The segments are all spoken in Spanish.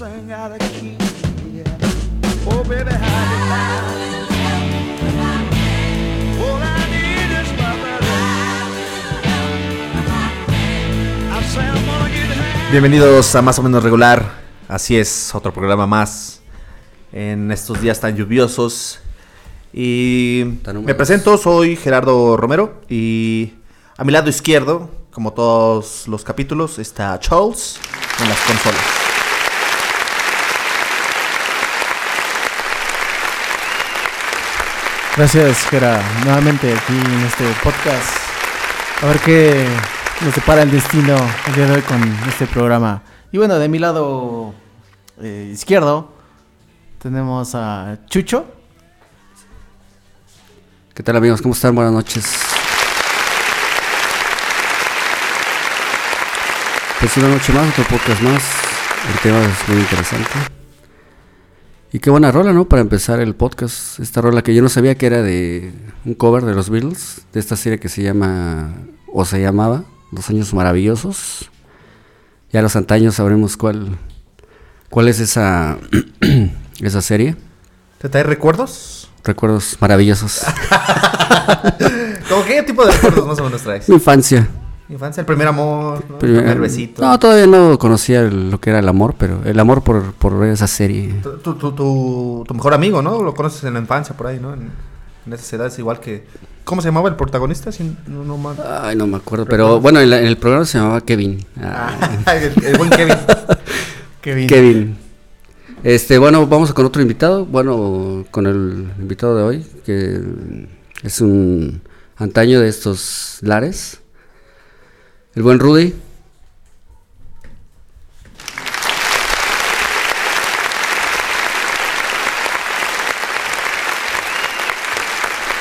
sing out of key. Yeah. Oh, baby, how you. Bienvenidos a Más o menos regular. Así es, otro programa más en estos días tan lluviosos. Y Tan me presento, soy Gerardo Romero y a mi lado izquierdo, como todos los capítulos, está Charles en las consolas. Gracias, Gera, nuevamente aquí en este podcast. A ver qué nos depara el destino el día de hoy con este programa. Y bueno, de mi lado eh, izquierdo tenemos a Chucho. ¿Qué tal amigos? ¿Cómo están? Buenas noches. Pues una noche más, otro podcast más. El tema es muy interesante. Y qué buena rola, ¿no? Para empezar el podcast. Esta rola que yo no sabía que era de un cover de los Beatles, de esta serie que se llama, o se llamaba, Los Años Maravillosos. Ya a los antaños sabremos cuál, cuál es esa, esa serie. ¿Te trae recuerdos? Recuerdos maravillosos. ¿Cómo qué tipo de recuerdos más o menos traes? Mi infancia. Infancia, el primer amor, ¿no? el Primer- besito. No, todavía no conocía el- lo que era el amor, pero el amor por, por esa serie. Tu, tu, tu- tu- mejor amigo, ¿no? Lo conoces en la infancia por ahí, ¿no? En, en esas edades igual que... ¿Cómo se llamaba el protagonista? Si no, no mal- Ay, no me acuerdo, pero bueno, en, la- en el programa se llamaba Kevin. Ah, Ah, el, el buen Kevin. Kevin. Kevin. Este, bueno, vamos con otro invitado. Bueno, con el invitado de hoy, que es un antaño de estos lares. El buen Rudy.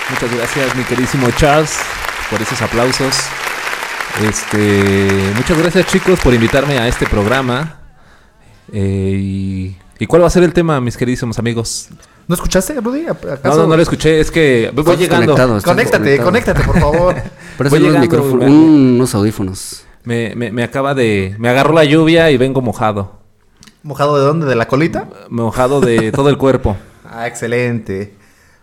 Muchas gracias, mi queridísimo Charles, por esos aplausos. Este, muchas gracias, chicos, por invitarme a este programa. Eh, y, ¿y cuál va a ser el tema, mis queridísimos amigos? ¿No escuchaste, Rudy? No, ¿Acaso? no, no lo escuché, es que voy Estamos llegando. Conéctate, conéctate, por favor. Pero Voy unos, me- unos audífonos. Me, me, me acaba de. Me agarró la lluvia y vengo mojado. ¿Mojado de dónde? ¿De la colita? Mojado de todo el cuerpo. Ah, excelente.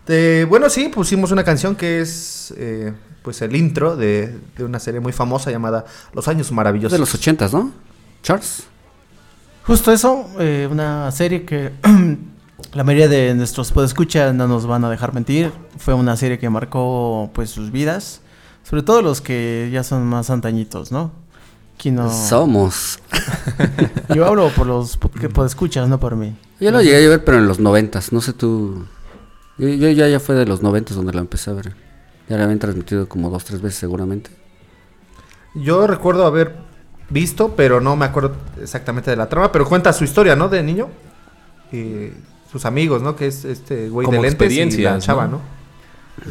De- bueno, sí, pusimos una canción que es eh, pues el intro de, de una serie muy famosa llamada Los Años Maravillosos. de los ochentas, ¿no? Charles. Justo eso, eh, una serie que la mayoría de nuestros podescuchas no nos van a dejar mentir. Fue una serie que marcó pues sus vidas, sobre todo los que ya son más antañitos, ¿no? No. Somos. Yo hablo por los que podescuchas, no por mí. Yo lo llegué a ver, pero en los noventas. No sé tú. Yo, yo ya, ya fue de los noventas donde la empecé a ver. Ya la habían transmitido como dos, tres veces seguramente. Yo recuerdo haber visto, pero no me acuerdo exactamente de la trama, pero cuenta su historia, ¿no? De niño. Y sus amigos, ¿no? Que es este güey de lentes y la experiencias, chava, ¿no? ¿no?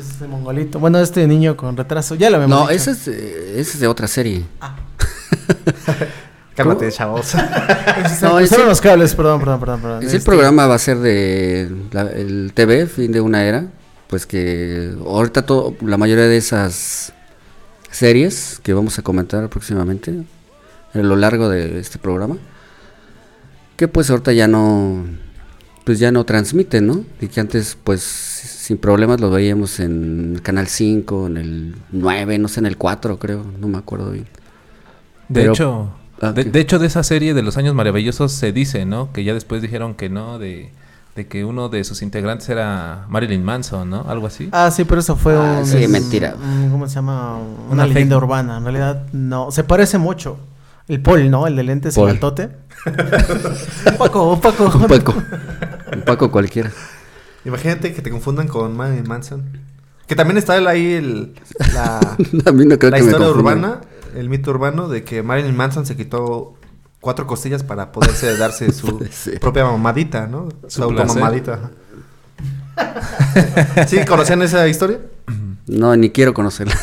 Es este mongolito. Bueno, este niño con retraso, ya lo habíamos No, ese es, de- ese es de otra serie. Cálmate, chavos. No, No, ese- los cables, perdón, perdón, perdón. perdón. Ese Este, programa va a ser de la- el TV, fin de una era. Pues que ahorita todo, la mayoría de esas series que vamos a comentar próximamente a lo largo de este programa, que pues ahorita ya no, pues ya no transmiten, ¿no? Y que antes pues sin problemas lo veíamos en el canal 5, en el 9, no sé, en el 4 creo, no me acuerdo bien. De Pero- hecho, Ah, de, hecho de esa serie de los años maravillosos se dice, ¿no? Que ya después dijeron que no, de, de que uno de sus integrantes era Marilyn Manson, ¿no? Algo así. Ah, sí, pero eso fue Ah, un... sí, es- mentira. ¿Cómo se llama? Una, Una leyenda urbana. En realidad, no. Se parece mucho. El Paul, ¿no? El de lentes y el altote. un Paco, un un Paco cualquiera. Imagínate que te confundan con Marilyn Manson. Que también está ahí el, la, no creo la que historia urbana, el mito urbano de que Marilyn Manson se quitó cuatro costillas para poderse darse su propia mamadita, ¿no? Su, automamadita. ¿Sí? ¿Conocían esa historia? No, ni quiero conocerla.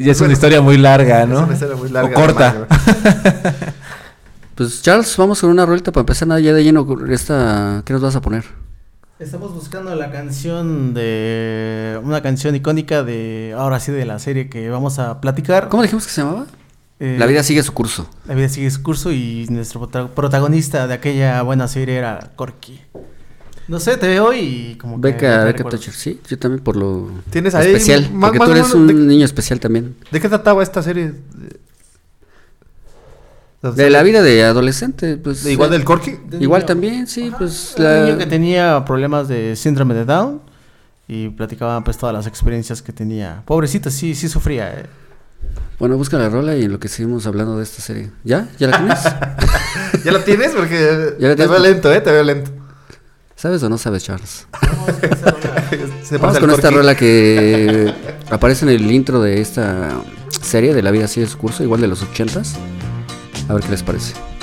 ya es una historia muy larga, ¿no? Es una historia muy larga O corta. Pues Charles, vamos con una ruelta para empezar nada ya de lleno. Esta, ¿Qué nos vas a poner? Estamos buscando la canción de. Una canción icónica de. Ahora sí, de la serie que vamos a platicar. ¿Cómo dijimos que se llamaba? Eh, La vida sigue su curso. La vida sigue su curso y nuestro prota- protagonista de aquella buena serie era Corky. No sé, te veo y como que. Beca, Beca. Toucher, sí, yo también por lo ¿Tienes ahí especial. más- porque más tú eres menos un de- niño especial también. ¿De qué trataba esta serie? De la vida de adolescente, pues. ¿De igual eh, del Corky? De Igual niño. también, sí, pues. Un la- niño que tenía problemas de síndrome de Down y platicaban pues todas las experiencias que tenía. Pobrecito, sí, sí sufría. eh. Bueno, busca la rola y en lo que seguimos hablando de esta serie. ¿Ya? ¿Ya la tienes? ¿Ya la tienes? Porque Ya la te tienes. veo lento, ¿eh? Te veo lento. ¿Sabes o no sabes, Charles? Se Vamos con el esta rola que aparece en el intro de esta serie de La vida sigue su curso, igual de los ochentas. A ver qué les parece.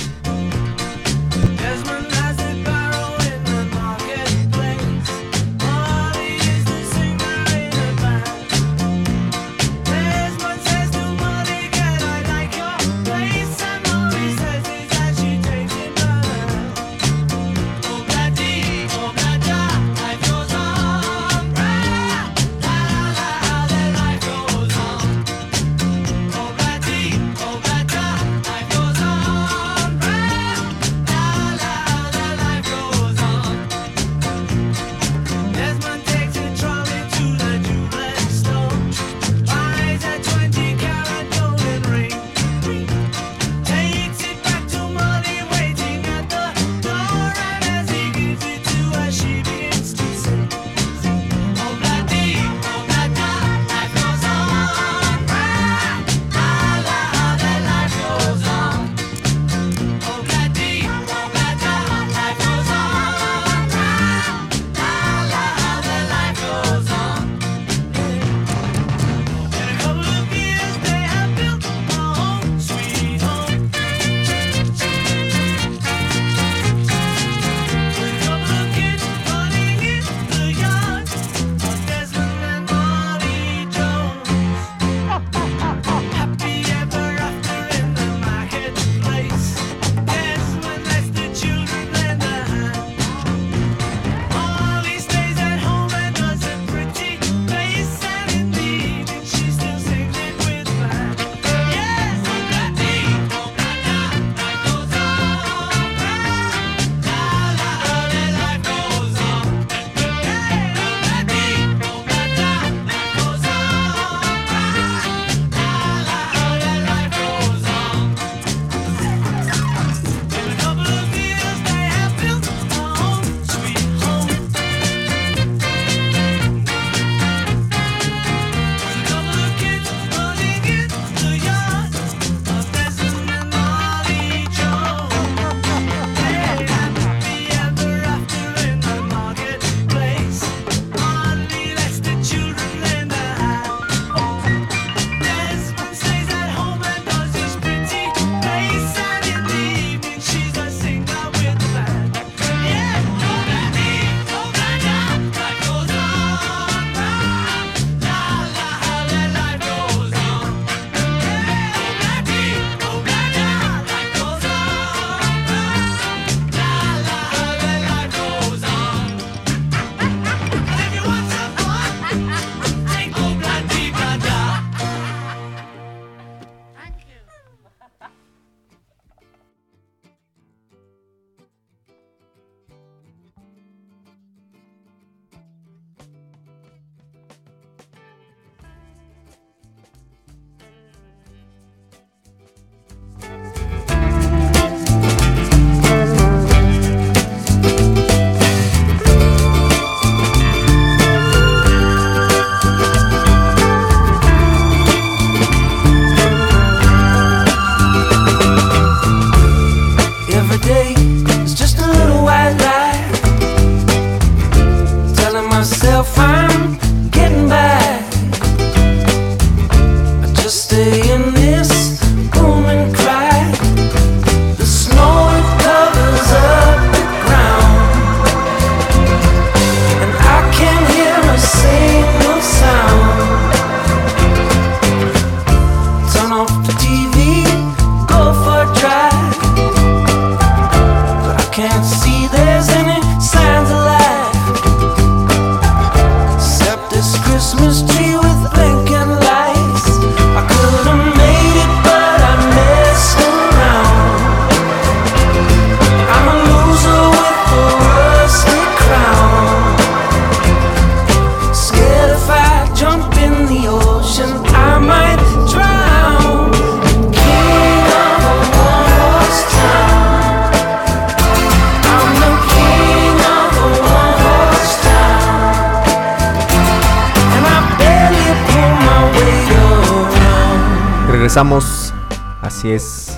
Regresamos. Así es.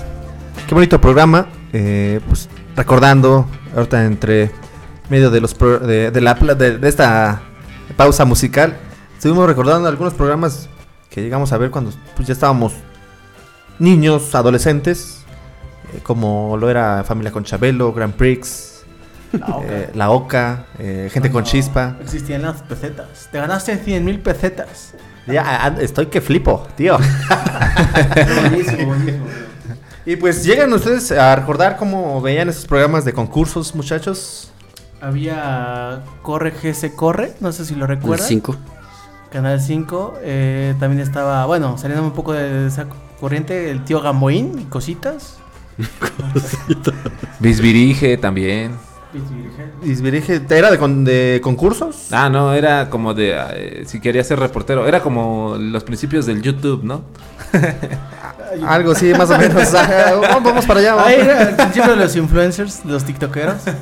Qué bonito programa. eh, pues recordando, ahorita entre medio de los pro- de, de la pla- de, de esta pausa musical, estuvimos recordando algunos programas que llegamos a ver cuando pues, ya estábamos niños, adolescentes, eh, como lo era Familia con Chabelo, Grand Prix, La Oca. eh, La Oca, eh, Gente con No, Chispa. Existían las pesetas. Te ganaste 100 mil pesetas. Ya, ah, estoy que flipo, tío. buenísimo, buenísimo. Y pues llegan ustedes a recordar cómo veían esos programas de concursos, muchachos. Había Corre GS Corre, no sé si lo recuerdan. 5. Canal 5. eh, también estaba, bueno, saliendo un poco de esa corriente, el tío Gamboín y cositas. Bisbirige también. ¿Era de, con- de concursos? Ah, no, era como de. eh, si quería ser reportero. Era como los principios del YouTube, ¿no? Algo así, más o menos. Vamos, vamos para allá. vamos. Ahí era el principio de los influencers, los tiktokeros.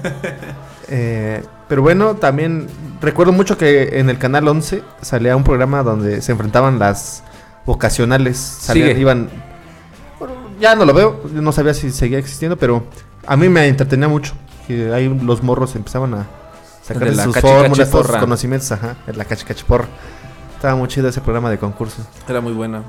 Eh, pero bueno, también recuerdo mucho que en el canal 11 salía un programa donde se enfrentaban las vocacionales. Salían, Sigue. iban. bueno, ya no lo veo, no sabía si seguía existiendo, pero a mí me entretenía mucho. Que ahí los morros empezaban a sacar De sus fórmulas, sus conocimientos, ajá, en la cachicachiporra. Estaba muy chido ese programa de concurso. Era muy bueno.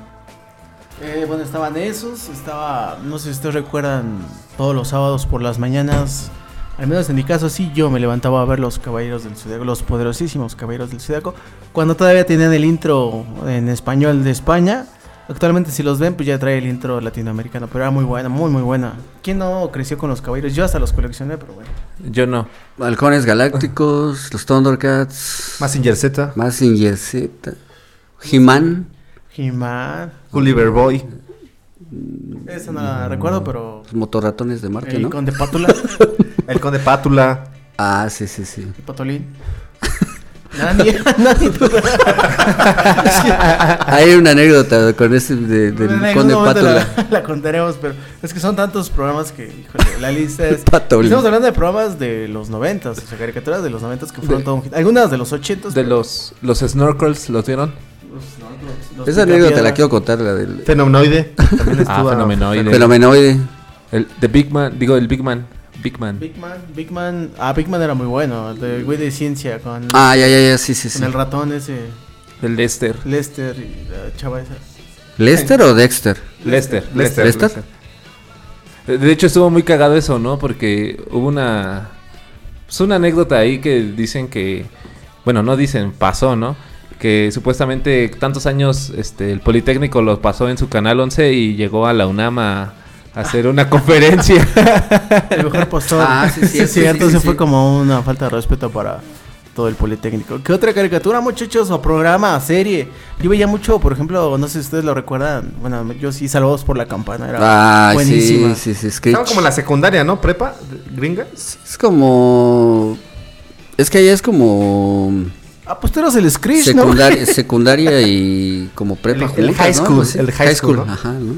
Eh, bueno, estaban esos, estaba, no sé si ustedes recuerdan, todos los sábados por las mañanas, al menos en mi caso sí, yo me levantaba a ver los Caballeros del Zodiaco, los poderosísimos Caballeros del Zodiaco, cuando todavía tenían el intro en español de España. Actualmente si los ven, pues ya trae el intro latinoamericano, pero era muy buena, muy muy buena. ¿Quién no creció con los Caballeros? Yo hasta los coleccioné, pero bueno. Yo no. Halcones Galácticos, los Thundercats, Massinger Z, Mazinger Z, He-Man, He-Man. Gulliver Boy. Esa no la recuerdo, pero... los motorratones de Marte, El ¿no? Conde Pátula. El Conde Pátula. Ah, sí, sí, sí. y Patolín. Nadie, nadie. Hay una anécdota con ese de, del Conde Pátula. La, la contaremos, pero es que son tantos programas que, híjole, la lista es. Patolín. Estamos hablando de programas de los noventas, o sea, caricaturas de los noventas que fueron De- todo un hit. Algunas de los ochentas. De pero los, los snorkels, ¿los vieron? los- los- los Esa anécdota la quiero contar, la del Fenomenoide. También Ah, estuvo. fenomenoide. fenomenoide. El The Big Man, digo, el Big Man. Big Man. Big Man, Big Man. Ah, Big Man era muy bueno. El del güey de ciencia con, Ah, ya, ya, ya, sí, sí, sí. con el ratón ese, El Lester. Lester y la chava esa. ¿Lester o Dexter? Lester. Lester. ¿Lester? De hecho, estuvo muy cagado eso, ¿no? Porque hubo una. Pues una anécdota ahí que dicen que. Bueno, no dicen, pasó, ¿no? Que supuestamente tantos años este, el Politécnico lo pasó en su canal 11 y llegó a la UNAM a hacer una conferencia. El mejor postor. Ah, sí, sí, sí, sí, cierto. sí, se sí. fue como una falta de respeto para todo el Politécnico. ¿Qué otra caricatura, muchachos? O programa, serie. Yo veía mucho, por ejemplo, no sé si ustedes lo recuerdan. Bueno, yo sí, Salvados por la Campana. Era Ah, buenísima. sí, sí, sí, Estaba como la secundaria, ¿no? Prepa, gringa. Es como... Es que allá es como... Ah, pues tú eras el Screech, ¿no? Secundaria, y como prepa El- el high ¿no? school, Algo así. el high school, ¿no? Ajá, ¿no?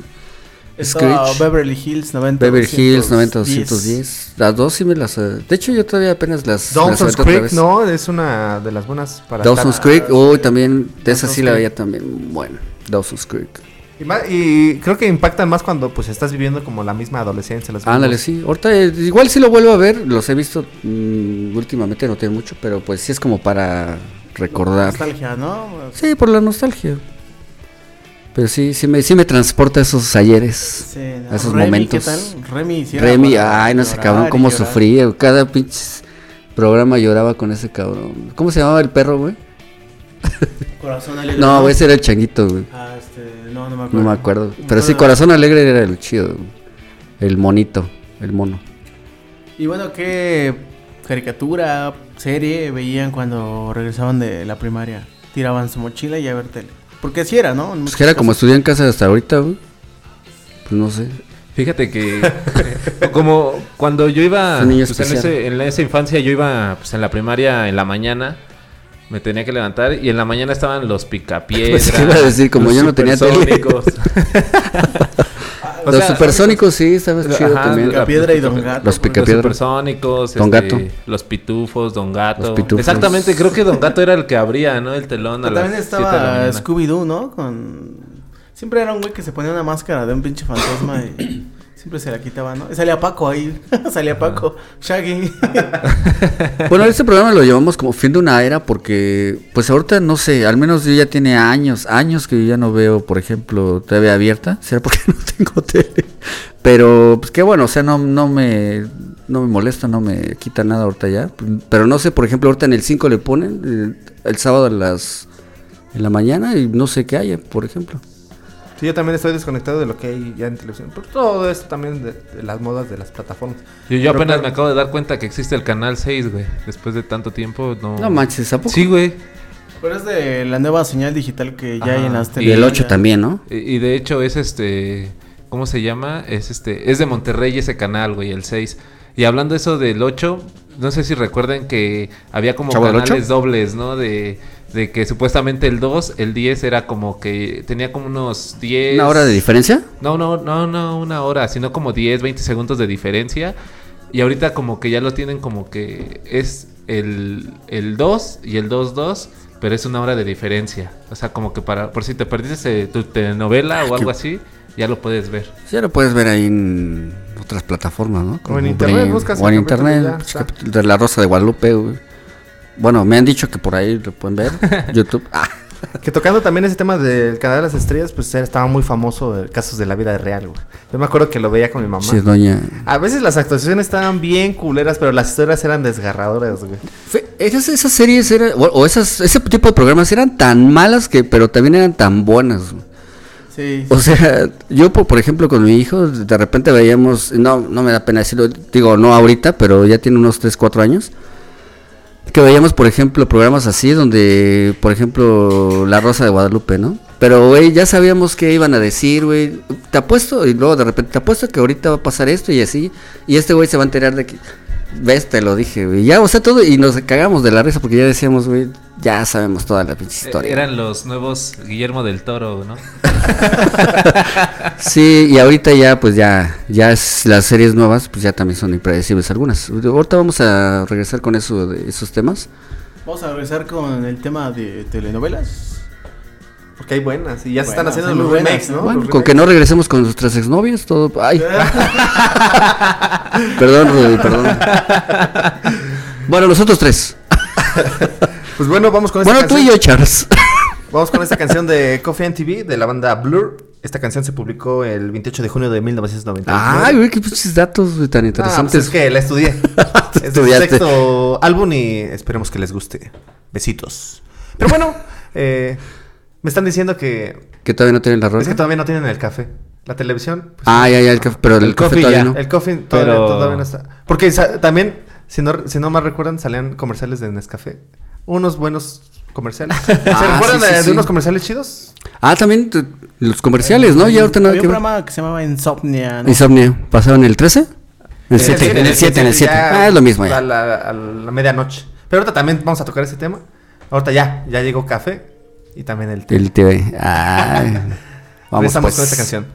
Estaba Screech. Beverly Hills 90. Beverly Hills 90 210. 210. Las dos sí me las... eh, De hecho, yo todavía apenas las... las Dawson's Creek. ¿no? Es una de las buenas para. Dawson's estar- Creek, uy, también, de esa sí la veía también, bueno, Dawson's Creek. Y, creo que impactan más cuando pues estás viviendo como la misma adolescencia. Los Ándale, sí, ahorita eh, igual sí lo vuelvo a ver, los he visto mm, últimamente, no tiene mucho, pero pues sí es como para recordar. Nostalgia, ¿no? Sí, por la nostalgia. Pero sí, sí me, sí me transporta a esos ayeres, Sí, no. a esos Remy, momentos. ¿qué tal? Remy, sí Remy, ay, no sé, cabrón, cómo llorar. sufría, cada pinche programa lloraba con ese cabrón. ¿Cómo se llamaba el perro, güey? Corazón alegre. No, güey, ese era el changuito, güey. Ah, este, no, no me acuerdo. No me acuerdo. Pero sí. Corazón Alegre era el chido. güey. El monito, el mono. Y bueno, ¿qué caricatura, serie veían cuando regresaban de la primaria? Tiraban su mochila y a ver tele. Porque así era, ¿no? En Pues que era como casos. estudiar en casa hasta ahorita, güey. Pues no sé. Fíjate que como cuando yo iba pues, en, ese- en esa infancia yo iba pues en la primaria en la mañana me tenía que levantar y en la mañana estaban los picapiedras. Pues, iba a decir, como yo no tenía tele. los sea, supersónicos sí, sabes chido Ajá, también. la- Picapiedra y Don Gato. Los por- pica- Los Picapiedra. supersónicos, Don este, Gato. los pitufos, Don Gato. Los pitufos. Exactamente, creo que Don Gato era el que abría, ¿no? El telón a Pero las también 7 de la estaba. Scooby-Doo, ¿no? Con... Siempre era un güey que se ponía una máscara de un pinche fantasma y siempre se la quitaba, ¿no? Salía Paco ahí. salía Paco. Shaggy. Bueno, este programa lo llevamos como fin de una era porque, pues ahorita no sé, al menos yo ya tiene años, años que yo ya no veo, por ejemplo, TV abierta. ¿Será porque no tengo tele? Pero, pues qué bueno, o sea, no, no me no me molesta, no me quita nada ahorita ya. Pero no sé, por ejemplo, ahorita en el 5 le ponen eh, el sábado a las en la mañana y no sé qué haya, por ejemplo. Sí, yo también estoy desconectado de lo que hay ya en televisión. Pero todo esto también de, de las modas de las plataformas. Yo, yo Pero apenas claro. me acabo de dar cuenta que existe el canal 6, güey. Después de tanto tiempo, no. No manches, ¿a poco? Sí, güey. Pero es de la nueva señal digital que ya hay en Ajá. las Y el 8 también, ¿no? Y, y de hecho es este. ¿Cómo se llama? Es este. Es de Monterrey ese canal, güey, el 6. Y hablando eso del 8, no sé si recuerden que había como ¿Chavo del canales dobles, ¿no? De, de que supuestamente el 2, el 10 era como que tenía como unos 10. ¿Una hora de diferencia? No, no, no, no una hora, sino como 10, 20 segundos de diferencia. Y ahorita como que ya lo tienen como que es el, el 2 y el 2-2, pero es una hora de diferencia. O sea, como que para por si te perdiste eh, tu telenovela o algo así, ya lo puedes ver. Ya lo puedes ver ahí en otras plataformas, ¿no? O en internet, Blim, buscas O en internet, ya pues, de La Rosa de Guadalupe, güey. Bueno, me han dicho que por ahí lo pueden ver. YouTube. Ah, Que tocando también ese tema del canal de las estrellas, pues estaba muy famoso de casos de la vida real, güey. Yo me acuerdo que lo veía con mi mamá. sí, doña. A veces las actuaciones estaban bien culeras, pero las historias eran desgarradoras, güey. Esas, esas series eran, o, o esas, ese tipo de programas eran tan malas que, pero también eran tan buenas. güey. Sí. O sea, yo por, por ejemplo con mi hijo, de repente veíamos, no, no me da pena decirlo, digo, no ahorita, pero ya tiene unos 3, 4 años, que veíamos, por ejemplo, programas así donde, por ejemplo, La Rosa de Guadalupe, ¿no? Pero, güey, ya sabíamos qué iban a decir, güey. Te apuesto, y luego de repente, te apuesto que ahorita va a pasar esto y así, y este güey se va a enterar de que, ves, te lo dije, güey. Ya, o sea, todo, y nos cagamos de la risa porque ya decíamos, güey, ya sabemos toda la pinche Eh, historia. Eran los nuevos Guillermo del Toro, ¿no? Sí, y ahorita ya, pues ya, ya es, las series nuevas, pues ya también son impredecibles algunas. Ahorita vamos a regresar con eso, de esos temas. Vamos a regresar con el tema de telenovelas. Porque hay buenas y ya se están haciendo los remakes, ¿no? Bueno, Los con que no regresemos con nuestras exnovias, todo. Ay. perdón, Rudy, perdón. Bueno, nosotros tres. Pues bueno, vamos con esta Bueno, tú canción. y yo, Charles. Vamos con esta canción de Coffee and TV de la banda Blur. Esta canción se publicó el 28 de junio de 1999. Ay, güey, qué pinches datos güey, tan Ah, pues interesantes. es que la estudié. es el Estudiaste. sexto álbum y esperemos que les guste. Besitos. Pero bueno, eh, me están diciendo que Que todavía no tienen la rola. es que todavía no tienen el café. La televisión. pues, Ah, ya, ya, el café, pero el, El café coffee todavía ya. no. El coffee todavía, Pero- todavía no está. Porque también, si no, si no mal recuerdan, salían comerciales de Nescafé. Unos buenos comerciales. ¿Se Ah, recuerdan sí, sí, de, unos comerciales chidos? Ah, también los comerciales, ¿no? Ya ahorita nada Había que un ver. programa que se llamaba Insomnia. ¿no? Insomnio. ¿Pasado en el 13? En el 7, en el 7, en el 7. ya Ah, es lo mismo A ya. la, a la medianoche. Pero ahorita también vamos a tocar ese tema. Ahorita ya, ya llegó café y también el té. El TV. Ay. Vamos pues. con esta canción.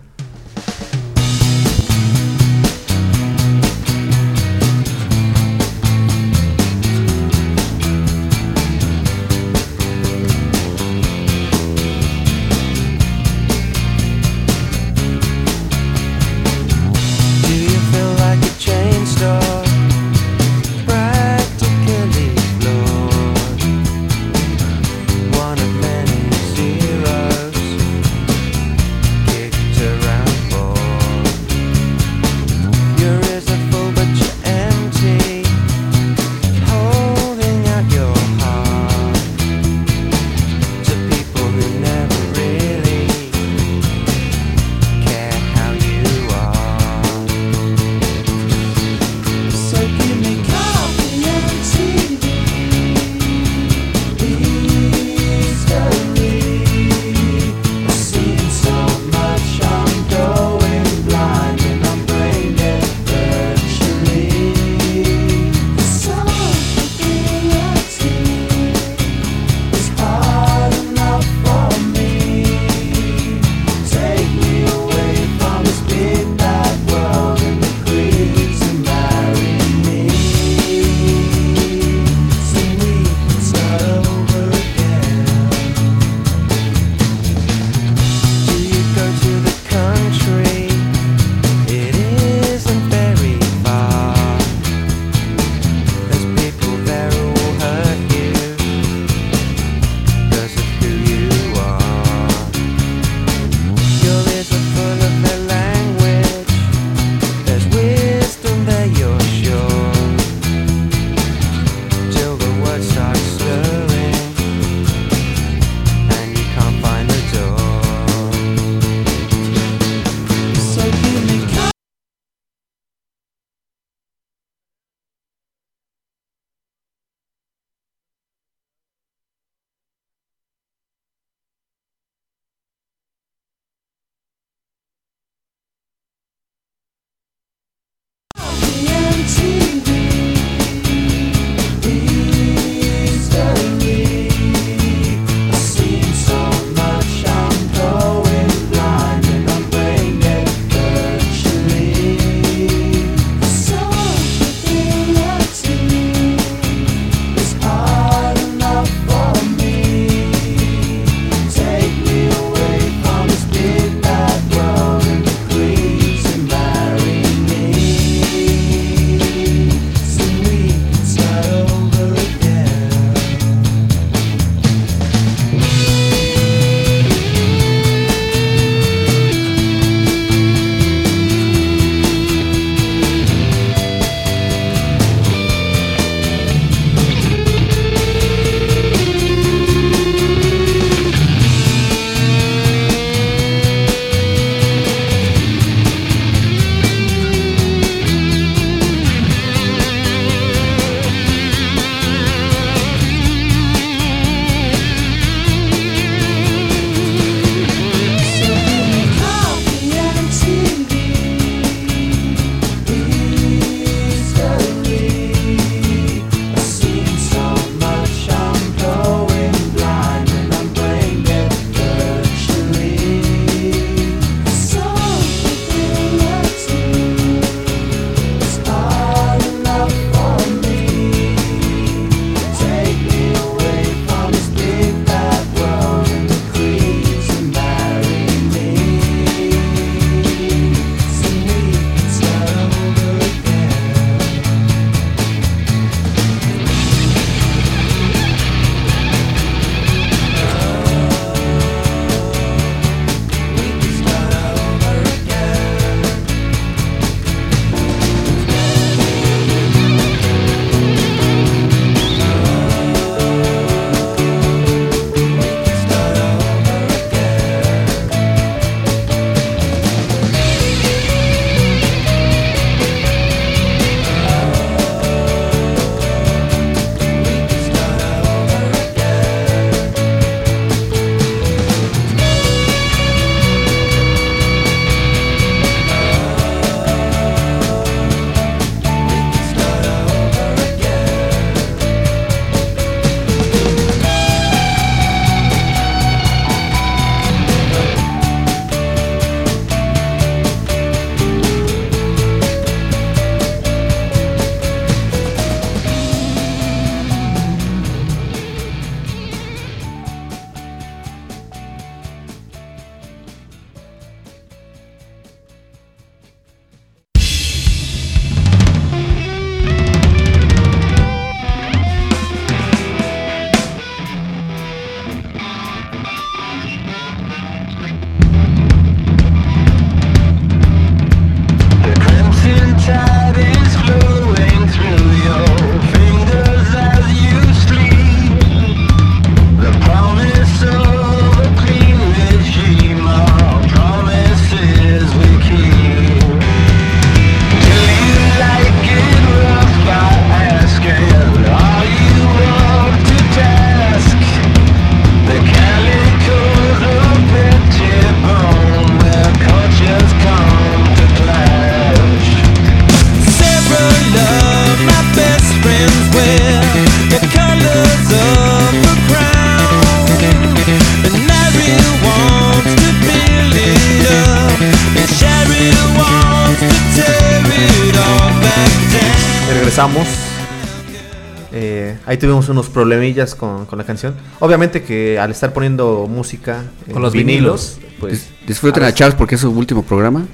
Problemillas con, con la canción. Obviamente que al estar poniendo música en Con los vinilos, pues Dis- Disfruten a Charles porque es su último programa.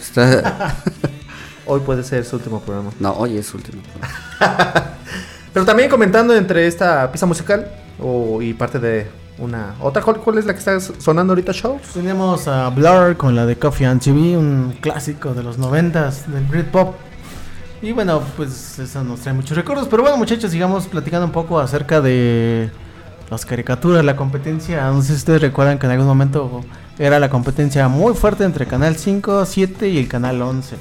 Está... hoy puede ser su último programa. No, hoy es su último. Pero también comentando entre esta pieza musical o, y parte de una otra, ¿cuál, cuál es la que está sonando ahorita, show? Tenemos a Blur con la de Coffee and TV, un clásico de los noventas del Britpop. Y bueno, pues eso nos trae muchos recuerdos. Pero bueno, muchachos, sigamos platicando un poco acerca de las caricaturas, la competencia. No sé si ustedes recuerdan que en algún momento era la competencia muy fuerte entre Canal 5, 7 y el Canal 11.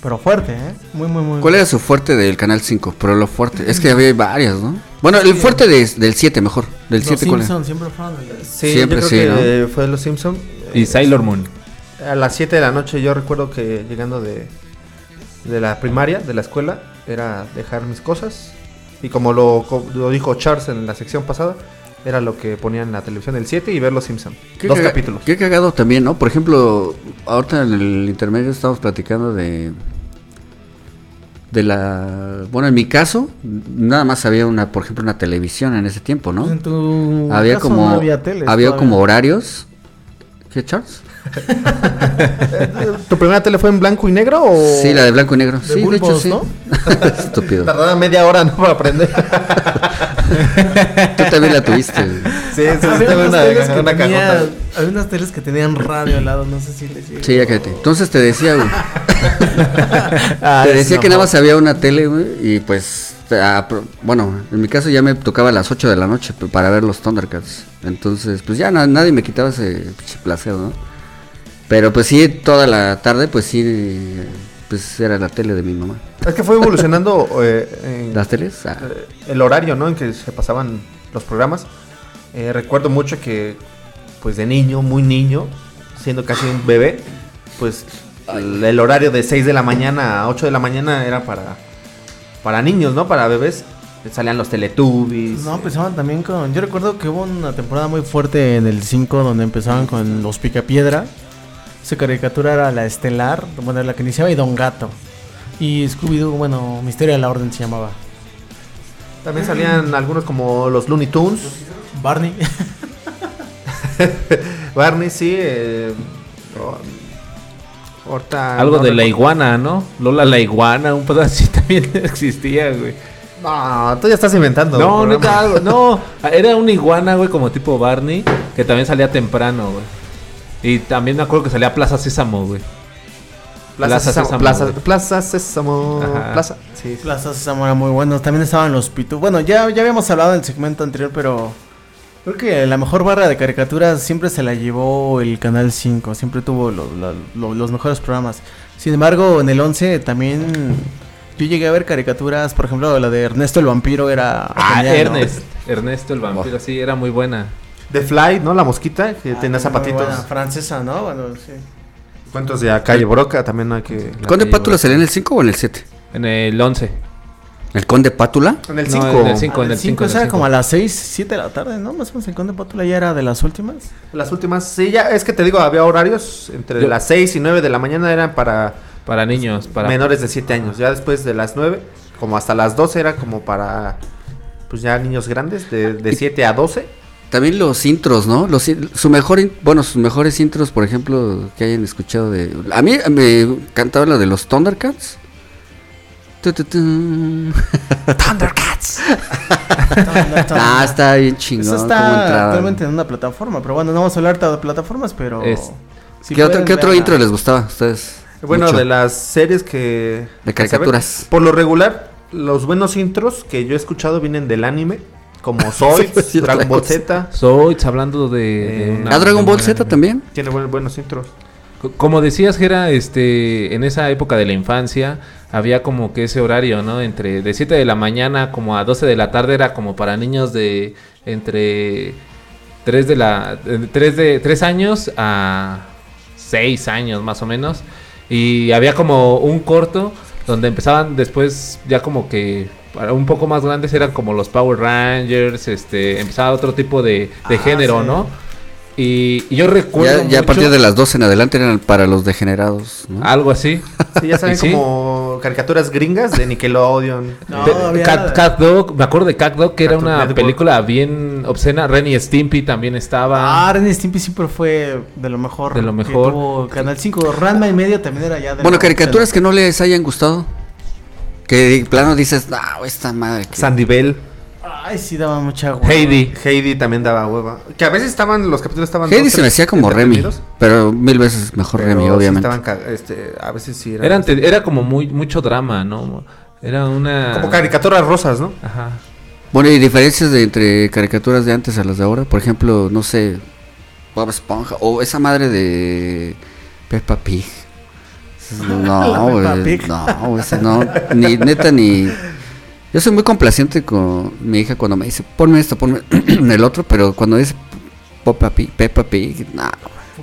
Pero fuerte, ¿eh? Muy, muy, muy. ¿Cuál era su fuerte del Canal 5? Pero lo fuerte. Es que había varias, ¿no? Bueno, el fuerte de- del 7 mejor. Del Los 7 cuál era? Simpsons siempre fueron el- Sí, Siempre yo sí, creo que fue Los Simpson. Y Sailor Moon. A las 7 de la noche yo recuerdo que llegando de, de la primaria, de la escuela, era dejar mis cosas. Y como lo, co- lo dijo Charles en la sección pasada, era lo que ponían en la televisión el 7 y ver Los Simpson. Qué Dos capítulos. Qué cagado también, ¿no? Por ejemplo, ahorita en el intermedio estamos platicando de. De la. Bueno, en mi caso, nada más había una, por ejemplo, una televisión en ese tiempo, ¿no? En tu Había caso como. no había teles había como horarios. ¿Qué, Charles? ¿Tu primera tele fue en blanco y negro o...? Sí, la de blanco y negro. De sí, de bulbos, hecho, sí. ¿no? Estúpido. Tardaba media hora, ¿no? Para aprender. Tú también la tuviste. sí, sí, Había unas una, teles que una tenían- cajota. había unas teles que tenían radio al lado, no sé si les. Sí, ya cállate. Entonces te decía, güey. Ah, te decía que nada más había una tele, güey. Y pues. ah, bueno, en mi caso ya me tocaba a las 8 de la noche para ver los Thundercats. Entonces, pues ya na- nadie me quitaba ese placer, ¿no? Pero pues sí, toda la tarde, pues sí. Pues era la tele de mi mamá. Es que fue evolucionando eh, ¿Las teles? Ah. eh, el horario, ¿no? En que se pasaban los programas. Eh, recuerdo mucho que, pues de niño, muy niño, siendo casi un bebé, pues el, el horario de 6 de la mañana a 8 de la mañana era para, para niños, ¿no? Para bebés. Salían los Teletubbies. No, empezaban también con. Yo recuerdo que hubo una temporada muy fuerte en el 5 donde empezaban con los Picapiedra. Su caricatura era la estelar, bueno, la que iniciaba y Don Gato. Y Scooby-Doo, bueno, Misterio de la Orden se llamaba. También salían algunos como los Looney Tunes. Barney. Barney, sí. eh, oh, ahorita Algo no de la iguana, ¿no? Lola la iguana, un pedazo así también existía, güey. No, tú ya estás inventando. No, programa. algo, no. Era una iguana, güey, como tipo Barney, que también salía temprano, güey. Y también me acuerdo que salía Plaza Sésamo, güey. Plaza, Plaza Sésamo. Plaza, güey. Plaza Sésamo. Ajá. Plaza. Sí, sí. Plaza Sésamo era muy buenos. También estaban los Pitu. Bueno, ya, ya habíamos hablado en el segmento anterior, pero creo que la mejor barra de caricaturas siempre se la llevó el Canal 5. Siempre tuvo lo- los mejores programas. Sin embargo, en el 11 también yo llegué a ver caricaturas. Por ejemplo, la de Ernesto el Vampiro era. Ah, genial, ¿no? Ernest. Ernesto el vampiro, sí, era muy buena. The Fly, ¿no? La mosquita que Ah, tenía muy zapatitos. buena, francesa, ¿no? Bueno, sí. Cuentos de Calle Broca también hay que. ¿Conde Pátula salía en el 5 o en el 7? En el 11. ¿El Conde Pátula? En el No, 5. en el cinco. Ah, en el el cinco, 5 en el era como a las 6, 7 de la tarde, ¿no? Más o menos el Conde Pátula ya era de las últimas. Las últimas, sí, ya es que te digo, había horarios entre Yo- las 6 y 9 de la mañana eran para Para niños, para... menores de 7 años. Ya después de las 9, como hasta las 12 era como para pues ya niños grandes de, de 7 a 12. También los intros, ¿no? Los, su mejor, bueno, sus mejores intros, por ejemplo, que hayan escuchado de... A mí me cantaba la de los Thundercats. Thundercats. ah, está bien chingón. Eso está actualmente en una plataforma, pero bueno, no vamos a hablar de plataformas, pero... Es- si ¿Qué, otro, qué otro intro les gustaba a ustedes? Bueno, Mucho. de las series que... De caricaturas. Por lo regular, los buenos intros que yo he escuchado vienen del anime, como Soy, Sí, sí, Dragon Ball. Z. Soy hablando de... de Eh, una- ¿Ah, Dragon de Ball Z también? Tiene buen- buenos intros. Co- Como decías, Gera, este, en esa época de la infancia había como que ese horario, ¿no? Entre de 7 de la mañana como a 12 de la tarde era como para niños de entre 3 de la 3 de 3 años a 6 años más o menos y había como un corto donde empezaban después ya como que para un poco más grandes eran como los Power Rangers, este, empezaba otro tipo de, de Ah, género, sí. ¿no? Y, y yo recuerdo Ya, ya a partir de las 12 en adelante eran para los degenerados, ¿no? Algo así. Sí, ya saben como caricaturas gringas de Nickelodeon. No, De- había- Cat, Cat Dog, me acuerdo de Cat Dog, que era una Network. película bien obscena. Renny y Stimpy también estaba. Ah, Ren y Stimpy siempre fue de lo mejor. De lo que mejor. tuvo Canal 5. Ranma y medio también era ya de Bueno, caricaturas que no les hayan gustado. Que de plano dices, no, esta madre. que-". Sandy Bell. Ay, sí, daba mucha hueva. Heidi. Heidi también daba hueva. Que a veces estaban, los capítulos estaban. Heidi dos, se me hacía como Remy. Pero mil veces mejor pero Remy, sí obviamente. estaban este, a veces sí eran. Eran te- era como muy mucho drama, ¿no? Era una. como caricaturas rosas, ¿no? Ajá. Bueno, y diferencias de entre caricaturas de antes a las de ahora. Por ejemplo, no sé, Bob Esponja o esa madre de Peppa Pig. No, güey, no, no, ni neta ni. Yo soy muy complaciente con mi hija cuando me dice, ponme esto, ponme el otro, pero cuando dice Peppa Pig, Peppa Pig, no.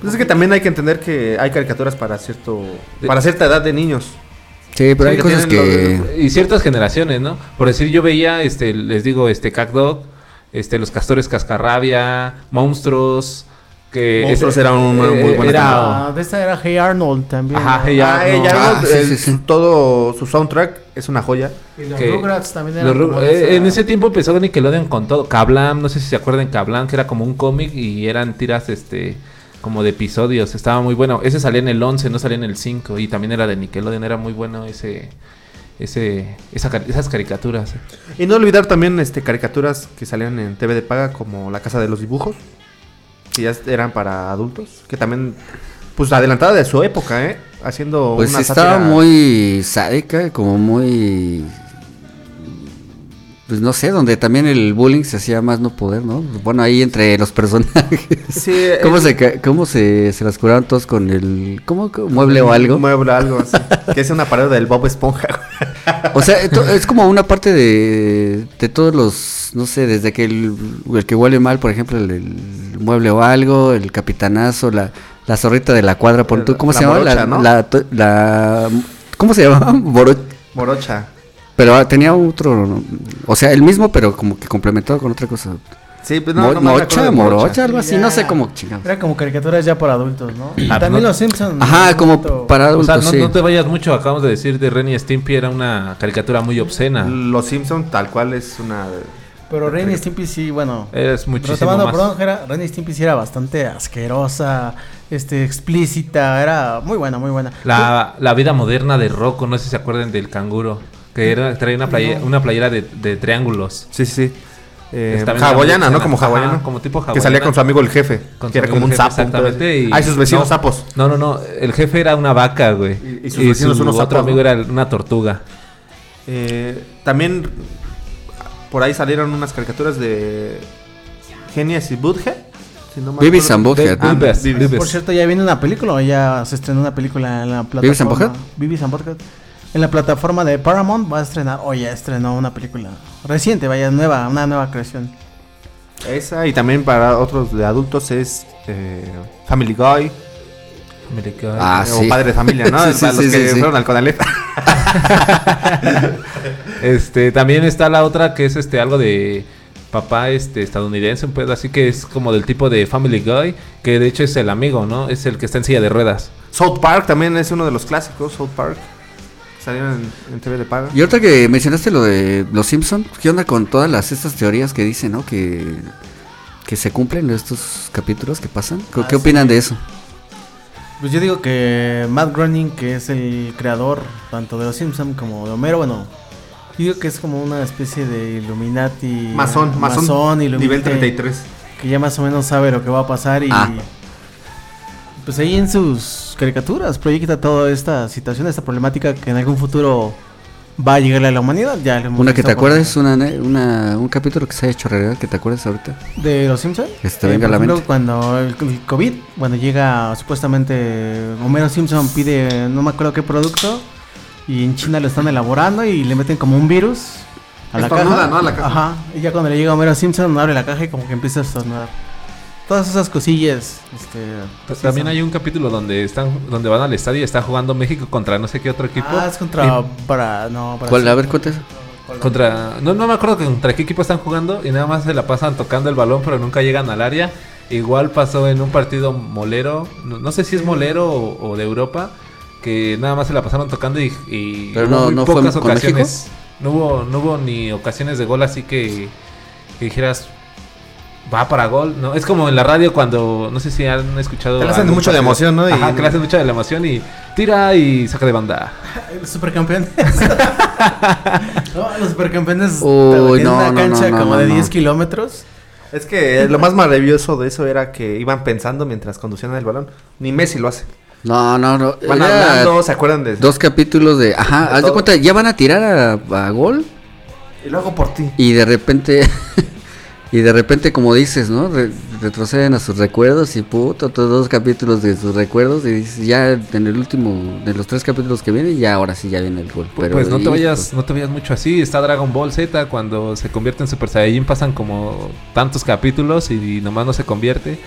Pues es que también hay que entender que hay caricaturas para cierto, para cierta edad de niños. Sí, pero Sí, hay que cosas que... Y ciertas generaciones, ¿no? Por decir, yo veía, este, les digo, este, Cat Dog, este, los castores cascarrabia, monstruos, que... Era un- muy eh, buena era- Ah, de esta era Hey Arnold también. Ajá, ¿no? Hey Ah, Arnold. Ah, ¿no? sí, El- sí, sí. Todo su soundtrack es una joya. Y los que- Rugrats también eran Ru- como de eh, esa- en ese tiempo empezó Nickelodeon con todo. Kablam, no sé si se acuerdan Kablam, que era como un cómic y eran tiras este como de episodios. Estaba muy bueno. Ese salía en el 11, no salía en el 5 y también era de Nickelodeon, era muy bueno ese ese esa esas caricaturas. Y no olvidar también este caricaturas que salían en TV de paga como La Casa de los Dibujos, que ya eran para adultos, que también pues adelantada de su época, ¿eh? Haciendo Pues una estaba sátira- muy sádica, como muy... Pues no sé, donde también el bullying se hacía más no poder, ¿no? Bueno, ahí entre los personajes. Sí, ¿Cómo, el- se, cómo se, se las curaron todos con el... ¿Cómo? ¿Mueble o algo? Mueble o algo así. que es una parodia del Bob Esponja. O sea, es como una parte de, de todos los... No sé, desde que el, el que huele mal, por ejemplo, el, el mueble o algo, el capitanazo, la, la zorrita de la cuadra, tú, ¿cómo La se llama? morocha, la, ¿no? la, ¿Cómo se llama? Moro- Morocha. Pero ah, tenía otro, o sea, el mismo, pero como que complementado con otra cosa. Sí, pues Mo- no, no mocha, morocha, algo así, Ya. no sé cómo chingados. Era como caricaturas ya para adultos, ¿no? Y Ah, también no- los Simpsons. Ajá, ¿no? como para O adultos, sea, no, sí. no te vayas mucho, acabamos de decir de Renny y Stimpy era una caricatura muy obscena. Los Simpsons tal cual es una... Pero Ren y Stimpy sí, bueno. Es muchísimo más. perdón, Jera, Ren y Stimpy sí era bastante asquerosa, este, explícita, era muy buena, muy buena. La, la vida moderna de Rocco, no sé si se acuerdan del canguro. Que era, traía una playera, una playera de, de triángulos. Sí, sí, sí. Eh, hawaiana, ¿no? Como hawaiana. Ajá, como tipo Que salía hawaiana. con su amigo el jefe. Con que era como un jefe, sapo. Exactamente. y- Ah, y sus vecinos no, sapos. No, no, no. El jefe era una vaca, güey. Y- y sus vecinos su unos otro sapos, amigo ¿no? era una tortuga. Eh, también por ahí salieron unas caricaturas de Genius y Butthead. Si no acuerdo. and. Por cierto, ya viene una película, o ya se estrenó una película en la plataforma. ¿Beavis and Butthead. En la plataforma de Paramount va a estrenar, o ya estrenó una película reciente, vaya, nueva, una nueva creación. Esa y también para otros de adultos es eh, Family Guy Americano. Ah, eh, sí. o Padre de Familia, ¿no? Sí, sí, para los sí, que sí, sí. fueron al Conalep. Este, también está la otra que es este algo de papá este estadounidense, un pedo así que es como del tipo de Family Guy, que de hecho es el amigo, ¿no? Es el que está en silla de ruedas. South Park también es uno de los clásicos, South Park. Salieron en, en TV de paga. Y ahorita que mencionaste lo de los Simpson, ¿qué onda con todas las estas teorías que dicen, ¿no? Que, que se cumplen estos capítulos que pasan. ¿Qué, Ah, qué sí. opinan de eso? Pues yo digo que Matt Groening, que es el creador tanto de Los Simpsons como de Homero, bueno, yo digo que es como una especie de Illuminati. Masón, masón, Illuminati, nivel 33. Que ya más o menos sabe lo que va a pasar y... Ah. Pues ahí en sus caricaturas proyecta toda esta situación, esta problemática que en algún futuro va a llegarle a la humanidad. Ya lo hemos Una que te acuerdes, una, ne- una, un capítulo que se ha hecho realidad, que te acuerdes ahorita. de los Simpsons. Que se te venga a la mente. Cuando el el COVID, bueno, llega supuestamente Homero Simpson pide no me acuerdo qué producto y en China lo están elaborando y le meten como un virus a la caja. ¿no? A la caja. Ajá. Y ya cuando le llega Homero Simpson abre la caja y como que empieza a estornudar. Todas esas cosillas, este, pues, También hay un capítulo donde están donde van al estadio y está jugando México contra no sé qué otro equipo. Ah, es contra para no, para ¿Cuál? A ver. Contra no no me acuerdo contra qué equipo están jugando y nada más se la pasan tocando el balón, pero nunca llegan al área. Igual pasó en un partido molero, no, no sé si es molero o, o de Europa, que nada más se la pasaron tocando y, y Pero hubo no- muy no fue pocas con ocasiones. No hubo, no hubo ni ocasiones de gol así que, que dijeras va para gol. No, es como en la radio cuando no sé si han escuchado. Que le hacen mucho de emoción, ¿no? Y- Ajá, que le hacen mucho de la emoción y tira y saca de banda. Los supercampeones. no, los supercampeones Uy, tienen no, una no, cancha no, no, como no, de no. 10 kilómetros. Es que lo más maravilloso de eso era que iban pensando mientras conducían el balón. Ni Messi lo hace. No, no, no. Van hablando, ¿se acuerdan de Dos capítulos de. Ajá, De haz de cuenta, ya van a tirar a, a gol. Y luego por ti. Y de repente. y de repente, como dices, ¿no? Re- retroceden a sus recuerdos y puto, todos dos capítulos de sus recuerdos. Y dices, ya en el último, de los tres capítulos que vienen, ya ahora sí ya viene el gol. Pero, pues no te vayas, no te vayas mucho así. Está Dragon Ball Z cuando se convierte en Super Saiyajin pasan como tantos capítulos y, nomás no se convierte.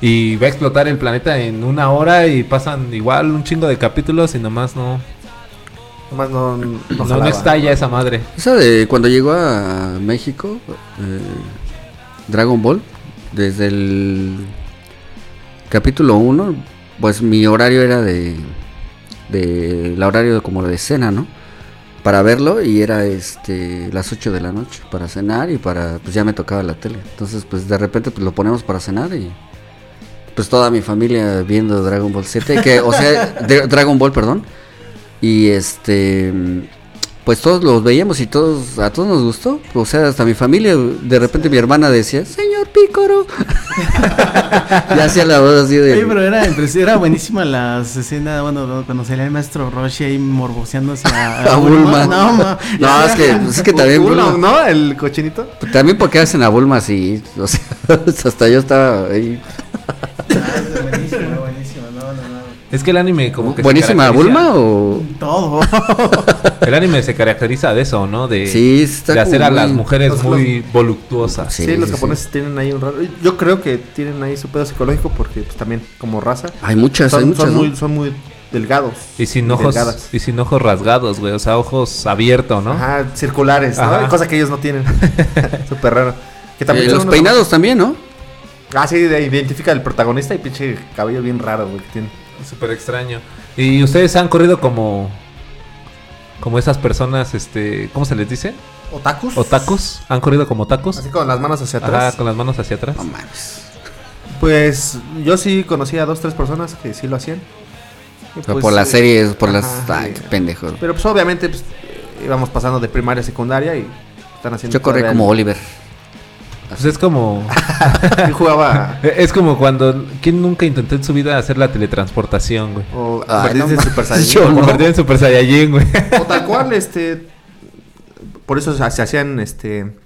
Y va a explotar el planeta en una hora y pasan igual un chingo de capítulos y nomás no, Nomás no, no, no, no jalaba. estalla esa madre. Esa de cuando llegó a México, eh, Dragon Ball, desde el capítulo 1, pues mi horario era de, de el horario como de cena, ¿no? Para verlo y era este las 8 de la noche para cenar y para pues ya me tocaba la tele. Entonces, pues de repente pues lo ponemos para cenar y pues toda mi familia viendo Dragon Ball Z, que o sea, Dragon Ball, perdón. Y este pues todos los veíamos y todos a todos nos gustó. O sea, hasta mi familia, de repente mi hermana decía, "Señor Pícoro." ya hacía la voz así de Oye, pero era, era buenísima las escenas, bueno, no, cuando salía el maestro Roshi ahí morboseándose a, A Bulma. No. No, es que, es que también Bulma- ¿no? El cochinito. También porque hacen a Bulma así, o sea, hasta yo estaba ahí. buenísima, buenísima, no, no, no. Es que el anime como que Buenísima Bulma o Todo. El anime se caracteriza de eso, ¿no? De, Sí, está de hacer a las mujeres Los- muy voluptuosas. Sí, Sí, los sí, japoneses tienen ahí un raro. Yo creo que tienen ahí su pedo psicológico porque pues, también como raza hay muchas, hay son, muchas, son ¿no? muy, son muy delgados. Y sin ojos, delgadas. y sin ojos rasgados, güey. O sea, ojos abiertos, ¿no? Ajá, circulares, ¿no? Cosa que ellos no tienen. Súper raro. Que Eh, son los peinados también, ¿no? Ah, sí, de- identifica al protagonista y pinche cabello bien raro, güey, que tiene. Súper extraño. Y ustedes han corrido como. Como esas personas, este. ¿Cómo se les dice? ¿Otakus? ¿Otakus? ¿Han corrido como otakus? Así con las manos hacia atrás. Ajá, con las manos hacia atrás. No mames. Pues yo sí conocí a dos, tres personas que sí lo hacían. Y, pues, por las series, por las... Ay, sí. qué pendejo. Pero pues obviamente pues, íbamos pasando de primaria a secundaria y están haciendo... Yo corrí como el- Oliver. Pues es como. Yo jugaba... Es como cuando. ¿Quién nunca intentó en su vida hacer la teletransportación, güey? O Ay, convertirse no en Super Saiyajin. o. Convertido en Super Saiyajin, güey. O tal cual, este. Por eso se hacían este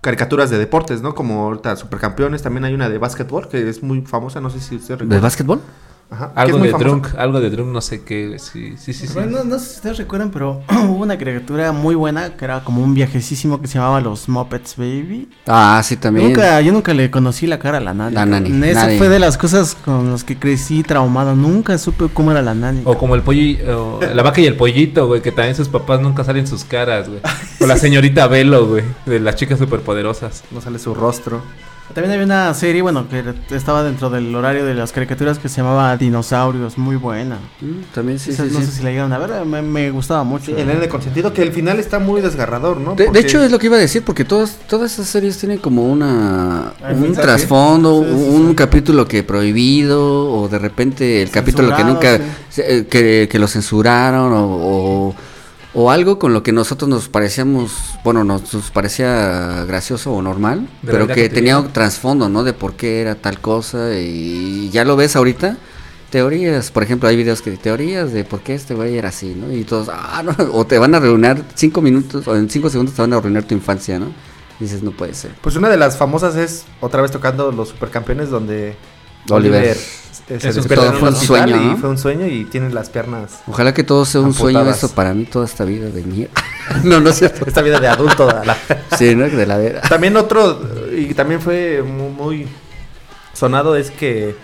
caricaturas de deportes, ¿no? Como ahorita Supercampeones, también hay una de básquetbol que es muy famosa, no sé si usted ¿De recuerda. básquetbol? Ajá, Algo de drunk, algo de drunk, no sé qué. Sí, sí, sí. sí. Bueno, no sé si ustedes recuerdan, pero hubo una caricatura muy buena que era como un viajecísimo que se llamaba Los Muppets Baby. Ah, sí, también. Nunca, yo nunca le conocí la cara a la nani. La nani, Esa nadie. fue de las cosas con las que crecí traumado. Nunca supe cómo era la nani. O como el pollo, la vaca y el pollito, güey, que también sus papás nunca salen sus caras, güey. O la señorita Velo, güey, de las chicas superpoderosas. No sale su rostro. También había una serie, bueno, que estaba dentro del horario de las caricaturas que se llamaba Dinosaurios, muy buena. Mm, También sí, Esa sí, no sí. sé si la llegaron a ver, me, me gustaba mucho. Sí, el nene consentido, que el final está muy desgarrador, ¿no? De, hecho es lo que iba a decir porque todas todas esas series tienen como una Hay un mensaje. trasfondo, Sí, sí, un sí. capítulo que prohibido o de repente el capítulo que nunca se- eh, que, que lo censuraron o, o, o algo con lo que nosotros nos parecíamos, bueno, nos, nos parecía gracioso o normal, De pero que tenía un trasfondo, ¿no? De por qué era tal cosa y ya lo ves ahorita. Teorías, por ejemplo, hay videos que teorías de por qué este güey era así, ¿no? Y todos, ah, no, o te van a arruinar cinco minutos, o en cinco segundos te van a arruinar tu infancia, ¿no? dices, no puede ser. Pues una de las famosas es otra vez tocando los supercampeones donde Oliver. se Es un todo fue un sueño, y ¿no? fue un sueño y tiene las piernas Ojalá que todo sea un sueño esto para mí, toda esta vida de mierda. no, no es cierto. esta vida de adulto la- Sí, ¿no? De la vera. También otro, y también fue mu- muy sonado, es que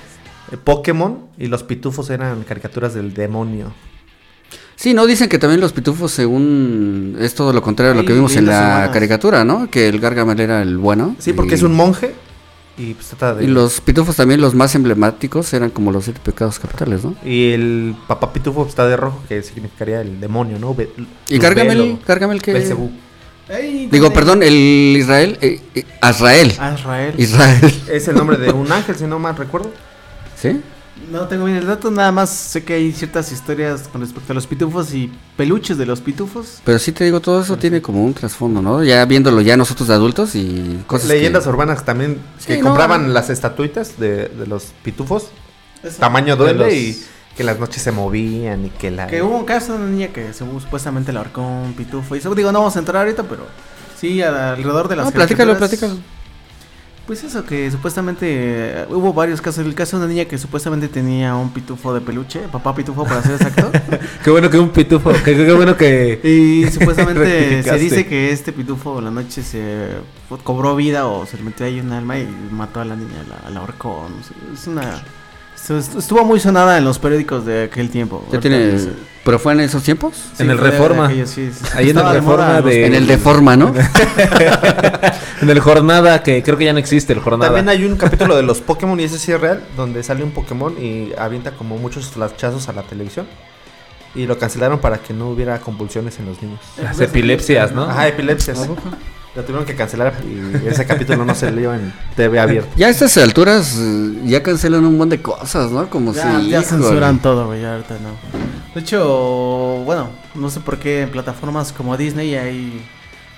Pokémon y los pitufos eran caricaturas del demonio. Sí, no, dicen que también los pitufos, según es todo lo contrario a lo que vimos en la caricatura, ¿no? Que el Gargamel era el bueno. Sí, porque y- es un monje Y pues trata de... Y los pitufos también, los más emblemáticos, eran como los siete pecados capitales, ¿no? Y el papá pitufo está de rojo, que significaría el demonio, ¿no? Be- Y Gargamel, Gargamel que... Ey, Digo, perdón, el Israel, eh, eh, Azrael. Israel. Israel. Es el nombre de un ángel, si no mal recuerdo. ¿Sí? No tengo bien el dato, nada más sé que hay ciertas historias con respecto a los pitufos y peluches de los pitufos. Pero sí te digo, todo eso tiene como un trasfondo, ¿no? Ya viéndolo ya nosotros de adultos y cosas Leyendas que... urbanas también que Sí, compraban no. las estatuitas de, de los pitufos. Eso. Tamaño De duele los- y que las noches se movían y que la... Que hubo un caso de una niña que se- supuestamente le ahorcó un pitufo. Y eso, digo, no vamos a entrar ahorita, pero sí, alrededor de las. No, platícalo, platícalo. Pues eso, que supuestamente eh, hubo varios casos. El caso de una niña que supuestamente tenía un pitufo de peluche, papá pitufo para ser exacto. Qué bueno que un pitufo, qué, qué bueno que... y supuestamente se dice que este pitufo la noche se cobró vida o se le metió ahí un alma y mató a la niña, la, la ahorcó. no sé, Es una. Estu- Estuvo muy sonada en los periódicos de aquel tiempo. Ya tiene... ¿Pero fue en esos tiempos? En el Reforma. sí, sí. Ahí en el de Reforma de- En el de forma, ¿no? En el jornada, que creo que ya no existe el jornada. También hay un capítulo de los Pokémon, y ese sí es real, donde sale un Pokémon y avienta como muchos flashazos a la televisión. Y lo cancelaron para que no hubiera convulsiones en los niños. Las epilepsias, ¿no? Ajá, epilepsias. Lo tuvieron que cancelar y ese capítulo no se leyó en TV abierto. Ya a estas alturas eh, ya cancelan un montón de cosas, ¿no? Como Ya, si... ya censuran todo, güey, ya ahorita no. De hecho, bueno, no sé por qué en plataformas como Disney hay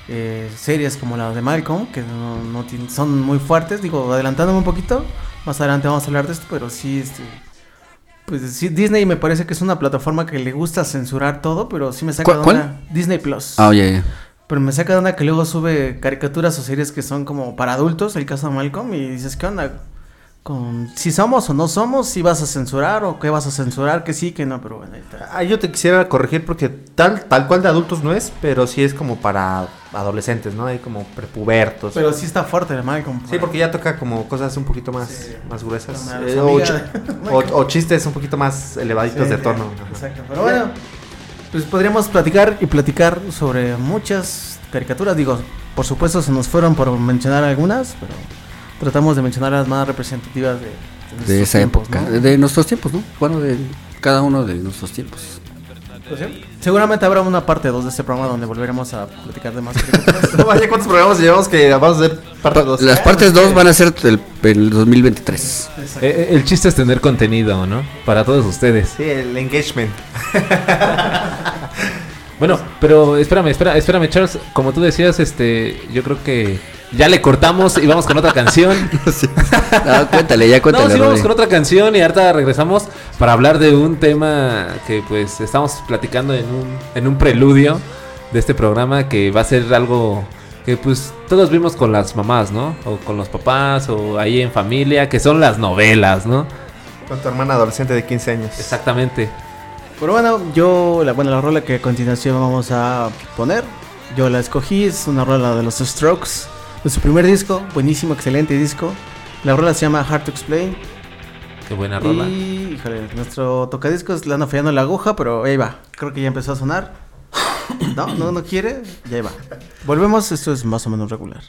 eh, series como la de Malcolm, que no, no tienen- son muy fuertes. Digo, adelantándome un poquito, más adelante vamos a hablar de esto, pero sí, este, pues sí, Disney me parece que es una plataforma que le gusta censurar todo, pero sí me saca ¿Cuál- de una Disney Plus. Ah, oye, ya. Pero me saca de una que luego sube caricaturas o series que son como para adultos, el caso de Malcolm, y dices, ¿qué onda? Con, si somos o no somos, si vas a censurar o qué vas a censurar, que sí, que no, pero bueno, ahí está. Ah, yo te quisiera corregir porque tal, tal cual de adultos no es, pero sí es como para adolescentes, ¿no? Hay como prepubertos. Pero sí está fuerte el Malcolm. Sí, porque ya toca como cosas un poquito más, Sí. más gruesas. Eh, o, ch- o- o chistes un poquito más elevaditos Sí, de tono. Exacto, pero bueno, pues podríamos platicar y platicar sobre muchas caricaturas. Digo, por supuesto se nos fueron por mencionar algunas, pero tratamos de mencionar las más representativas de, de esa tiempos, época, ¿no? de nuestros tiempos, ¿no? Bueno, de cada uno de nuestros tiempos. Pues sí. Seguramente habrá una parte 2 de este programa donde volveremos a platicar de más caricaturas. No vaya cuántos programas llevamos que vamos a hacer parte dos. Las partes 2 van a ser el, el 2023. Eh, el chiste es tener contenido, ¿no? Para todos ustedes. Sí, el engagement. Bueno, pero espérame, espera, espérame, Charles. Como tú decías, este, yo creo que ya le cortamos y vamos con otra canción. No, cuéntale, ya No, cuéntale. sí, vamos con otra canción y ahorita regresamos para hablar de un tema que pues estamos platicando en un, en un preludio de este programa que va a ser algo que pues todos vimos con las mamás, ¿no? O con los papás o ahí en familia, que son las novelas, ¿no? Con tu hermana adolescente de 15 años. Exactamente. Pero bueno, yo, la, bueno, la rola que a continuación vamos a poner, yo la escogí, es una rola de los Strokes, de su primer disco, buenísimo, excelente disco. La rola se llama Hard to Explain. Qué buena rola. Y, híjole, nuestro tocadiscos le anda fallando la aguja, pero ahí va. Creo que ya empezó a sonar. No, no, no quiere, ya ahí va. Volvemos, esto es más o menos regular.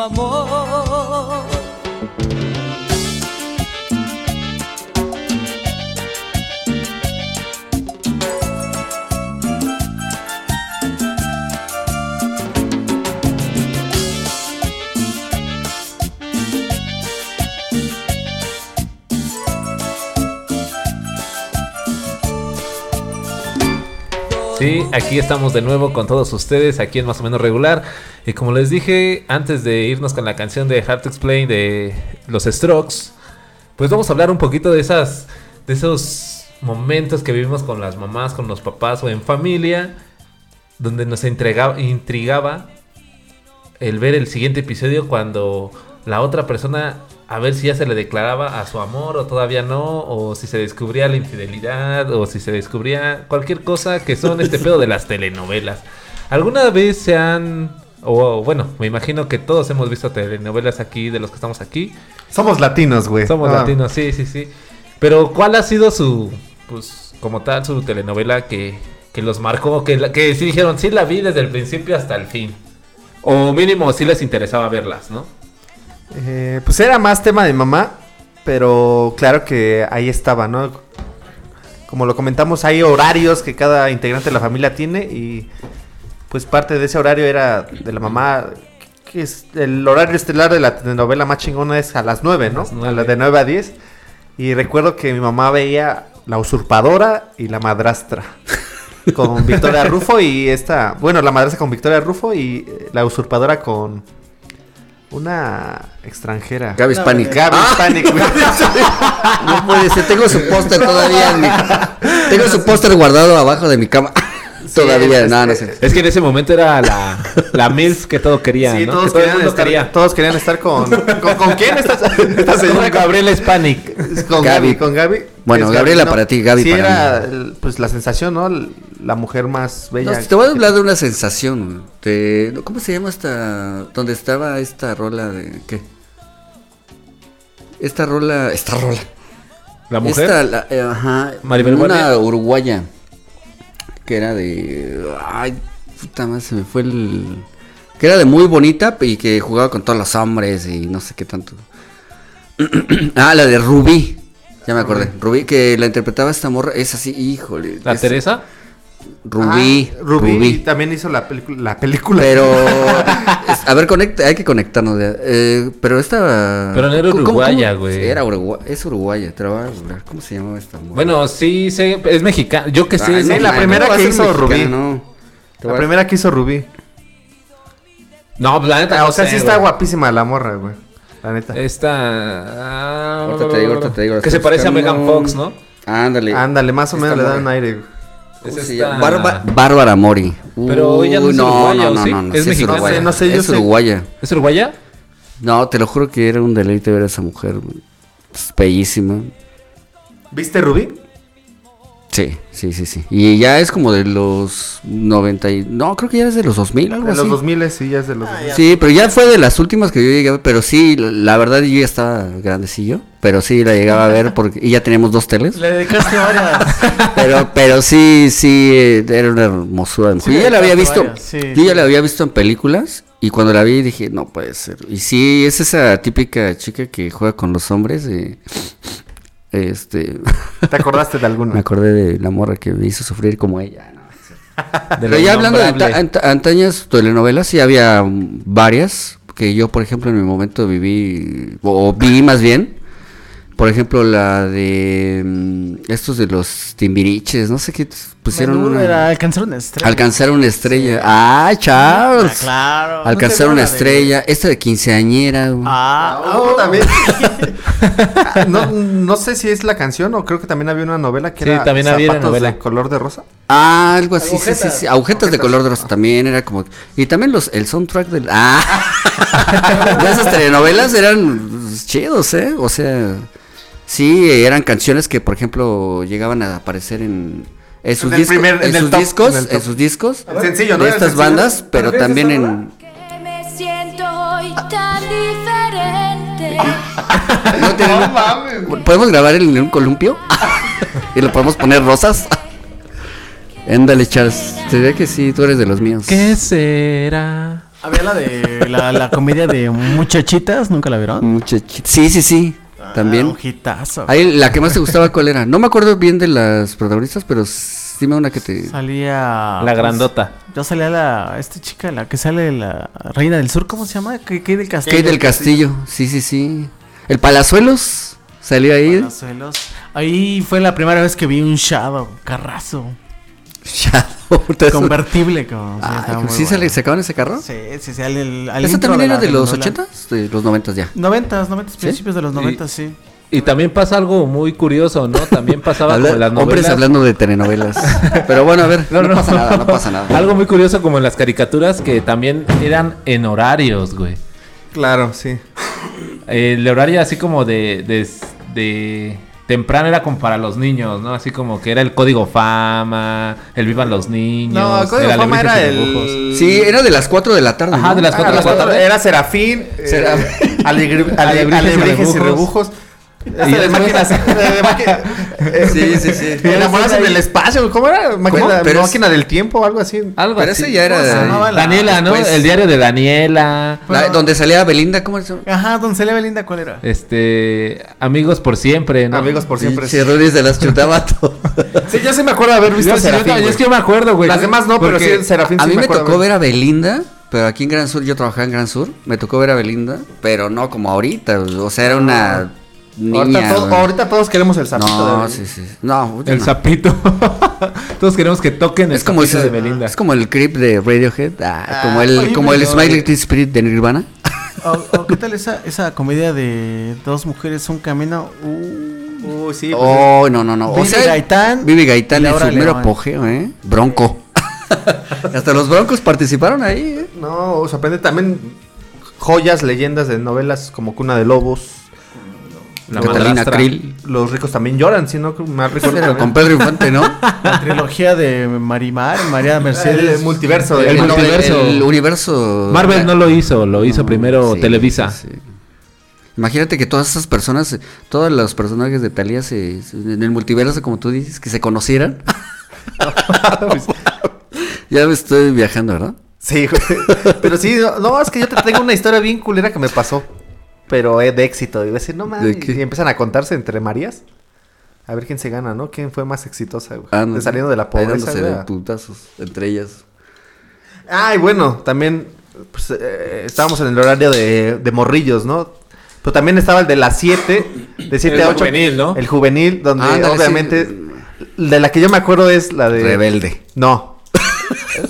Amor. Aquí estamos de nuevo con todos ustedes, aquí en Más o menos Regular. Y como les dije, antes de irnos con la canción de Hard to Explain de los Strokes, pues vamos a hablar un poquito de esas, de esos momentos que vivimos con las mamás, con los papás o en familia, donde nos entregaba, intrigaba el ver el siguiente episodio cuando la otra persona a ver si ya se le declaraba a su amor o todavía no, o si se descubría la infidelidad, o si se descubría cualquier cosa que son este pedo de las telenovelas. ¿Alguna vez se han, o bueno, me imagino que todos hemos visto telenovelas aquí, de los que estamos aquí? Somos latinos, güey. Somos Ah, latinos, sí, sí, sí. Pero ¿cuál ha sido su, pues, como tal, su telenovela que, que los marcó? Que, la- que sí dijeron, sí la vi desde el principio hasta el fin. O mínimo sí les interesaba verlas, ¿no? Eh, pues era más tema de mamá, pero claro que ahí estaba, ¿no? Como lo comentamos, hay horarios que cada integrante de la familia tiene y pues parte de ese horario era de la mamá, que es el horario estelar de la telenovela más chingona es a las 9, ¿no? las A nueve. las de 9 a 10. Y recuerdo que mi mamá veía La usurpadora y La madrastra. Con Victoria Rufo y esta... Bueno, La madrastra con Victoria Rufo y eh, La usurpadora con... Una extranjera. Gaby Hispanic. Gaby Hispanic, güey. No puede ser, tengo su póster todavía. en mi- tengo su póster guardado abajo de mi cama. Todavía, es- no, no sé. Es que en ese momento era la, la MILF que todo quería, Sí, ¿no? todos, que todo querían mundo estar, quería. todos querían estar con... ¿Con, con quién esta, esta Con señora? Gabriela Hispanic. Con Gaby. Gaby, con Gaby. Bueno, Es Gabriela ¿no? para ti, Gaby sí, para era mí. pues la sensación, ¿no? La mujer más bella. No, te voy a hablar de una sensación. De, ¿Cómo se llama esta? ¿Dónde estaba esta rola de qué? Esta rola, esta rola. La mujer. Esta, la- eh, ajá, Maribel una Guardia. uruguaya que era de, ay, puta madre, se me fue el, que era de muy bonita y que jugaba con todos los hombres y no sé qué tanto. ah, la de Rubí. Ya me acordé. Rubí, que la interpretaba esta morra. Es así, híjole. La es- Teresa. Rubí. Ah, Rubí. Rubí. también hizo la, película la película. Pero, a ver, conecta, hay que conectarnos. eh, pero esta. Pero no era ¿cómo- cómo- uruguaya, güey. Sí, Era uruguaya, es uruguaya, te voy a. ¿Cómo se llamaba esta morra? Bueno, sí, sé, es mexicana. Yo que sé. Sí, no, la man, primera no que hizo mexicana, Rubí. la primera que hizo Rubí. No, pues, la neta. Ah, no o sea, sé, sí está guapísima la morra, güey. La neta. Esta. ah, Ahorita te digo, ahorita te digo. Que se parece a Megan. Fox, ¿no? Ándale. Ándale, más o menos le da un aire. güey. ¿Cómo Es se esta- llama? Barba- Bárbara Mori. Pero ella no Uy, es uruguaya, ¿o sí? ¿Es sí mexicana? uruguaya. No sé, no sé, yo es sé. uruguaya. ¿Es uruguaya? No, te lo juro que era un deleite ver a esa mujer. Es bellísima. ¿Viste Rubí? Sí, sí, sí, sí. Y ya es como de los 90 y... No, creo que ya es de los 2000, algo De los así. 2000 sí, ya es de los 2000. Sí, pero ya fue de las últimas que yo llegué a ver, pero sí, la- verdad yo ya estaba grandecillo, pero sí la llegaba a ver porque y ya teníamos dos teles. Le dedicaste varias. Pero, pero sí, sí, eh, era una hermosura de. Sí, yo ya la había visto, varias, sí, yo ya la había visto en películas y cuando la vi dije, no puede ser. Y sí, es esa típica chica que juega con los hombres. eh, este, ¿Te acordaste de alguna? me acordé de la morra que me hizo sufrir como ella. ¿no? Pero ya hablando de anta- antañas telenovelas, sí había mm, varias que yo, por ejemplo, en mi momento viví, o vi más bien. Por ejemplo, la de mm, estos de los timbiriches, no sé qué pusieron Menudo una- era alcanzar una estrella. Alcanzar una estrella. ¡Ah, Charles! Ah, claro. Alcanzar ¿No te una de- estrella. Esta de quinceañera. güey. Ah, Oh, también. Ah, no, no sé si es la canción o creo que también había una novela que Sí, era también había una novela. de color de rosa. Ah, algo así, sí, sí, sí. Agujetas de color de rosa también era como. Y también los el soundtrack del. Ah, de esas telenovelas eran chidos, ¿eh? O sea, sí, eran canciones que, por ejemplo, llegaban a aparecer en. En sus, En discos, primer- en sus top, discos, en el en, top. sus discos El sencillo, ¿no? de estas sencillo. bandas, pero ¿Refieres a también en Que me siento hoy tan diferente. ¿no tienen- ¿Podemos grabar en un columpio? y le podemos poner rosas. Ándale, Charles. Se ve que sí, tú eres de los míos. ¿Qué será? Había la de la, la comedia de muchachitas, ¿nunca la vieron? Muchachito. Sí, sí, sí. Ah, También. un hitazo. Ahí la que más te gustaba, ¿cuál era? No me acuerdo bien de las protagonistas, pero dime una que te. Salía. La pues, grandota. Yo salía la. Esta chica, la que sale la Reina del Sur, ¿cómo se llama? ¿Qué, qué del Castillo? Kate del Castillo. Sí, sí, sí. El Palazuelos salió ahí. Palazuelos. Ahí fue la primera vez que vi un Shadow, carrazo. Shadow. Convertible, como. sí, Ah, ¿Sí bueno. sale, sacaban ese carro? Sí, sí, sí. Al, al- al ¿Esa intro también era de los telenovela. 80s? De los 90 ya. Noventas, noventas, principios de los noventas, sí. Y también pasa algo muy curioso, ¿no? También pasaba Habla- como en las hombres novelas. hablando de telenovelas. Pero bueno, a ver, no, pasa nada, no pasa nada. Algo muy curioso como en las caricaturas que también eran en horarios, güey. Claro, sí. El horario así como de, de, de temprano era como para los niños, ¿no? Así como que era el código fama, el vivan los niños. No, el código el fama era el. Sí, era de las 4 de la tarde. Ajá, ¿no? de las Ah, cuatro de la las cuatro- tarde. Era Serafín, eh, Alebrijes y Alebrijes y Rebujos. Esta de máquinas. de máquina- eh, Sí, sí, sí. Enamorados en el espacio. ¿Cómo era? Máquina, ¿Cómo? Pero es- del tiempo o algo así. Algo Pero así. ese ya ¿Cómo se era. Daniela, ¿no? después- El diario de Daniela. la- donde salía Belinda, ¿cómo se llama? Ajá, Don Celia Belinda, ¿cuál era? Este, amigos por siempre, ¿no? Amigos por siempre. Sí, Rulis de las Chutabato. Sí, yo sí me acuerdo de haber visto Yo, a yo Serafín. güey. es que yo me acuerdo, güey. Las demás no, pero sí, Serafín A sí mí me acuerdo tocó ver a Belinda, pero aquí en Gran Sur, yo trabajaba en Gran Sur, me tocó ver a Belinda, pero no como ahorita, o sea, era una niña. Ahorita, todo- güey. ahorita todos queremos el sapito no, de sí, sí. No, El no. sapito. Todos queremos que toquen el Es como, ese- de Belinda. es como el creep de Radiohead, ah, Ah, como el, oye, como el Smiley Teen Spirit de Nirvana. O, o ¿Qué tal esa, esa comedia de dos mujeres, un camino? Uh, Uy, sí. pues, oh, no, no, no. O Vivi sea, Gaitán Vivi Gaitán en su mero apogeo, ¿eh? Bronco. Hasta los broncos participaron ahí, ¿eh? No, sorprende también joyas, leyendas de novelas como Cuna de Lobos. La Catalina. Krill. Los ricos también lloran, si no, más ricos Pero también. con Pedro Infante, ¿no? la trilogía de Marimar, María Mercedes. El multiverso. El el- no, multiverso. el universo. Marvel no lo hizo, lo hizo primero Sí, Televisa. sí, sí. Imagínate que todas esas personas, eh, todos los personajes de Talía se, se- en el multiverso, como tú dices, que se conocieran. ya me estoy viajando, ¿verdad? Sí, güey. Pero sí, no, no, es que yo te tengo una historia bien culera que me pasó. Pero eh, de éxito. Y voy a decir, no ¿De mames. Y empiezan a contarse entre Marías. A ver quién se gana, ¿no? ¿Quién fue más exitosa, güey? Ah, no, de saliendo de la ahí pobreza, dándose güey. de putazos entre ellas. Ay, bueno, también pues, eh, estábamos en el horario de, de morrillos, ¿no? Pero también estaba el de las 7, de 7 El a 8. juvenil, ¿no? El juvenil, donde obviamente sí. de la que yo me acuerdo es la de... Rebelde. No.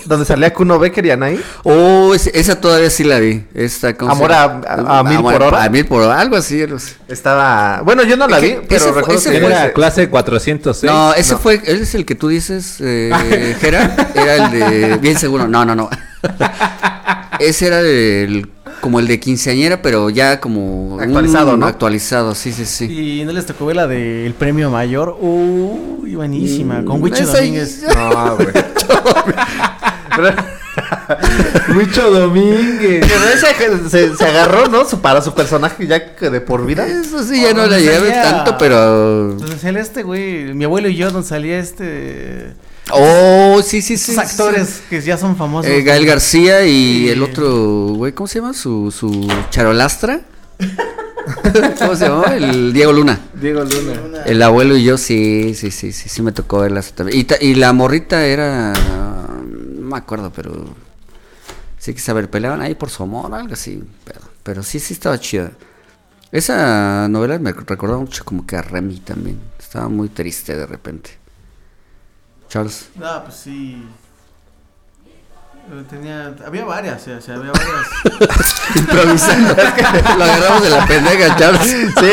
Donde salía Kuno Becker y Anaí. Oh, ese- esa todavía sí la vi. Esta, ¿cómo se Amor a- a- a mil Amor por hora. A mil por hora, algo así. así. Estaba... Bueno, yo no la vi, pero ese fue- recuerdo ese que... fue- Era clase 406. No, ese no. fue, él es el que tú dices, eh, Jera, era el de, bien seguro, no, no, no. Ese era el, como el de quinceañera, pero ya como un- Actualizado, ¿no? Actualizado, sí, sí, sí. Y no les tocó ver la del premio mayor. Uy, buenísima. Con Wicho Esa- Domínguez. No, güey. Mucho Domínguez. Pero ese se, se agarró, ¿no? Su, para su personaje ya que de por vida. Eso sí, ya no Oh, la llevé tanto, pero... Donde salía este güey, mi abuelo y yo, donde salía este. Oh, sí, sí, sí. Actores que ya son famosos. Eh, Gael García y Sí. el otro, güey, ¿cómo se llama? Su, su charolastra. ¿Cómo se llama? El Diego Luna. Diego Luna. El abuelo y yo, sí, sí, sí, sí, sí me tocó verlas también. Y, ta- y la morrita era, no me acuerdo, pero sí que saber, peleaban ahí por su amor, algo así, pero, pero sí, sí estaba chida. Esa novela me recordaba mucho como que a Remy también, estaba muy triste de repente. Charles. Ah, pues sí. Eh, Tenía, había varias, o sea, había varias. Improvisando. Lo agarramos de la pendeja, Charles. Sí,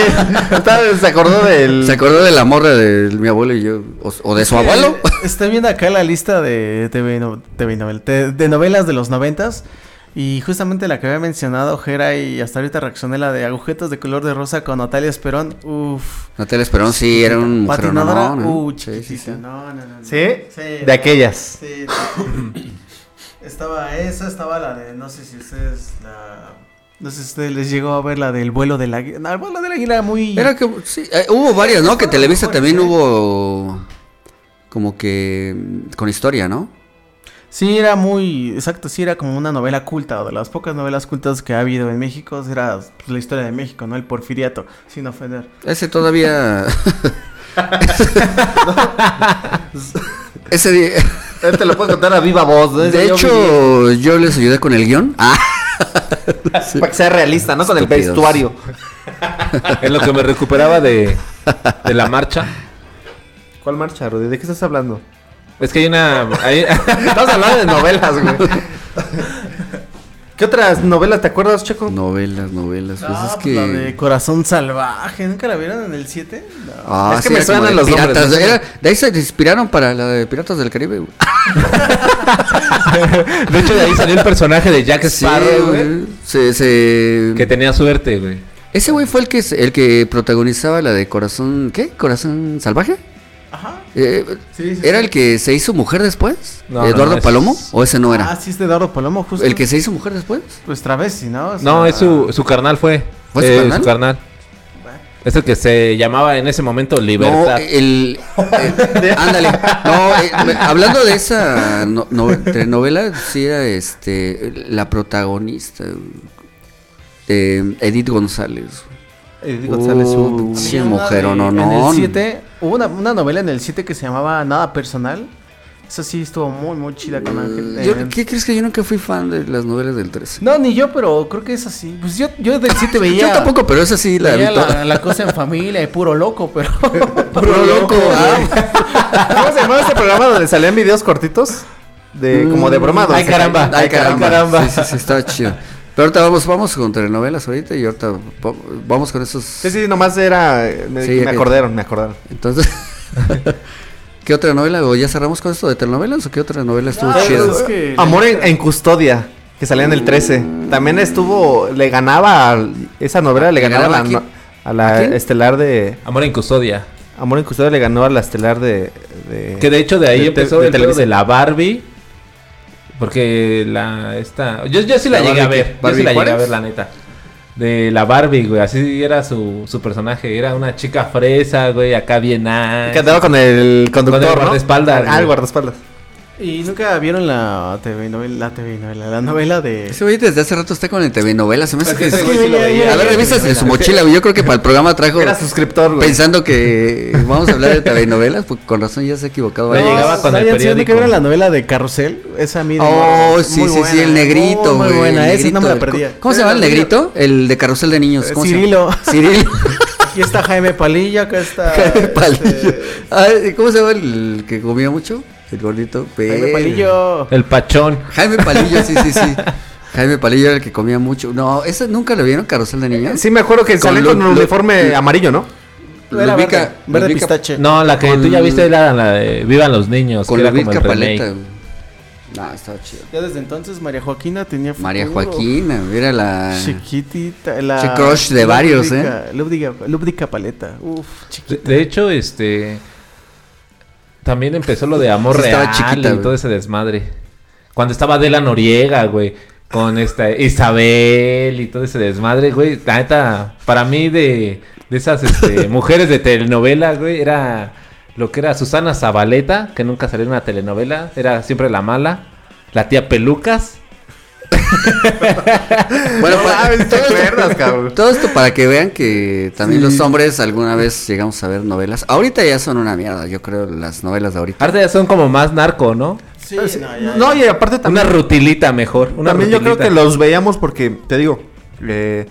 estaba- se acordó del... Se acordó de la morra de mi abuelo y yo, o, o de su abuelo. Eh, Estoy viendo acá la lista de TV, no- TV novel- te- de novelas de los noventas. Y justamente la que había mencionado, Jera, y hasta ahorita reaccioné la de Agujetas de color de rosa con Natalia Esperón. Uf. Natalia Esperón sí era un mujer Patinadora. no, no, Uh, Sí, sí, sí. No, no, no. no. ¿Sí? Sí, De aquellas. Sí, sí. Estaba esa, estaba la de, no sé si ustedes la... No sé si ustedes les llegó a ver la del vuelo del águila. No, el vuelo del águila muy... Era que sí, eh, hubo varias, ¿no? Que Televisa también hubo como que mm, con historia, ¿no? Sí, era muy, exacto, sí, era como una novela culta, o de las pocas novelas cultas que ha habido en México, era pues, la historia de México, ¿no? El porfiriato, sin ofender. Ese todavía... Ese día... Te lo puedo contar a viva voz. ¿no? De Yo hecho, yo les ayudé con el guion. Ah, para que sea realista, ¿no? Con el vestuario. En lo que me recuperaba de, de la marcha. ¿Cuál marcha, Rudy? ¿De qué estás hablando? Es que hay una. hay- Estamos hablando de novelas, güey. ¿Qué otras novelas te acuerdas, Checo? novelas, novelas. Pues Ah, es pues que... la de Corazón Salvaje, ¿nunca la vieron en el 7? Ah, Es que sí, me suenan de los nombres, piratas. Era- de ahí se inspiraron para la de Piratas del Caribe. güey. de hecho, de ahí salió el personaje de Jack Sparrow, güey. güey. Se, se- Que tenía suerte, güey. Ese güey fue el que, el que protagonizaba la de Corazón... ¿Qué? ¿Corazón Salvaje? Ajá. Eh, Sí, sí, ¿Era sí. el que se hizo mujer después? No, ¿Eduardo no, es- Palomo? ¿O ese no Ah, era? sí, es de Eduardo Palomo, justo. ¿El que se hizo mujer después? Pues travesti, ¿no? O No, es su, su carnal fue. ¿Fue su Eh, carnal? su carnal. Es el que se llamaba en ese momento No, Libertad. el... eh, ándale. No, eh, me- hablando de esa no, no- telenovela, sí era este, la protagonista. eh, Edith González. Edith González, su- Uh, sí, mujer o de- no, En no. el 7, hubo una, una novela en el 7 que se llamaba Nada Personal. Esa sí estuvo muy, muy chida con Ángel. Yo- eh, ¿Qué crees que yo nunca fui fan de las novelas del 13? No, ni yo, pero creo que es así. Pues yo, yo del 7 veía. Yo tampoco, pero esa sí la veía la, la cosa en familia y puro loco, pero. Puro loco. ¿Cómo se llamaba este programa donde salían videos cortitos? De, como de bromados. Ay, caramba. Ay, caramba. Ay, caramba. Sí, sí, sí, estaba chido. Pero ahorita vamos, vamos con telenovelas ahorita y ahorita va- vamos con esos. Sí, sí, nomás era. Me, Sí, me acordaron, me acordaron. Entonces, ¿qué otra novela? ¿O ya cerramos con esto de telenovelas o qué otra novela estuvo No, chida? es que- Amor en, en custodia, que salía en el 13. También estuvo. Le ganaba. esa novela le ¿Le ganaba a ganaba la, a quién? no- a la ¿A quién? estelar de. Amor en custodia. Amor en custodia le ganó a la estelar de. de- Que de hecho de ahí de empezó de el de la Barbie. Porque la esta yo, yo sí la, ¿La llegué a ver, yo ¿Barbie sí la llegué a ver la neta. De la Barbie, güey, así era su, su personaje, era una chica fresa, güey, acá bien nice. Que andaba con el conductor. Con el ¿no? guardaespaldas, Ah, el guardaespaldas. ¿Y nunca vieron la TV novela? La TV novela, la novela de. Ese güey desde hace rato está con el TV novela. Se me hace Es que. es- güey sí veía. A ver, revisas en su mochila, güey. Yo creo que para el programa trajo. Era suscriptor, güey. Pensando que vamos a hablar de telenovelas, pues con razón ya se ha equivocado. Varias llegaba con el ¿Sabían- sabían periódico. que vieron la novela de Carrusel? Esa a mí de Oh, sí, muy sí, sí, buena, el negrito, Muy, muy güey, buena, esa no me la perdía. ¿Cómo se llama el negrito? El de Carrusel de Niños. Eh, ¿Cómo se llama? Cirilo. Cirilo. Aquí está Jaime Palilla, acá está. Jaime este, Ay, ¿Cómo se llama el que comía mucho? El gordito. Jaime Palillo. El pachón. Jaime Palillo, sí, sí, sí. Jaime Palillo era el que comía mucho. No, ¿esa nunca lo vieron, Carrusel de Niños? Sí, me acuerdo que Con salía con un uniforme amarillo, ¿no? Era verde, verde pistache. No, la que Con- tú ya viste era la de Vivan los niños, Con que era como el. Paleta. No, estaba chido. Ya desde entonces María Joaquina tenía María futuro. Joaquina, era la... Chiquitita, la... Che crush de varios, Lúbrica, Lúbrica Paleta. Uf, De, chiquita. de hecho, este también empezó lo de amor Sí, real chiquita, y güey. todo ese desmadre. Cuando estaba Adela Noriega, güey, con esta Isabel y todo ese desmadre, güey. La neta, para mí de, de esas este, mujeres de telenovela, güey, era lo que era Susana Zabaleta, que nunca salió en una telenovela, era siempre la mala. La tía Pelucas. Bueno, No pa- mames, ¿te acuerdas, cabrón? Todo esto para que vean que también los hombres alguna vez llegamos a ver novelas. Ahorita ya son una mierda, yo creo, las novelas de ahorita. Ahorita ya son como más narco, ¿no? Sí, no, ya, No, y aparte también. Una rutilita mejor. Una También yo creo que los veíamos porque, te digo, eh,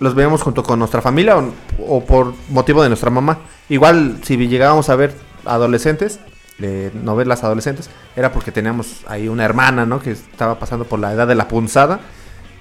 los veíamos junto con nuestra familia o, o por motivo de nuestra mamá. Igual, si llegábamos a ver adolescentes, eh, novelas adolescentes, era porque teníamos ahí una hermana, ¿no? Que estaba pasando por la edad de la punzada.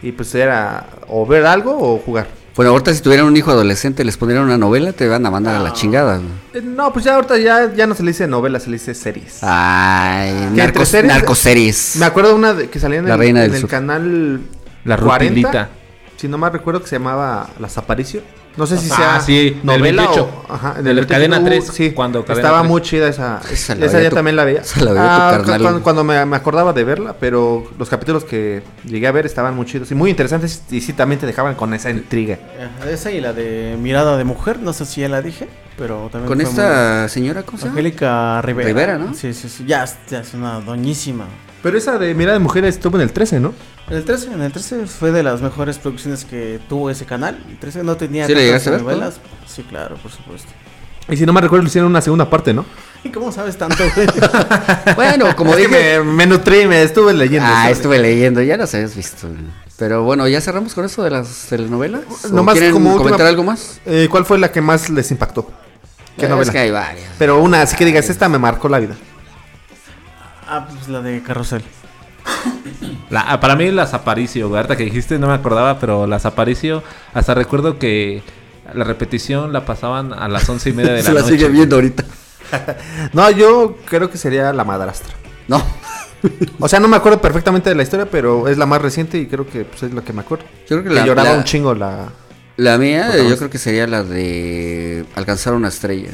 Y pues era o ver algo o jugar. Bueno, ahorita si tuvieran un hijo adolescente, les pondrían una novela, te van a mandar a la chingada. Eh, no, pues ya ahorita ya, ya no se le dice novela, se le dice series. Ay, ¿Qué, narcos, series? narcoseries. Me acuerdo de una de- que salía en La el, Reina en del el Sur. canal La 40, rutilita. Si no mal recuerdo que se llamaba Las Aparicio. No sé si Ah, sea sí, del novela 28. o ajá, De la cadena Uh, 3, sí, cuando Cadena estaba 3. muy chida esa. Esa ya tu- también la veía. esa la veía tu Ah, cu- carnal. cuando, cuando me, me acordaba de verla, pero los capítulos que llegué a ver estaban muy chidos y muy interesantes y sí también te dejaban con esa intriga. Ajá, Esa y la de Mirada de Mujer, no sé si ya la dije, pero también Con fue esta señora, ¿cómo se muy- llama? Angélica Rivera. Rivera, ¿no? Sí, sí, sí. Ya, ya es una doñísima. Pero esa de Mirada de Mujeres estuvo en el 13, ¿no? En el 13, en el 13 fue de las mejores producciones que tuvo ese canal. El 13 no tenía ¿Sí ver, novelas. Sí, claro, por supuesto. Y si no me recuerdo, le hicieron una segunda parte, ¿no? ¿Y cómo sabes tanto? Bueno, como Es que dije. me, me nutrí, me estuve leyendo. Ah, ¿sabes? estuve leyendo, ya las habías visto. Pero bueno, ya cerramos con eso de las telenovelas. ¿O Nomás ¿Quieren como última- comentar algo más? Eh, ¿Cuál fue la que más les impactó? ¿Qué Eh, novela? Es que hay varias. Pero una, así que digas, esta me marcó la vida. Ah, pues la de Carrusel. La- ah, para mí las Aparicio, güey. Ahorita que dijiste no me acordaba, pero las Aparicio, hasta recuerdo que la repetición la pasaban a las once y media de la Se la noche. sigue viendo ahorita. No, yo creo que sería La Madrastra. No. O sea, no me acuerdo perfectamente de la historia, pero es la más reciente y creo que pues, es lo que me acuerdo. Yo creo que Que la, lloraba la- un chingo la... la mía, yo creo que sería la de Alcanzar una estrella.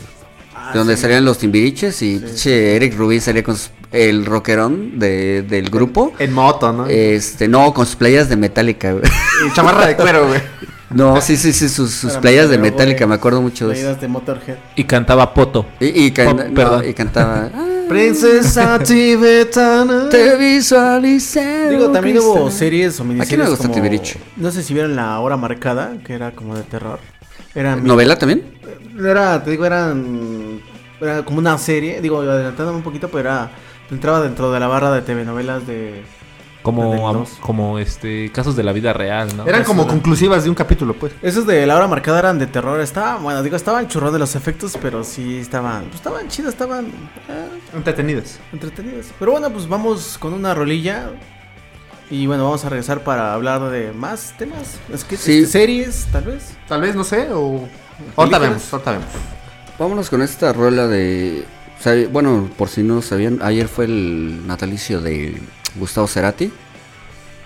Ah, donde sí. salían los timbiriches y pinche Eric Rubin salía con sus- el rockerón de, del grupo. En moto, ¿no? Este, no, con sus playas de Metallica, güey. Y chamarra de cuero, güey. No, sí, sí, sí, sus, sus playas de Metallica, me acuerdo mucho de eso. Leídas de Motorhead. Y cantaba Poto. Y, y, can- Pop, no, perdón. y cantaba. "Ah, Princesa tibetana. Te visualicé. Digo, también hubo Cristian". series o miniseries gusta como... No sé si vieron La Hora Marcada, que era como de terror. Era mi- ¿Novela también? Era, te digo, eran... Era como una serie, digo, adelantándome un poquito, pero era... Entraba dentro de la barra de TV novelas de... Como, como este casos de la vida real, ¿no? Eran como Eso, conclusivas de un capítulo, pues. Esos de la hora marcada eran de terror. Estaban, bueno, digo, estaban churros de los efectos, pero sí estaban, pues estaban chidos, estaban eh, Entretenidas. entretenidos. Pero bueno, pues vamos con una rolilla. Y bueno, vamos a regresar para hablar de más temas. Es que Sí. este, series, tal vez. Tal vez, no sé, o... Ahorita vemos, ahorita vemos. Vámonos con esta rola de. Bueno, por si no sabían, ayer fue el natalicio de Gustavo Cerati.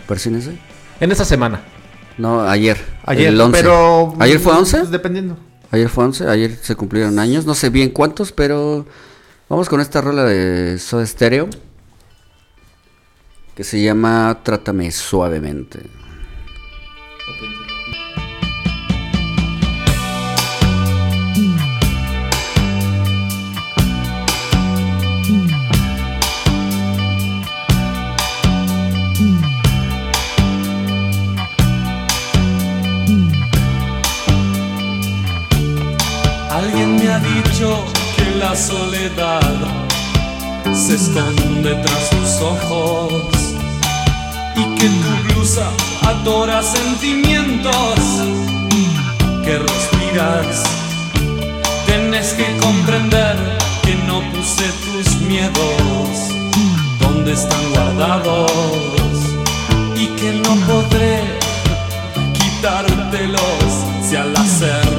Persínense. En esa semana. No, ayer. Ayer, el 11. pero... ¿Ayer fue 11? Pues dependiendo. Ayer fue 11, ayer se cumplieron años, no sé bien cuántos, pero vamos con esta rola de Soda Stereo que se llama Trátame suavemente. Alguien me ha dicho que la soledad se esconde tras tus ojos y que tu blusa adora sentimientos que respiras. Tienes que comprender que no puse tus miedos donde están guardados y que no podré quitártelos si al hacerlo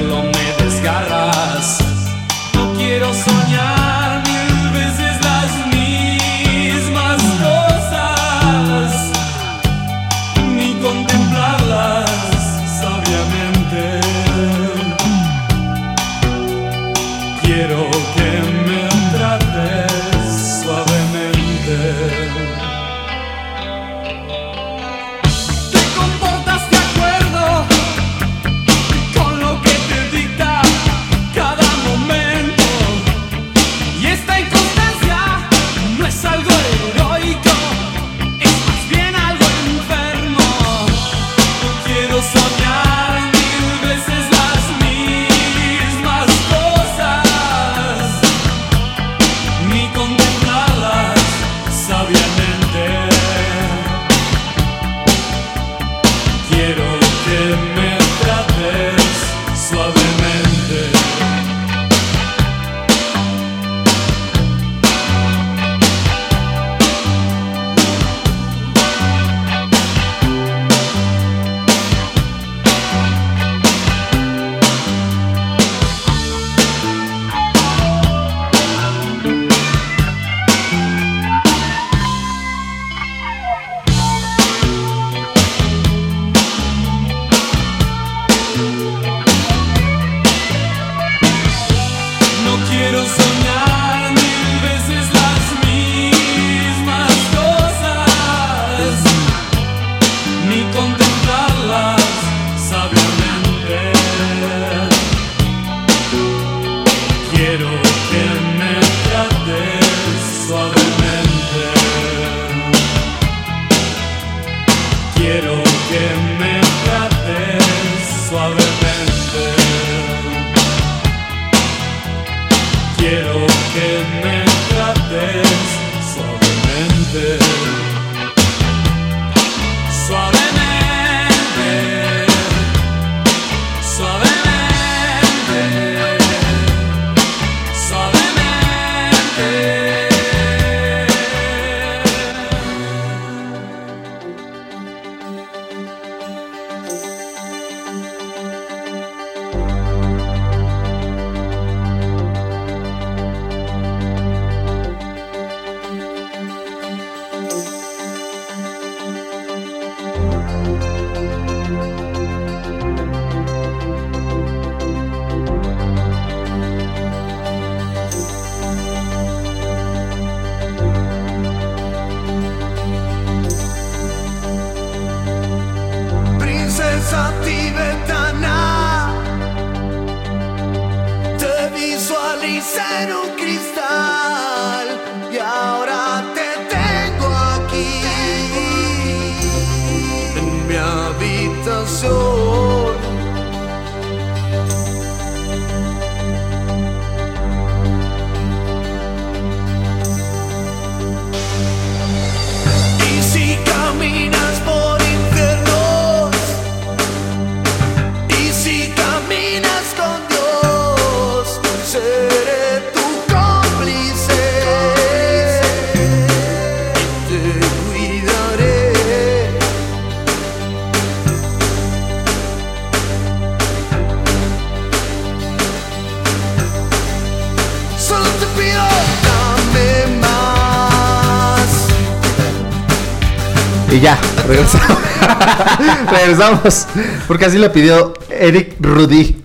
regresamos. Porque así lo pidió Eric Rudy.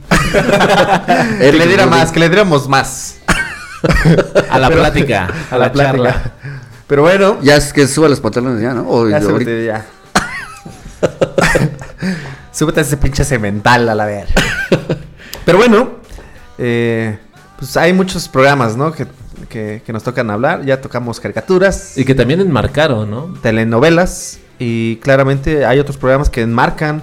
que le diera más, que le diéramos más. A la plática, a la, charla. plática. Pero bueno, Ya es que suba los pantalones ya, ¿no? O ya súbete ya. súbete a ese pinche cemental a la ver. Pero bueno, eh, pues hay muchos programas, ¿no? Que, que- que nos tocan hablar. Ya tocamos caricaturas, Y que también enmarcaron, ¿no? telenovelas y claramente hay otros programas que enmarcan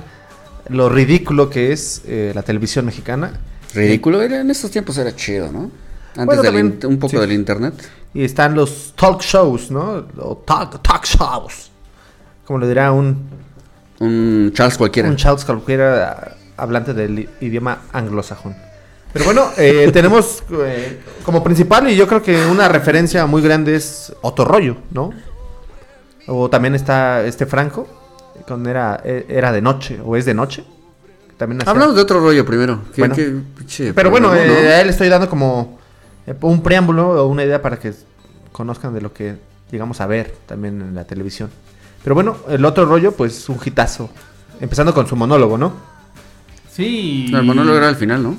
lo ridículo que es eh, la televisión mexicana. Ridículo, era, en estos tiempos era chido, ¿no? Antes Bueno, también, un poco sí. del internet. Y están los talk shows, ¿no? O talk, talk shows. Como le dirá un, Un Charles cualquiera. un Charles cualquiera hablante del idioma anglosajón. Pero bueno, eh, tenemos eh, como principal y yo creo que una referencia muy grande es Otorroyo, ¿no? O también está este Franco, cuando era, e- era de noche o es de noche. También hacía- Hablamos de otro rollo primero. ¿Qué- Bueno. qué pinche Pero bueno, eh, ¿no? a él le estoy dando como eh, un preámbulo o una idea para que conozcan de lo que llegamos a ver también en la televisión. Pero bueno, el otro rollo, pues un hitazo. Empezando con su monólogo, ¿no? Sí. No, el monólogo era al final, ¿no?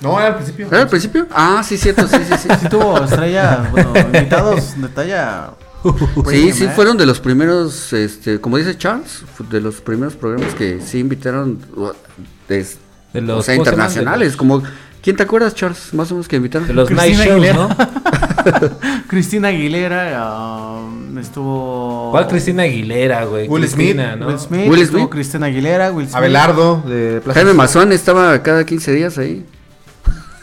No, era al principio. ¿Era al principio? Ah, sí, cierto, sí, sí, sí. Sí tuvo estrella, bueno, invitados de talla. Sí, sí, ¿eh? fueron de los primeros, este, como dice Charles, de los primeros programas que sí invitaron, de, De los, o sea, internacionales, como, ¿quién te acuerdas, Charles? Más o menos que invitaron. De los, night shows, Aguilera. ¿no? Cristina Aguilera um, estuvo. ¿Cuál Cristina Aguilera, güey? Will Cristina, Smith, ¿no? Will Smith, Will estuvo Smith. Cristina Aguilera, Will Smith. Abelardo de Plaza Jaime. Mazón estaba cada 15 días ahí.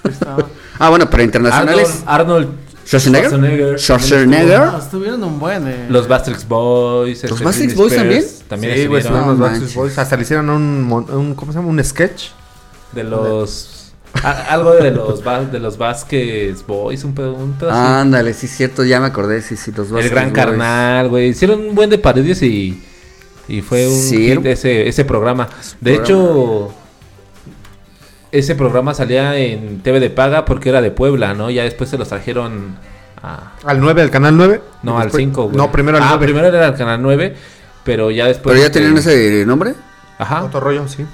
Estaba- Ah, bueno, pero internacionales. Arnold, Arnold Schwarzenegger. Schwarzenegger. Schwarzenegger. Ah, estuvieron un buen. eh. Los Bastrix Boys. ¿Los este, Britney Boys también? También Sí, güey, estuvieron. los No manches. Boys. Hasta le hicieron un, un- ¿cómo se llama? Un sketch. De los... a- algo de los, de los Vasquez Boys, un pedo, un pedo así. Ándale, sí, cierto, ya me acordé, sí, sí, los El Backstreet Gran Boys. Carnal, güey. Hicieron un buen de parodias y... Y fue un Sí, hit ese, ese programa. De programa. hecho... Ese programa salía en TV de paga porque era de Puebla, ¿no? Ya después se los trajeron a... Al 9, al canal 9. No, Y al después- 5, güey. No, primero al ah, 9. primero era el canal 9, pero ya después... ¿Pero ya tenían ese nombre? Ajá. Otro rollo, sí.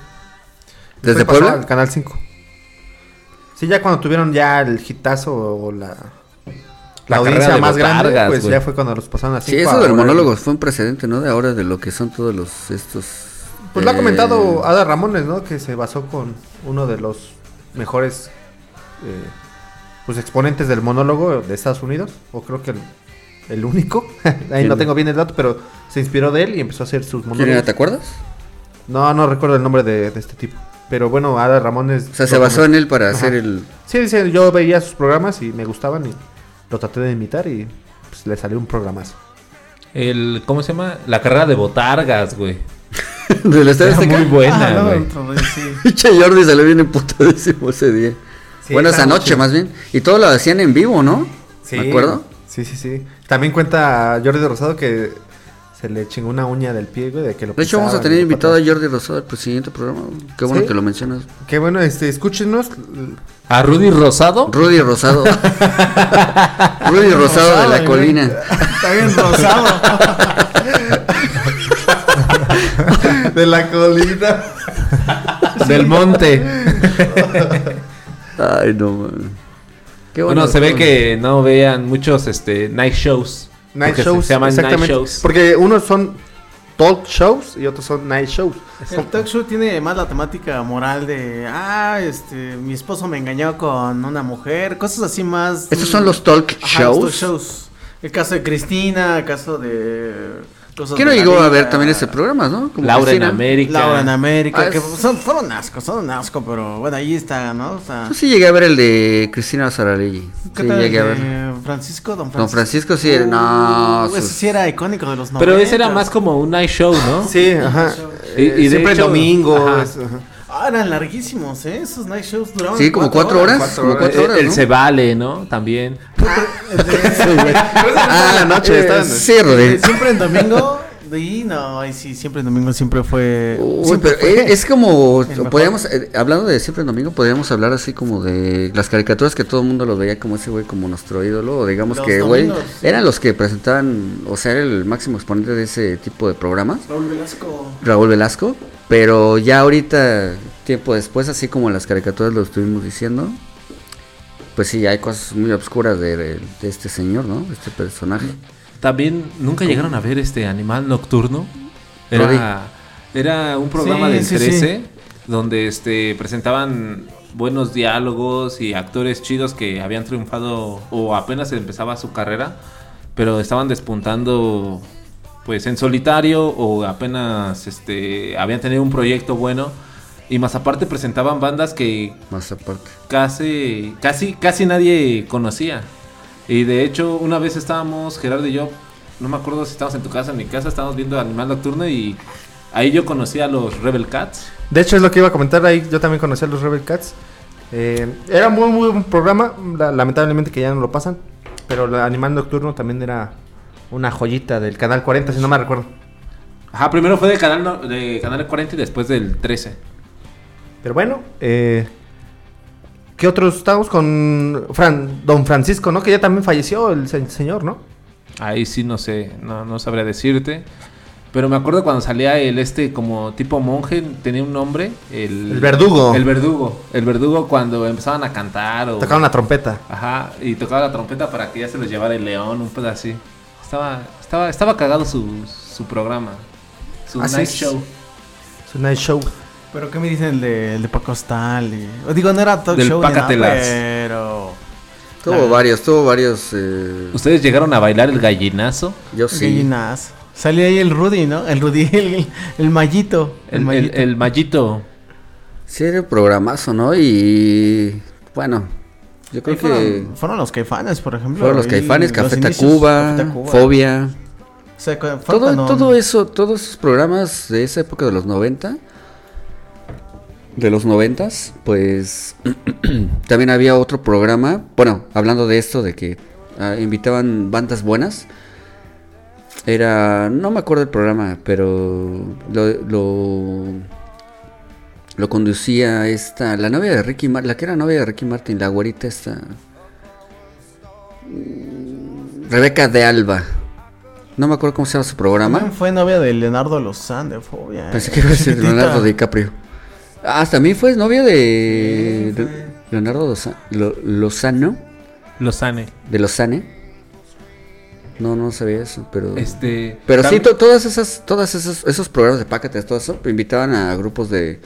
¿Desde Después Puebla? Al canal 5. Sí, ya cuando tuvieron ya el hitazo o la, la, La audiencia de más grande, pues güey. ya fue cuando los pasaron así. Sí, eso del monólogo fue un precedente, ¿no? De ahora de lo que son todos los estos. Pues lo ha comentado Ada Ramones, ¿no? Que se basó con uno de los mejores eh, pues exponentes del monólogo de Estados Unidos. O creo que el, el único. Ahí ¿Quién? no tengo bien el dato, pero se inspiró de él y empezó a hacer sus ¿Quién era? monólogos. ¿Te acuerdas? No, no recuerdo el nombre de, de este tipo. Pero bueno, Ada Ramones. O sea, se basó en él para Ajá. hacer el. Sí, dice, yo veía sus programas y me gustaban y lo traté de imitar y pues, le salió un programazo. El, ¿Cómo se llama? La carrera de botargas, güey. del Estadio Era Azteca. muy buena, Ah, no, güey. rollo, sí. Jordi salió bien emputadísimo ese día. Sí, bueno, esa noche noche. más bien. Y todo lo hacían en vivo, ¿no? ¿Me acuerdo? Sí, sí, sí. También cuenta Jordi Rosado que se le chingó una uña del pie, güey, de que lo De hecho, vamos a tener invitado a. Jordi Rosado al siguiente programa. Qué bueno ¿Sí? que lo mencionas. Qué bueno, este, escúchenos. A Rudy Rosado. Rudy Rosado. Rudy Rosado de la colina. Está bien rosado. De la colina. Del monte. Ay, no, man. Qué Bueno, se ve que no vean muchos este night shows. Night shows. Se llaman night exactamente. shows. Porque unos son talk shows y otros son night shows. El talk show tiene más la temática moral de, ah, este, mi esposo me engañó con una mujer, cosas así más. Estos son los talk Ajá, los shows. talk shows. El caso de Cristina, el caso de. Cosas ¿Quién no de la llegó a ver también ese programa, no? Como Laura en. América. Laura en América, Ah, que es- son, fueron asco, son asco, pero bueno, ahí está, ¿no? O sea, Yo sí llegué a ver el de Cristina Saralegui. ¿qué Sí, tal llegué a el ver. de Francisco, don Francisco. Don Francisco sí era- no, Uh, ese sus- sí era icónico de los 90. Pero ese era más como un night show, ¿no? Sí, ajá. Y- y de siempre el hecho- domingo. ajá. es- ajá. Ah, eran larguísimos, ¿eh? Esos night shows duraban. Sí, como cuatro horas. cuatro como horas. cuatro El, horas, el ¿no? se vale, ¿no? También. Ah, la noche eh, sí. Siempre en domingo. Y no, ay, sí, siempre en domingo siempre fue. Uy, siempre pero fue es como, podríamos, eh, hablando de siempre en domingo, podríamos hablar así como de las caricaturas que todo el mundo lo veía como ese güey como nuestro ídolo, o digamos Los que, güey, eran los que presentaban, o sea, era el máximo exponente de ese tipo de programas, Raúl Velasco. Raúl Velasco, pero ya ahorita, tiempo después, así como las caricaturas lo estuvimos diciendo, pues sí, hay cosas muy obscuras de, de este señor, ¿no? De este personaje. También nunca llegaron a ver este animal nocturno. Era, era un programa Sí, del sí, 13 donde este presentaban buenos diálogos y actores chidos que habían triunfado o apenas empezaba su carrera, pero estaban despuntando pues en solitario o apenas este habían tenido un proyecto bueno y más aparte presentaban bandas que Más aparte. casi, casi, casi nadie conocía. Y de hecho, una vez estábamos, Gerardo y yo, no me acuerdo si estábamos en tu casa o en mi casa, estábamos viendo Animal Nocturno y ahí yo conocí a los Rebel Cats. De hecho, es lo que iba a comentar ahí. Yo también conocí a los Rebel Cats. Eh, era muy, muy buen programa. la- lamentablemente que ya no lo pasan. Pero el Animal Nocturno también era una joyita del canal 40, si no me recuerdo. Ajá, primero fue de Canal, de canal 40 y después del 13. Pero bueno, eh, ¿qué otros? Estábamos con Fran, Don Francisco, ¿no? Que ya también falleció el se- señor, ¿no? Ahí sí no sé, no, no sabría decirte. Pero me acuerdo cuando salía el este como tipo monje, tenía un nombre. El, El verdugo. El verdugo. El verdugo cuando empezaban a cantar o... Tocaron la trompeta. Ajá, y tocaba la trompeta para que ya se los llevara el león, un pedo así. Estaba, estaba, estaba cagado su, su programa. Su Así night es. show. Es un night show. Pero ¿qué me dicen el de, el de Paco Stanley? O digo, no era talk Del show ni nada, pero... Tuvo varios, tuvo varios. eh, ¿Ustedes llegaron a bailar el gallinazo? yo sí. Gallinas. Salía ahí el Rudy, ¿no? El Rudy, el, el mallito. El, mallito. el mallito. Sí, era un programazo, ¿no? Y bueno, yo creo que fueron, los caifanes, por ejemplo. fueron los caifanes, Café Tacuba. Fobia. O sea, cu- fue Todo, cuando- todo eso, todos esos programas de esa época de los 90, de los 90, pues también había otro programa, bueno, hablando de esto, de que ah, invitaban bandas buenas. Era, no me acuerdo el programa, pero lo, lo, lo conducía esta, la novia de Ricky Martin, la que era novia de Ricky Martin, la güerita esta, mm, Rebeca de Alba. No me acuerdo cómo se llama su programa. También fue novia de Leonardo Lozán de Fobia. Pensé eh. que iba a decir. Leonardo DiCaprio. Ah, también fue novia de de Leonardo Loza- Lo- Lozano, Lozane. de Lozane. No, no sabía eso, pero Este. pero sí tam- to- todas esas todas esos esos programas de Pácates, todo eso invitaban a grupos de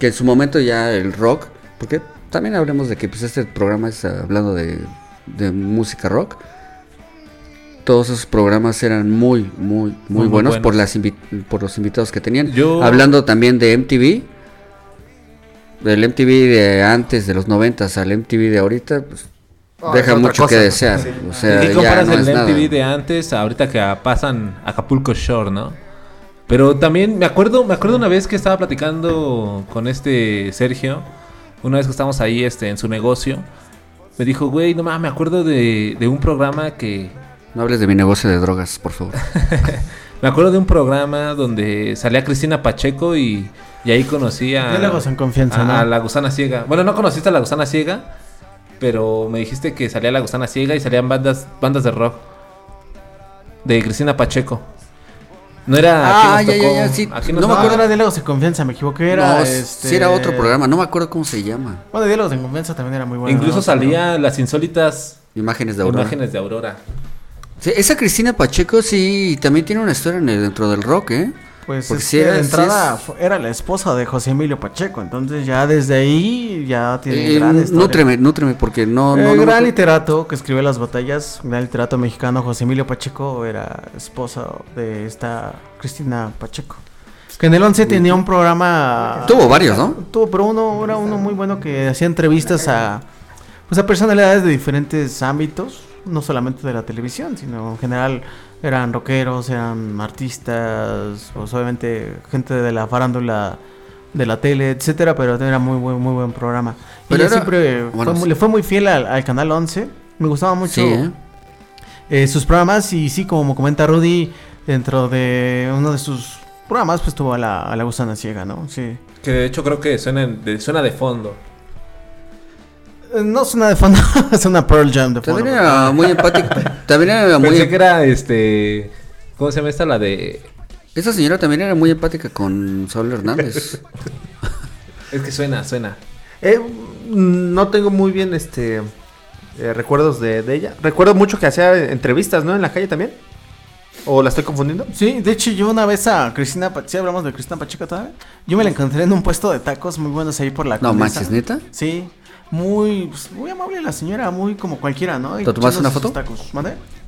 que en su momento ya el rock, porque también hablemos de que pues este programa es hablando de, de música rock. Todos esos programas eran muy muy muy, muy buenos, buenos. por las invi- por los invitados que tenían. Yo- Hablando también de MTV, del MTV de antes de los 90 al MTV de ahorita, pues Ah, deja mucho cosa. que desear. Sí. O sea, ¿Y qué ya comparas no el es nada. MTV de antes ahorita que pasan Acapulco Shore, ¿no? Pero también me acuerdo, me acuerdo una vez que estaba platicando con este Sergio, una vez que estábamos ahí este, en su negocio, me dijo, güey, no mames, me acuerdo de, de un programa que... No hables de mi negocio de drogas, por favor. Me acuerdo de un programa donde salía Cristina Pacheco y, y ahí conocí a... Diálogos en confianza, a, ¿no? a la gusana ciega. Bueno, no conociste a la gusana ciega, pero me dijiste que salía la gusana ciega y salían bandas, bandas de rock. De Cristina Pacheco. No era. Ah, aquí nos ya, ya, tocó- ya, sí. aquí No me tocó- era Diálogos en confianza, me equivoqué. Era, no, este... sí era otro programa, no me acuerdo cómo se llama. Bueno, Diálogos en confianza también era muy bueno. Incluso ¿no? salía las insólitas Imágenes de Aurora. imágenes de Aurora. Sí, esa Cristina Pacheco sí también tiene una historia en el- dentro del rock, ¿eh? Pues Porque es sí que era- de entrada es- era la esposa de José Emilio Pacheco, entonces ya desde ahí ya tiene Eh, gran historia. nútreme, nútreme, porque no... El no, no gran literato que escribió las batallas, gran literato mexicano José Emilio Pacheco era esposa de esta Cristina Pacheco. Que en el 11 tenía un programa... Tuvo varios, ¿no? Tuvo, pero uno era uno muy bueno que hacía entrevistas a, pues a personalidades de diferentes ámbitos, no solamente de la televisión, sino en general eran rockeros, eran artistas, pues obviamente gente de la farándula de la tele, etcétera, pero era muy buen, muy buen programa. Y Pero era- siempre bueno, sí. le fue muy fiel al, al canal 11. Me gustaba mucho Sí, ¿eh? eh, sus programas y sí, como comenta Rudy, dentro de uno de sus programas pues tuvo a la, a la gusana ciega, ¿no? Sí. Que de hecho creo que suena de, suena de fondo. Eh, No suena de fondo, suena Pearl Jam de fondo. También era muy empático. También era muy... Pensé que era este. ¿Cómo se llama esta? La de. Esa señora también era muy empática con Saúl Hernández. Es que suena, suena. Eh, no tengo muy bien este eh, recuerdos de, de ella. Recuerdo mucho que hacía entrevistas, ¿no? En la calle también. ¿O la estoy confundiendo? Sí, de hecho yo una vez a Cristina, Pa- ¿sí hablamos de Cristina Pacheco todavía? Yo me la encontré en un puesto de tacos muy buenos ahí por la No Condesa. manches, ¿neta? Sí, muy, pues, muy amable la señora, muy como cualquiera, ¿no? Y ¿Te tomaste una foto?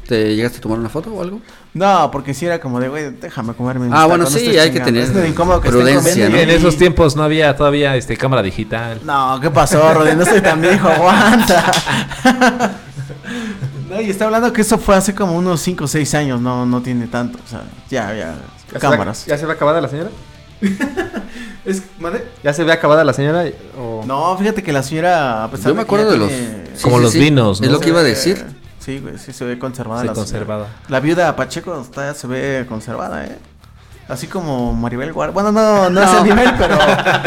¿Te llegaste a tomar una foto o algo? No, porque sí era como de, güey, déjame comerme Ah, bueno, tacos, sí, hay que chingando". tener Es medio incómodo que prudencia, ¿no? En esos tiempos no había todavía este cámara digital. No, ¿qué pasó, Rodri? No estoy tan viejo, aguanta. no, y está hablando que eso fue hace como unos 5 o 6 años, no, no tiene tanto, o sea, ya, ya, ¿Ya cámaras. ¿Ya se ve acabada la señora? Es-. ¿Ya se ve acabada la señora? O... No, fíjate que la señora, a pesar Yo me de que ya acuerdo de los... tiene- sí, Como sí, los sí, vinos, ¿no? Es lo que iba a decir. Sí, güey, sí se ve conservada Sí, la señora. La viuda Pacheco está, se ve conservada, ¿eh? Así como Maribel Guardia. Bueno, no, no, a ese nivel, pero.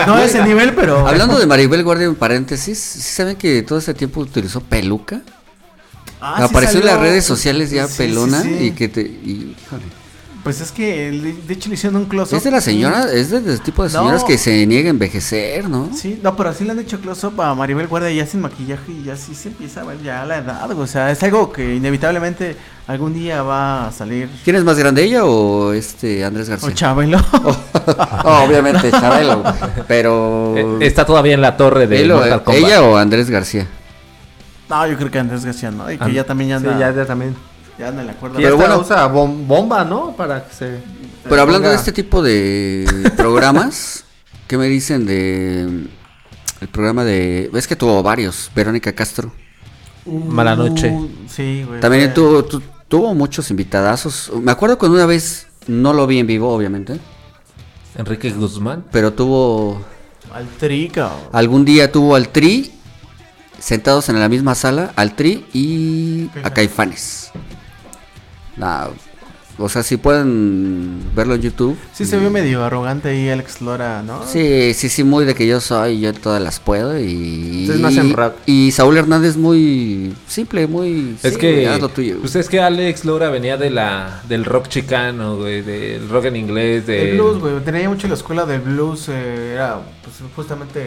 No a ese nivel, pero. Hablando de Maribel Guardia, en paréntesis, ¿sí saben que todo ese tiempo utilizó peluca? Ah, sí Apareció en las redes sociales ya Sí, sí, pelona sí. y que te... y, híjole. Pues es que, de hecho, le hicieron un close-up. Es de la señora, es de- del tipo de No. señoras que se niega a envejecer, ¿no? Sí, no, pero sí le han hecho close-up a Maribel Guardia ya sin maquillaje y ya sí se empieza a ver ya la edad. O sea, es algo que inevitablemente algún día va a salir. ¿Quién es más grande, ella o este Andrés O García? Chabelo. Oh, obviamente, Chabelo. Pero... Eh, está todavía en la torre de él o- Mortal Kombat. ¿Ella o Andrés García? no, yo creo que Andrés García, ¿no? Y que Ah, ya también ya Sí, anda. ya, ya también. Ya anda en la cuerda. Y esta bueno. usa bom- bomba, ¿no? Para que se... Pero hablando de este tipo de programas, ¿qué me dicen de el programa de... Es que tuvo varios, Verónica Castro. Mala noche. Uh, sí, güey. También tuvo, tu- tuvo muchos invitadazos. Me acuerdo cuando una vez, no lo vi en vivo, obviamente, Enrique Guzmán. pero tuvo... Al trica. Algún día tuvo al Tri sentados en la misma sala, al Tri y a Caifanes. Nah, o sea, si pueden verlo en YouTube. Sí se vio medio arrogante ahí Alex Lora, ¿no? Sí, sí, sí, muy de que yo soy, yo todas las puedo y... Ustedes no hacen rap. Y Saúl Hernández muy simple, muy... Es sí, que. güey, haz lo tuyo. Pues es que Alex Lora venía de la, del rock chicano, güey. Del rock en inglés. De... El blues, güey. Tenía mucho la escuela del blues. eh, era pues, justamente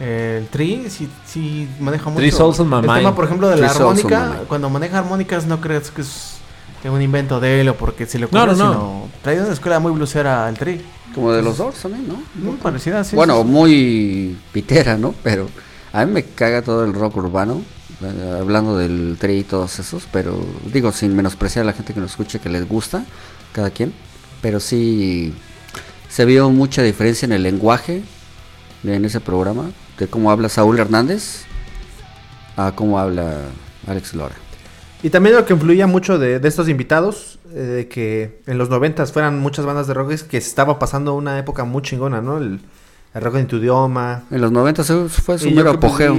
eh, el tri. Sí, sí maneja mucho. Three Souls on My el Mind. tema, por ejemplo, de la Three armónica. Cuando maneja armónicas, no crees que es un invento de él o porque se le ocurrió, No, no, no. sino traía de una escuela muy blusera al tri. Como de los dos también, ¿no? Muy parecida, sí. bueno, sí, muy pitera, ¿no? Pero a mí me caga todo el rock urbano, eh, hablando del tri y todos esos, pero digo, sin menospreciar a la gente que nos escuche, que les gusta, cada quien, pero sí se vio mucha diferencia en el lenguaje de- en ese programa, de cómo habla Saúl Hernández a cómo habla Alex Lora. Y también lo que influía mucho de, de estos invitados, eh, de que en los noventas fueran muchas bandas de rock, es que se estaba pasando una época muy chingona, ¿no? El, el rock en tu idioma. En los 90 se- fue su mero apogeo.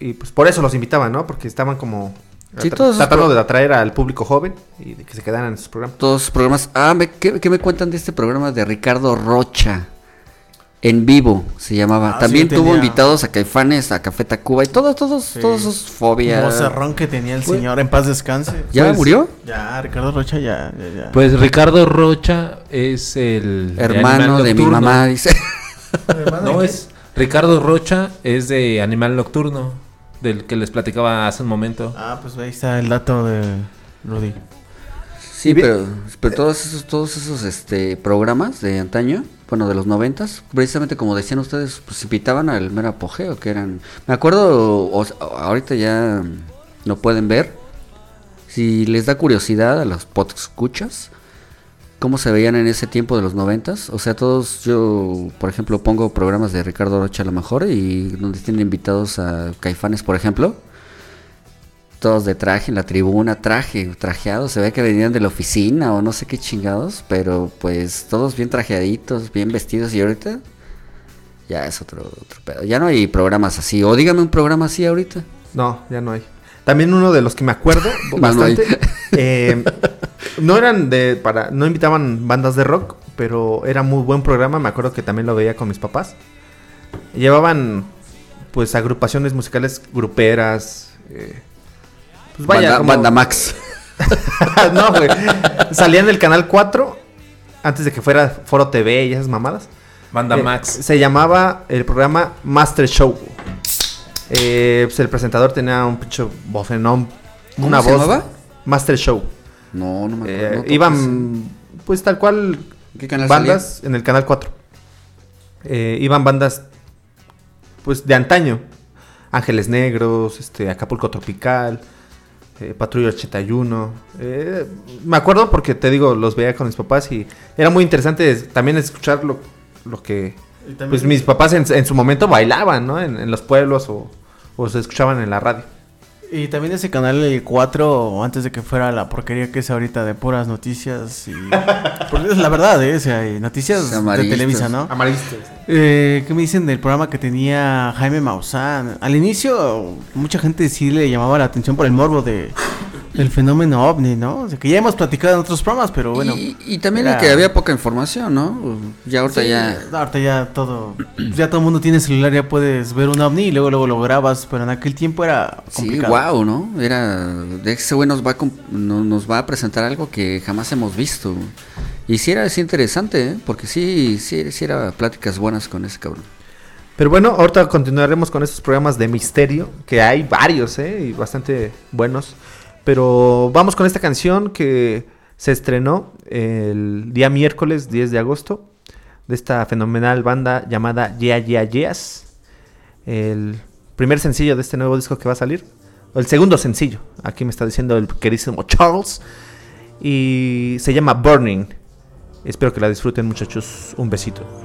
y pues por eso los invitaban, ¿no? Porque estaban como Sí, todos tratando de atraer al público joven y de que se quedaran en sus programas. Todos los programas. Ah, me- ¿qué, qué me cuentan de este programa de Ricardo Rocha? En vivo se llamaba. Ah, También sí, tuvo tenía- invitados a Caifanes, a Café Tacuba y todos, todos, todos esos fobias. Vocerrón que tenía el señor en paz descanse. ¿Ya Pues, murió? Ya, Ricardo Rocha ya, ya, ya. Pues Ricardo Rocha es el. Hermano Animal de mi mamá, dice. No, es. Ricardo Rocha es de Animal Nocturno. Del que les platicaba hace un momento. Ah, pues ahí está el dato de Rudy. Sí, Y pero, pero todos esos, todos esos este, programas de antaño, bueno, de los noventas, precisamente como decían ustedes, pues invitaban al mero apogeo, que eran... Me acuerdo, o ahorita ya lo pueden ver, si les da curiosidad a los escuchas cómo se veían en ese tiempo de los noventas, o sea, todos, yo, por ejemplo, pongo programas de Ricardo Rocha a lo mejor, y donde tienen invitados a Caifanes, por ejemplo, todos de traje en la tribuna, traje, trajeados, se ve que venían de la oficina o no sé qué chingados, pero pues todos bien trajeaditos, bien vestidos y ahorita ya es otro, otro pedo. Ya no hay programas así, o dígame un programa así ahorita. No, ya no hay. También uno de los que me acuerdo bastante. eh, no eran de para, no invitaban bandas de rock, pero era muy buen programa. Me acuerdo que también lo veía con mis papás. Llevaban pues agrupaciones musicales gruperas. eh, pues vaya, Banda, como- Banda Max. no, güey. Salía en el canal 4 antes de que fuera Foro TV y esas mamadas. Banda Eh, Max. Se llamaba el programa Master Show. Eh, pues el presentador tenía un pinche. ¿Cómo Una se voz. llamaba? Master Show. No, no me Eh, acuerdo. no iban, pues tal cual, ¿Qué canal bandas en el canal 4. Eh, iban bandas, pues de antaño. Ángeles Negros, este, Acapulco Tropical, eh, Patrulla 81. Eh, me acuerdo porque te digo, los veía con mis papás y era muy interesante es- también escuchar lo, lo que pues mis papás en, en su momento bailaban, ¿no? En, en los pueblos o, o se escuchaban en la radio. Y también ese canal el 4, antes de que fuera la porquería que es ahorita de puras noticias y... Porque es la verdad, ¿eh? O sea, y noticias de. Televisa, ¿no? Amaristas. Eh, ¿Qué me dicen del programa que tenía Jaime Maussan? Al inicio, mucha gente sí le llamaba la atención por el morbo de, del fenómeno ovni, ¿no? O sea, que ya hemos platicado en otros programas, pero bueno. y, y también era- de que había poca información, ¿no? Ya ahorita Sí, ya... Ahorita ya todo. Ya todo el mundo tiene celular, ya puedes ver un ovni y luego, luego lo grabas. Pero en aquel tiempo era Sí, complicado. wow, ¿no? Era, de ese güey nos va, a, comp- nos va a presentar algo que jamás hemos visto. Y sí era sí interesante, ¿eh? porque sí, sí, sí era pláticas buenas con ese cabrón. Pero bueno, ahorita continuaremos con estos programas de misterio, que hay varios, ¿eh? Y bastante buenos. Pero vamos con esta canción que se estrenó el día miércoles 10 de agosto de esta fenomenal banda llamada Yeah Yeah Yeahs. El primer sencillo de este nuevo disco que va a salir. El segundo sencillo. Aquí me está diciendo el queridísimo Charles. Y se llama Burning. Espero que la disfruten muchachos. Un besito.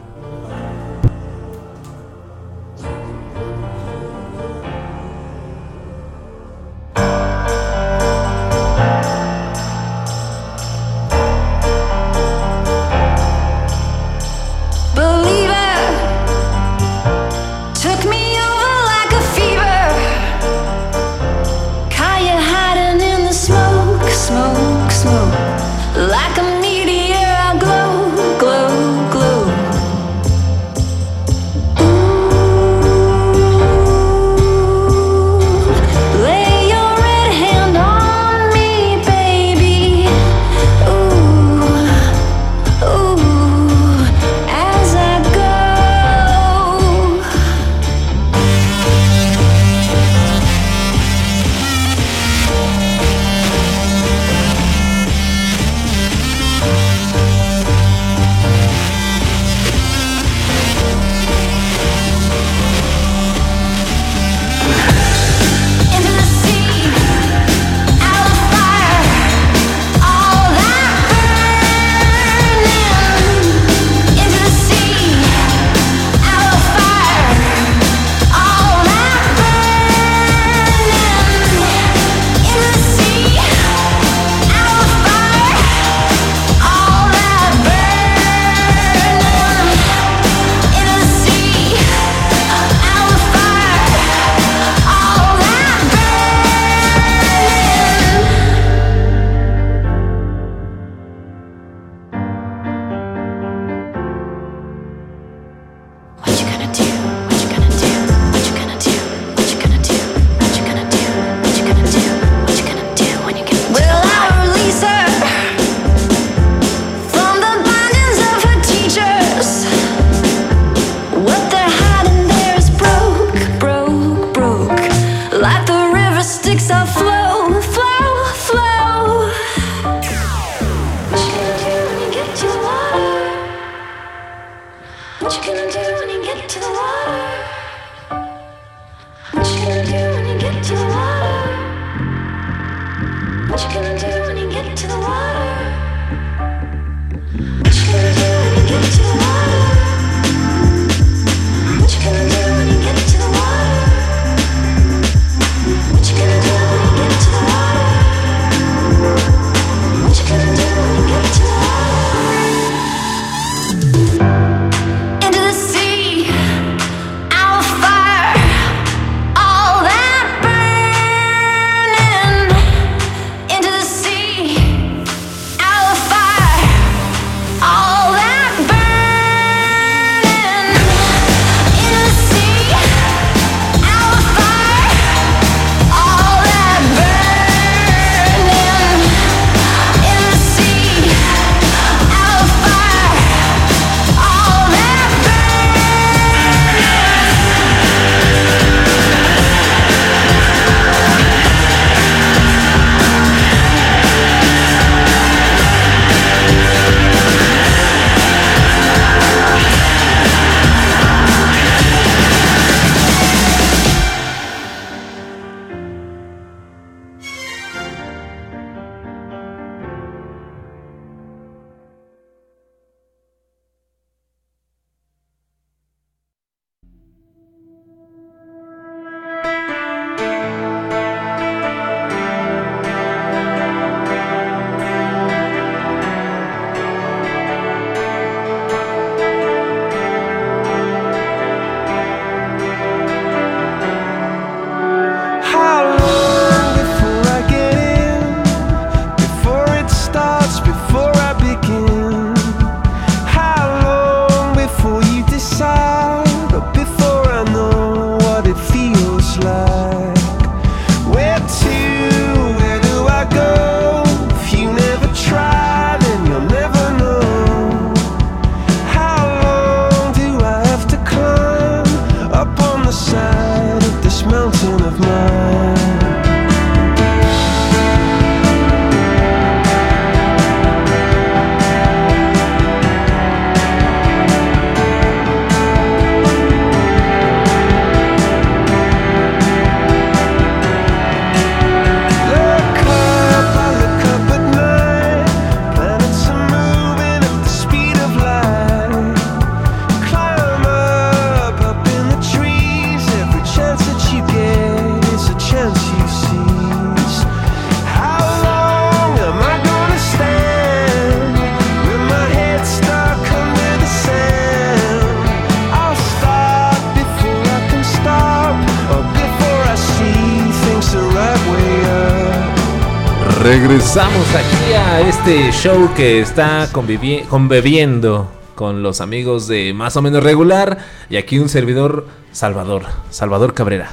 Regresamos aquí a este show que está convivi- conviviendo con los amigos de Más o menos regular y aquí un servidor Salvador, Salvador Cabrera.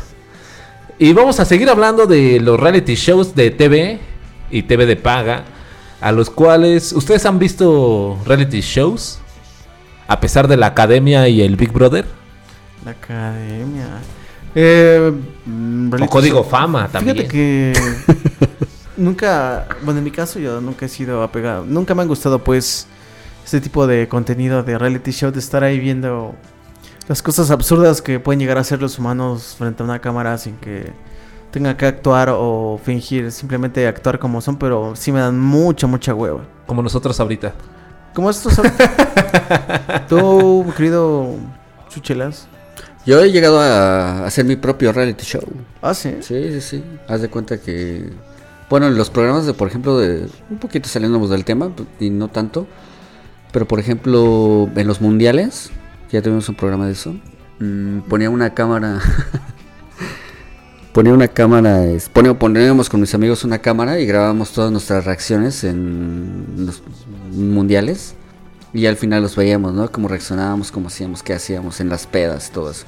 Y vamos a seguir hablando de los reality shows de TV y TV de paga, a los cuales ustedes han visto reality shows a pesar de la academia y el Big Brother La academia. Eh, mm, o Código. Fama también. Fíjate que nunca, bueno, en mi caso yo nunca he sido apegado, nunca me han gustado pues este tipo de contenido de reality show, de estar ahí viendo las cosas absurdas que pueden llegar a ser los humanos frente a una cámara sin que tenga que actuar o fingir, simplemente actuar como son, pero sí me dan mucha, mucha hueva. Como nosotros ahorita. Como estos son. Tú, mi querido Chuchelas. Yo he llegado a hacer mi propio reality show. Ah, sí. Sí, sí, sí. Haz de cuenta que. Bueno, en los programas de, por ejemplo, de. Un poquito saliéndonos del tema, y no tanto. Pero, por ejemplo, en los mundiales, ya tuvimos un programa de eso. mm, ponía una cámara. ponía una cámara. ponía- poníamos con mis amigos una cámara y grabábamos todas nuestras reacciones en los mundiales. Y al final los veíamos, ¿no? Cómo reaccionábamos, cómo hacíamos, qué hacíamos en las pedas, todo eso.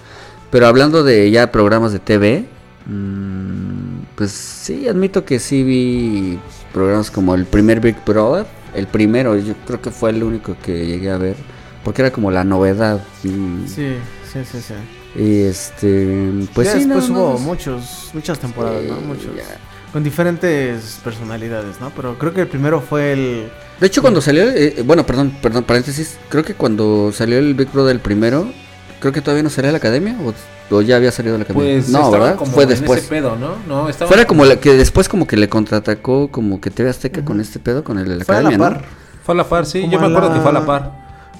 Pero hablando de ya programas de TV, mm, pues sí, admito que sí vi programas como el primer Big Brother. El primero, yo creo que fue el único que llegué a ver. Porque era como la novedad. mm, Sí, sí, sí, sí. Y este, pues sí, después hubo muchos, muchas temporadas, ¿no? Muchos. ya. Con diferentes personalidades, ¿no? Pero creo que el primero fue el... De hecho, cuando salió, eh, bueno, perdón, perdón, paréntesis, creo que cuando salió el Big Brother el primero, creo que todavía no salía a la academia o, o ya había salido a la academia. Pues no, ¿verdad? como Fue en después. ese pedo, ¿no? No, estaban Fuera como la, que después como que le contraatacó como que TV Azteca con este pedo con el de la Fue a la academia, par. Fue a la par, sí. Como Yo me acuerdo la- que fue a la par.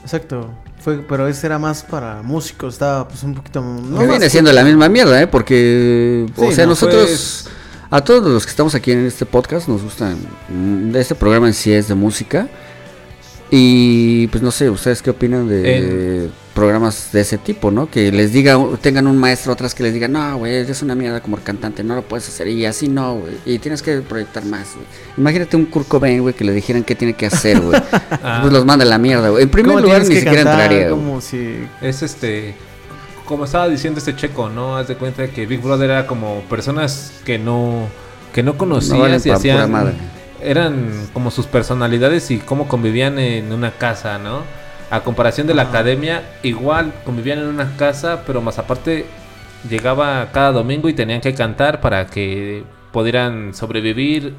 Exacto. Fue, pero ese era más para músicos, estaba pues un poquito... ¿no? Que viene siendo la misma mierda, ¿eh? Porque, o sea, no, nosotros, pues- a todos los que estamos aquí en este podcast, nos gusta, mm, este programa en sí es de música. Y pues no sé, ¿ustedes qué opinan de programas de ese tipo, no? Que les diga, tengan un maestro atrás que les diga, no, güey, eres una mierda como cantante, no lo puedes hacer. Y así no, güey. Y tienes que proyectar más, güey. Imagínate un Kurt Cobain, güey, que le dijeran qué tiene que hacer, güey. Ah. Pues los manda a la mierda, güey. En primer ¿Cómo lugar, ni que siquiera cantar? entraría. Como si... Es este. Como estaba diciendo este checo, ¿no? Haz de cuenta que Big Brother era como personas que no. que no conocías No valen y hacían. pura madre. Eran como sus personalidades y cómo convivían en una casa, ¿no? A comparación de la academia, igual convivían en una casa, pero más aparte llegaba cada domingo y tenían que cantar para que pudieran sobrevivir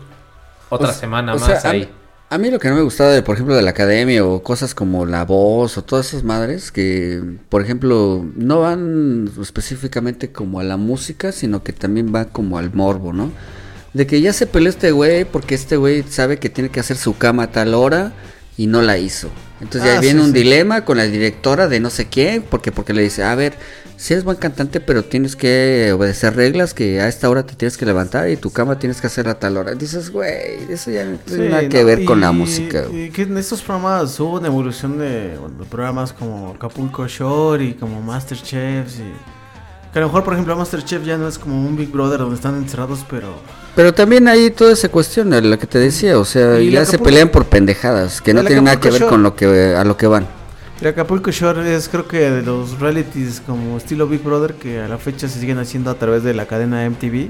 otra O semana o más sea, a ahí. mí- A mí lo que no me gustaba, de, por ejemplo, de la academia o cosas como La Voz o todas esas madres que, por ejemplo, no van específicamente como a la música, sino que también va como al morbo, ¿no? De que ya se peleó este güey porque este güey sabe que tiene que hacer su cama a tal hora y no la hizo. Entonces Ah, ya viene sí, un sí. dilema con la directora de no sé quién, porque porque le dice, a ver, si eres buen cantante, pero tienes que obedecer reglas que a esta hora te tienes que levantar y tu cama tienes que hacerla a tal hora. Dices, güey, eso ya no tiene nada que no, ver con la música. Y que en estos programas hubo una evolución de, bueno, programas como Acapulco Shore y como Masterchef. Y, que a lo mejor, por ejemplo, Masterchef ya no es como un Big Brother donde están encerrados, pero. Pero también hay toda esa cuestión, lo que te decía, o sea, ya se pelean por pendejadas, que no tienen nada que ver con lo que a lo que van. El Acapulco Shore es, creo que, de los realities como estilo Big Brother que a la fecha se siguen haciendo a través de la cadena MTV.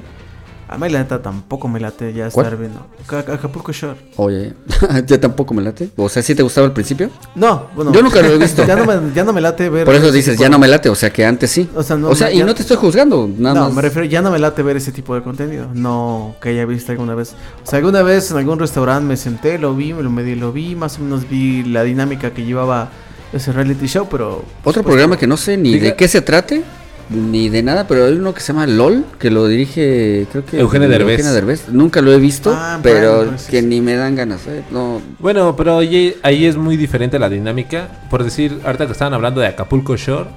A mí, la neta, tampoco me late ya ¿Cuál? estar viendo. Ca- Acapulco Shore. Oye, ya tampoco me late. O sea, ¿sí te gustaba al principio? No, bueno. Yo nunca lo he visto. ya, no me, ya no me late ver. Por eso ese dices, tipo ya de- no me late, o sea, que antes sí. O sea, no, o sea, y ya- no te estoy juzgando, nada no, más. me refiero, ya no me late ver ese tipo de contenido. No que haya visto alguna vez. O sea, alguna vez en algún restaurante me senté, lo vi, me lo medio lo vi, más o menos vi la dinámica que llevaba ese reality show, pero. Otro pues, programa que no sé ni Diga- de qué se trate, ni de nada, pero hay uno que se llama LOL, que lo dirige, creo que... Eugenio Derbez. Derbez. Nunca lo he visto, Ah, pero que sí. ni me dan ganas, ¿eh? No, Bueno, pero ahí, ahí es muy diferente la dinámica. Por decir, ahorita que estaban hablando de Acapulco Shore,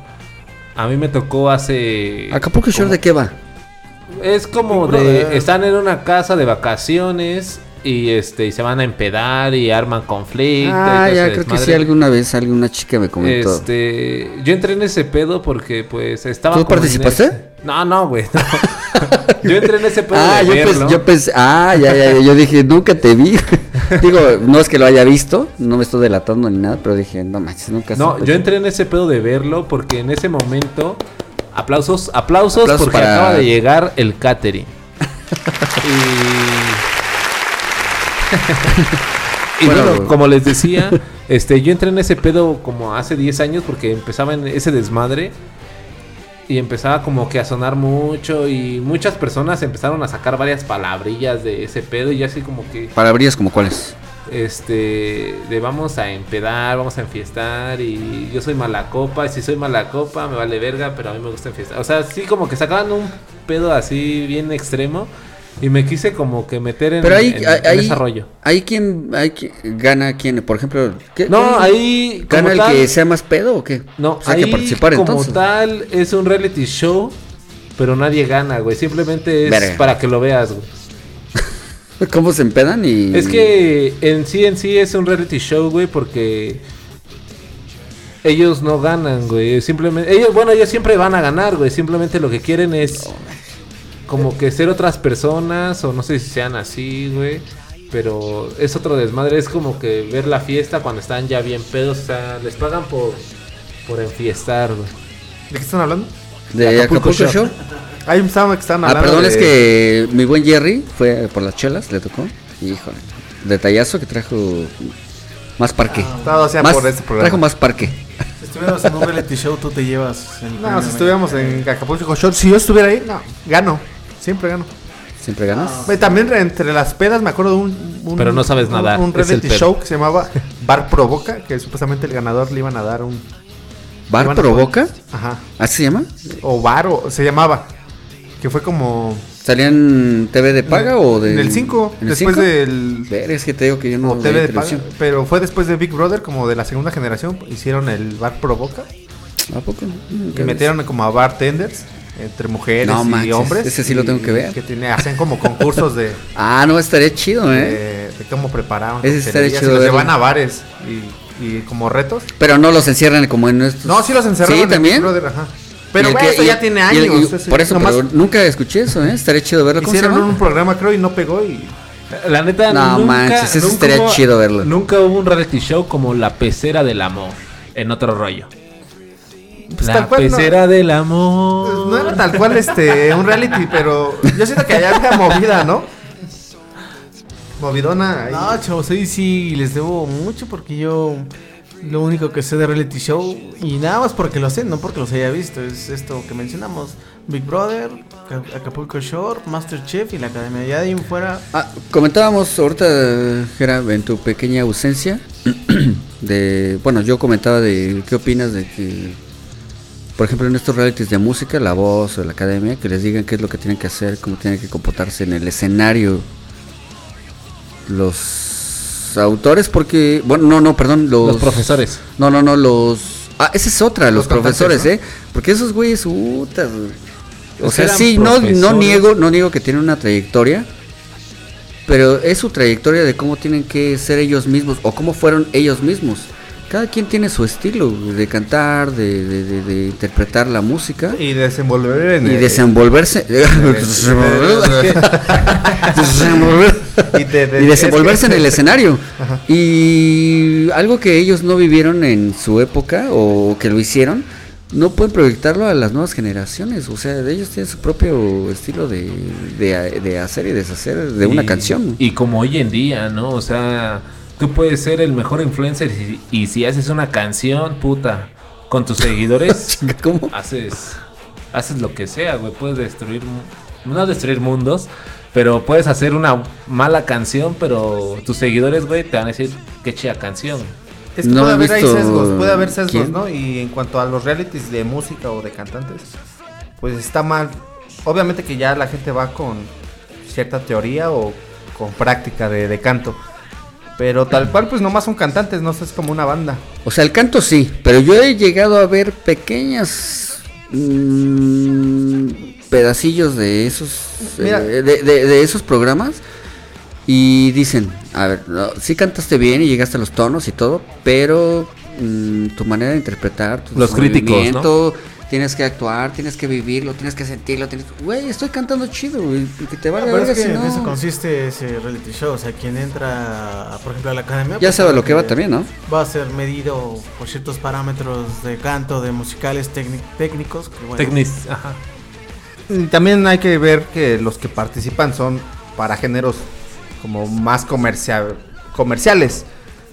a mí me tocó hace... ¿Acapulco Shore como- de qué va? Es como de... Están en una casa de vacaciones y este y se van a empedar y arman conflicto. Ah, ya, creo que sí, alguna vez alguna chica me comentó. Este, yo entré en ese pedo porque pues estaba ¿Tú participaste? ese- No, no, güey. no. yo entré en ese pedo Ah, de yo, pens- yo pensé, ah, ya, ya, ya, yo dije, nunca te vi. Digo, no es que lo haya visto, no me estoy delatando ni nada, pero dije, no manches, nunca No, yo entré en ese pedo de verlo porque en ese momento, aplausos, aplausos, Aplausos porque para- acaba de llegar el catering. y y Bueno, bueno, como les decía, este, yo entré en ese pedo como hace 10 años porque empezaba en ese desmadre y empezaba como que a sonar mucho y muchas personas empezaron a sacar varias palabrillas de ese pedo y así como que Palabrillas como cuáles. este de vamos a empedar, vamos a enfiestar y yo soy mala copa y si soy mala copa me vale verga, pero a mí me gusta enfiestar. O sea, sí como que sacaban un pedo así bien extremo y me quise como que meter en, Pero ahí, en- ahí, en ahí, ese rollo. ahí quien, hay quien gana quién, por ejemplo, ¿qué- No, quién ahí como gana el tal- que sea más pedo o qué? No, Pues hay ahí que participar como entonces. tal es un reality show, pero nadie gana, güey. Simplemente es Verga. para que lo veas, güey. ¿Cómo se empedan y Es que en sí en sí es un reality show, güey, porque ellos no ganan, güey. Simplemente ellos, bueno, ellos siempre van a ganar, güey. Simplemente lo que quieren es como que ser otras personas o no sé si sean así, güey. Pero es otro desmadre, es como que ver la fiesta cuando están ya bien pedos, o sea, les pagan por por enfiestar, güey. ¿De qué están hablando? de Acapulco Acapulco Shore. Shore? Ahí estaban, estaban Ah, hablando perdón, de- es que mi buen Jerry fue por las chelas, le tocó. Híjole, detallazo que trajo más parque. Sea más, por este programa. trajo más parque. Si estuviéramos en un reality show, tú te llevas el No, si estuviéramos en Acapulco Shore, si yo estuviera ahí, no, gano. Siempre gano. ¿Siempre ganas? Güey, También re- entre las pedas me acuerdo de un, un- Pero no sabes nadar, Un, reality show que se llamaba Bar Provoca, que supuestamente el ganador le iban a dar un ¿Bar a provoca? Ajá. ¿Así se llama? O bar o se llamaba. Que fue como ¿Salía en TV de paga o de.? en el 5, ¿En el después 5? del Ver, es que te digo que yo no. o TV de paga, televisión. pero fue después de Big Brother como de la segunda generación, hicieron el Bar Provoca ¿A poco? Y metieron como a bartenders entre mujeres No y manches, hombres. ese sí lo y- tengo que ver. Que tiene, hacen como concursos de, Ah, no, estaría chido, ¿eh? de, de cómo preparaban. Ese estaría chido y los llevan a bares y, y como retos. Pero no los encierran como en estos. No, sí los encerraron Sí, en también. Brother, ajá. Y Pero que- eso y- ya tiene y años. y- ese- por eso, nomás pero nunca escuché eso, ¿eh? Estaría chido verlo. ¿Cómo se hicieron un programa creo y no pegó y La neta, No nunca, manches, eso nunca estaría hubo- chido verlo. Nunca hubo un reality show como La Pecera del Amor, en otro rollo. Pues la tal cual, no. Pecera del Amor. No era tal cual este un reality, pero yo siento que allá había movida, ¿no? Movidona ahí. No, chavos, ahí sí les debo mucho porque yo lo único que sé de reality show y nada más porque lo sé, no porque los haya visto, es esto que mencionamos, Big Brother, Ca- Acapulco Shore, Masterchef y la Academia. Ya de ahí fuera, Ah, comentábamos ahorita, Gera, en tu pequeña ausencia, de, bueno, yo comentaba de qué opinas de que, por ejemplo, en estos realities de música, la voz o la academia, que les digan qué es lo que tienen que hacer, cómo tienen que comportarse en el escenario los autores, porque, bueno, no, no, perdón, los, Los profesores. No, no, no, los... Ah, esa es otra, los, profesores, ¿no? ¿eh? Porque esos güeyes, puta, o sea, sí, no, no niego, no niego que tienen una trayectoria, pero es su trayectoria de cómo tienen que ser ellos mismos o cómo fueron ellos mismos. Cada quien tiene su estilo de cantar, de, de- de- de interpretar la música Y desenvolver en y el- desenvolverse. Y te- te- y desenvolverse es en el escenario. Y algo que ellos no vivieron en su época o que lo hicieron, no pueden proyectarlo a las nuevas generaciones. O sea, ellos tienen su propio estilo de, de- de hacer y deshacer de una Y- canción. Y como hoy en día, ¿no? O sea, tú puedes ser el mejor influencer y, y si haces una canción, puta, con tus seguidores, ¿Cómo? haces haces lo que sea, güey. Puedes destruir, mu- no destruir mundos, pero puedes hacer una mala canción, pero tus seguidores, güey, te van a decir qué chida canción. Es que No puede haber ahí sesgos, puede haber sesgos, quién. ¿no? Y en cuanto a los realities de música o de cantantes, pues está mal. Obviamente que ya la gente va con cierta teoría o con práctica de, de canto. Pero tal cual, pues nomás son cantantes, no sé, es como una banda. O sea, el canto sí, pero yo he llegado a ver pequeñas mm, pedacillos de esos eh, de, de- de esos programas y dicen, a ver, no, sí cantaste bien y llegaste a los tonos y todo, pero mm, tu manera de interpretar, tu Los críticos, tienes que actuar, tienes que vivirlo, tienes que sentirlo, tienes güey, estoy cantando chido, güey, y que te Ah, valga pero es que si en no. eso consiste ese reality show. O sea, quien entra, por ejemplo, a la academia. Ya pues, sabe lo que va también, ¿no? Va a ser medido por ciertos parámetros de canto, de musicales técnic- técnicos. que, bueno, ajá. Y también hay que ver que los que participan son para géneros como más comercial, comerciales,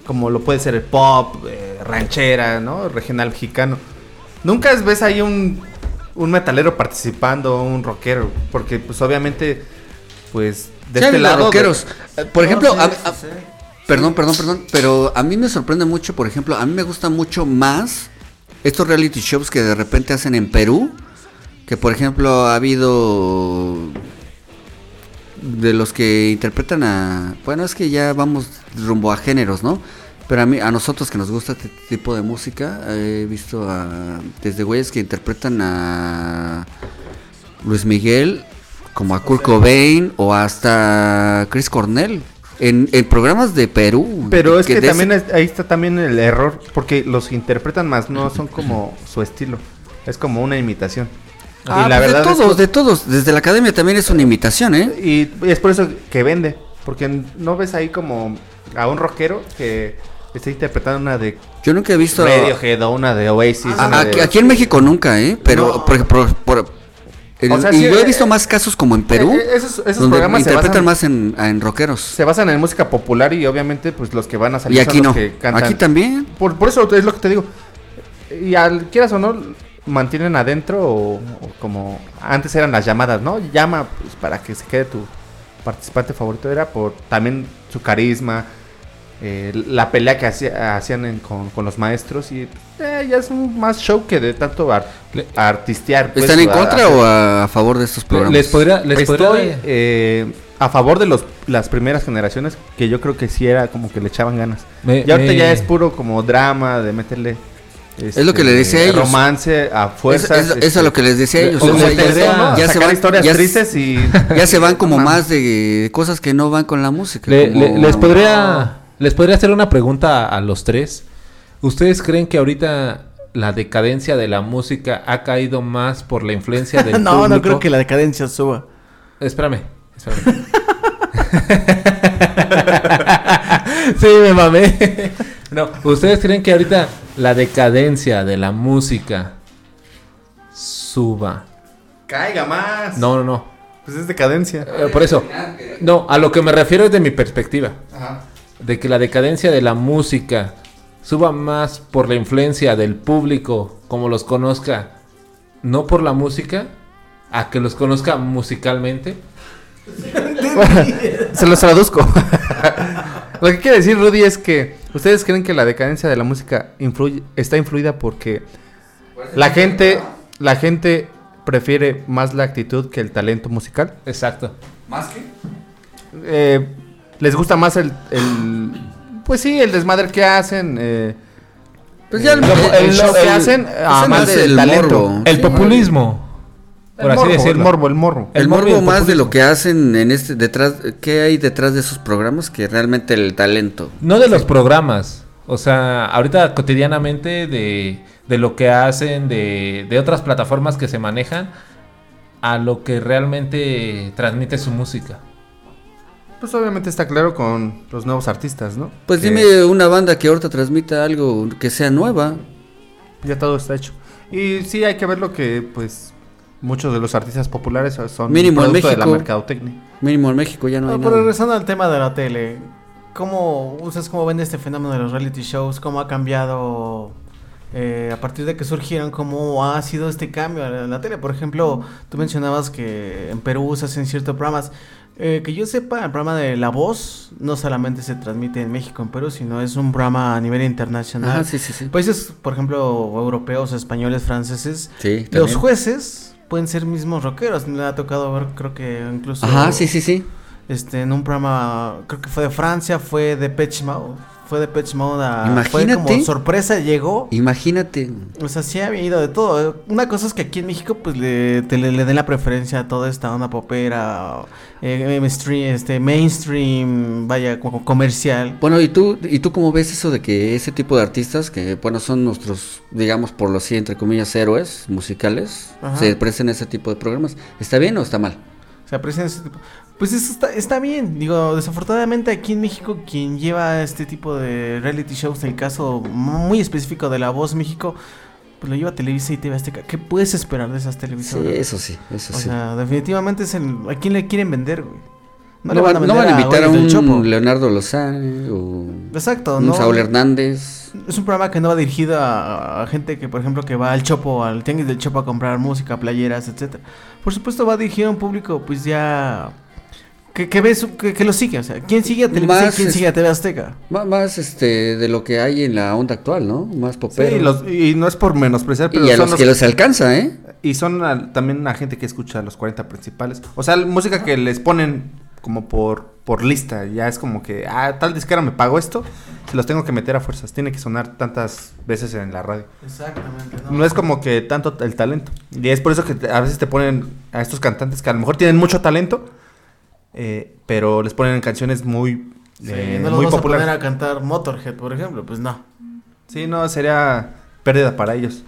como lo puede ser el pop, eh, ranchera, ¿no? Regional mexicano. Nunca ves ahí un, un metalero participando, un rockero, porque pues obviamente, pues de Sí, este lado... rockeros. Por No, ejemplo, sí, a- sí, a- sí. Perdón, perdón, perdón, pero a mí me sorprende mucho, por ejemplo, a mí me gusta mucho más estos reality shows que de repente hacen en Perú, que por ejemplo ha habido de los que interpretan a, bueno, es que ya vamos rumbo a géneros, ¿no? Pero a mí, a nosotros que nos gusta este tipo de música, he visto a, desde güeyes que interpretan a Luis Miguel, como a Kurt Cobain o hasta Chris Cornell. En, en programas de Perú. Pero es que, también ese- es- ahí está también el error, porque los interpretan más no son como su estilo, es como una imitación. Ah, y la pues verdad de todos, de todos. Desde la academia también es una imitación, ¿eh? Y es por eso que vende. Porque no ves ahí como a un rockero que está interpretando una de Yo nunca he visto... Radiohead o una de Oasis. A- una aquí, de- aquí en México nunca, ¿eh? Pero, No. por ejemplo, por- el- O sea, y sí, yo he eh, visto más casos como en Perú, Eh, esos, esos donde programas se interpretan basan, más en, en rockeros. se basan en música popular y obviamente pues los que van a salir Y son aquí los no. que cantan. Aquí también. Por, por eso es lo que te digo. Y al quieras o no, mantienen adentro o, o como antes eran las llamadas, ¿no? Llama pues, para que se quede tu participante favorito. Era por también su carisma, eh, la pelea que hacía- hacían en- con, con los maestros y eh, ya es un más show que de tanto artistear. pues, ¿Están en a- contra o a, a favor de estos programas? Les podría, les Estoy podría- eh, a favor de los, las primeras generaciones que yo creo que sí era como que le echaban ganas. me- Y ahorita me- ya es puro como drama de meterle. este, Es lo que le decía a ellos. Romance a fuerzas. Eso, eso este, es lo que les decía a ellos. o o sea, como ya, se van, historias ya, tristes y. ya se van como más de cosas que no van con la música. Le- como- le- les podría les podría hacer una pregunta a los tres. ¿Ustedes creen que ahorita la decadencia de la música ha caído más por la influencia del no, público? no creo que la decadencia suba. Espérame, espérame. sí, me mamé. no, ¿ustedes creen que ahorita la decadencia de la música suba? Caiga más. No, no, no. Pues es decadencia. Eh, por eso. No, a lo que me refiero es de mi perspectiva. Ajá. De que la decadencia de la música suba más por la influencia del público, como los conozca, no por la música, a que los conozca musicalmente. Se los traduzco. Lo que quiere decir Rudy es que ustedes creen que la decadencia de la música influye, está influida porque la gente, la gente prefiere más la actitud que el talento musical. Exacto. ¿Más que? Eh, les gusta más el, el- pues sí, el desmadre que hacen. eh, Pues ya el, el show que hacen, es ah, el el del talento. morbo. El Sí. populismo. El Por así morbo, el decirlo. morbo, el morbo. El, El morbo y morbo el más de lo que hacen en este detrás, ¿qué hay detrás de esos programas que realmente el talento? No de los programas. O sea, ahorita cotidianamente de, de lo que hacen, de, de otras plataformas que se manejan, a lo que realmente transmite su música. Pues obviamente está claro con los nuevos artistas, ¿no? Pues Que dime una banda que ahorita transmita algo que sea nueva. Ya todo está hecho. Y sí hay que ver lo que, pues, muchos de los artistas populares son Mínimo en producto de la México. mercadotecnia. Mínimo en México ya no, No, hay pero nada. regresando al tema de la tele, ¿cómo ustedes cómo ven este fenómeno de los reality shows? ¿Cómo ha cambiado eh, a partir de que surgieron? ¿Cómo ha sido este cambio en la tele? Por ejemplo, tú mencionabas que en Perú se hacen ciertos programas. Eh, que yo sepa, el programa de La Voz no solamente se transmite en México, en Perú, sino es un programa a nivel internacional. Ajá, sí, sí, sí. Países, por ejemplo, europeos, españoles, franceses, Sí, los jueces pueden ser mismos rockeros. Me ha tocado ver, creo que incluso Ajá, sí, sí, sí. este, en un programa, creo que fue de Francia, fue de Pitch Mode. Fue de Pitch Mode a. Fue Imagínate. como sorpresa, llegó. Imagínate. O sea, sí ha habido de todo. Una cosa es que aquí en México, pues le, te- le, le den la preferencia a toda esta onda popera, eh, mainstream, este, mainstream, vaya, como comercial. Bueno, ¿y tú, ¿y tú cómo ves eso de que ese tipo de artistas, que bueno, son nuestros, digamos, por lo así, entre comillas, héroes musicales, Ajá. se presten ese tipo de programas? ¿Está bien o está mal? Se aprecian ese tipo. Pues eso está, está bien. Digo, desafortunadamente aquí en México, quien lleva este tipo de reality shows, el caso muy específico de La Voz México, pues lo lleva Televisa y TV Azteca. ¿Qué puedes esperar de esas Sí, televisoras? eso sí, eso o sí. sea, definitivamente es el. ¿A quién le quieren vender, güey? No, le van, no vender van a invitar a güeyes del un. Leonardo Lozano o Exacto, un no. Saúl Hernández. Es un programa que no va dirigido a, a gente que, por ejemplo, que va al Chopo, al Tianguis del Chopo a comprar música, playeras, etcétera. Por supuesto va dirigido a un público, pues ya... Que, que ve su- que, que lo sigue, o sea, ¿quién sigue a Televisa Más y quién es- sigue a TV Azteca? Má- Más este de lo que hay en la onda actual, ¿no? Más popero. Sí, y, los- y no es por menospreciar, pero y a son los los- que los alcanza, ¿eh? y son al- también la gente que escucha los 40 principales. O sea, música que les ponen como por, por lista. Ya es como que, ah, tal disquera me pagó esto, se los tengo que meter a fuerzas. Tiene que sonar tantas veces en la radio. Exactamente, No es como que tanto el talento. Y es por eso que te- a veces te ponen a estos cantantes que a lo mejor tienen mucho talento, eh, pero les ponen canciones muy, Sí, eh, no los muy vamos a populares. poner a cantar Motorhead, por ejemplo, pues no. Sí, no, sería pérdida para ellos.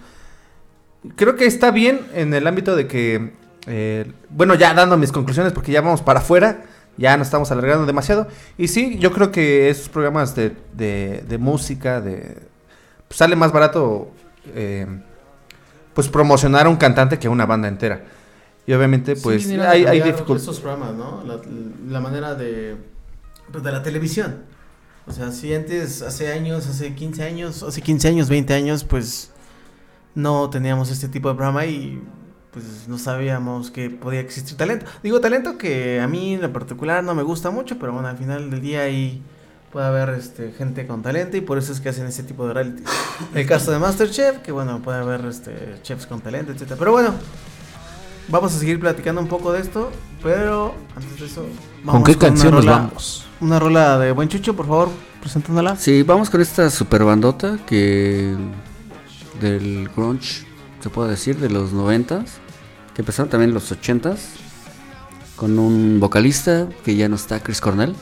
Creo que está bien en el ámbito de que, eh, bueno, ya dando mis conclusiones, porque ya vamos para afuera, ya nos estamos alargando demasiado. Y sí, yo creo que esos programas de, de, de música, de pues sale más barato, eh, pues promocionar a un cantante que a una banda entera. Y obviamente, pues a hay, hay dificultades. Estos programas, ¿no? La, la manera de, pues, de la televisión. O sea, si antes, hace años, hace 15 años, hace 15 años, 20 años, pues no teníamos este tipo de programa y pues no sabíamos que podía existir talento. Digo, talento que a mí en particular no me gusta mucho, pero bueno, al final del día ahí puede haber este, gente con talento y por eso es que hacen este tipo de reality. El caso de Masterchef, que bueno, puede haber este, chefs con talento, etcétera. Pero bueno, vamos a seguir platicando un poco de esto, pero antes de eso, ¿Con vamos qué una canción nos vamos? Una rola de Buen Chucho, por favor, presentándola. Sí, vamos con esta super bandota que del grunge, se puede decir, de los noventas, que empezaron también en los ochentas, con un vocalista que ya no está, Chris Cornell.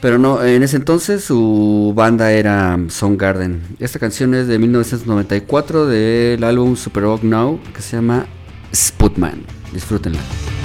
Pero no, en ese entonces su banda era Soundgarden. Esta canción es de 1994 del álbum Super Rock Now, que se llama Sputman. Disfrútenla.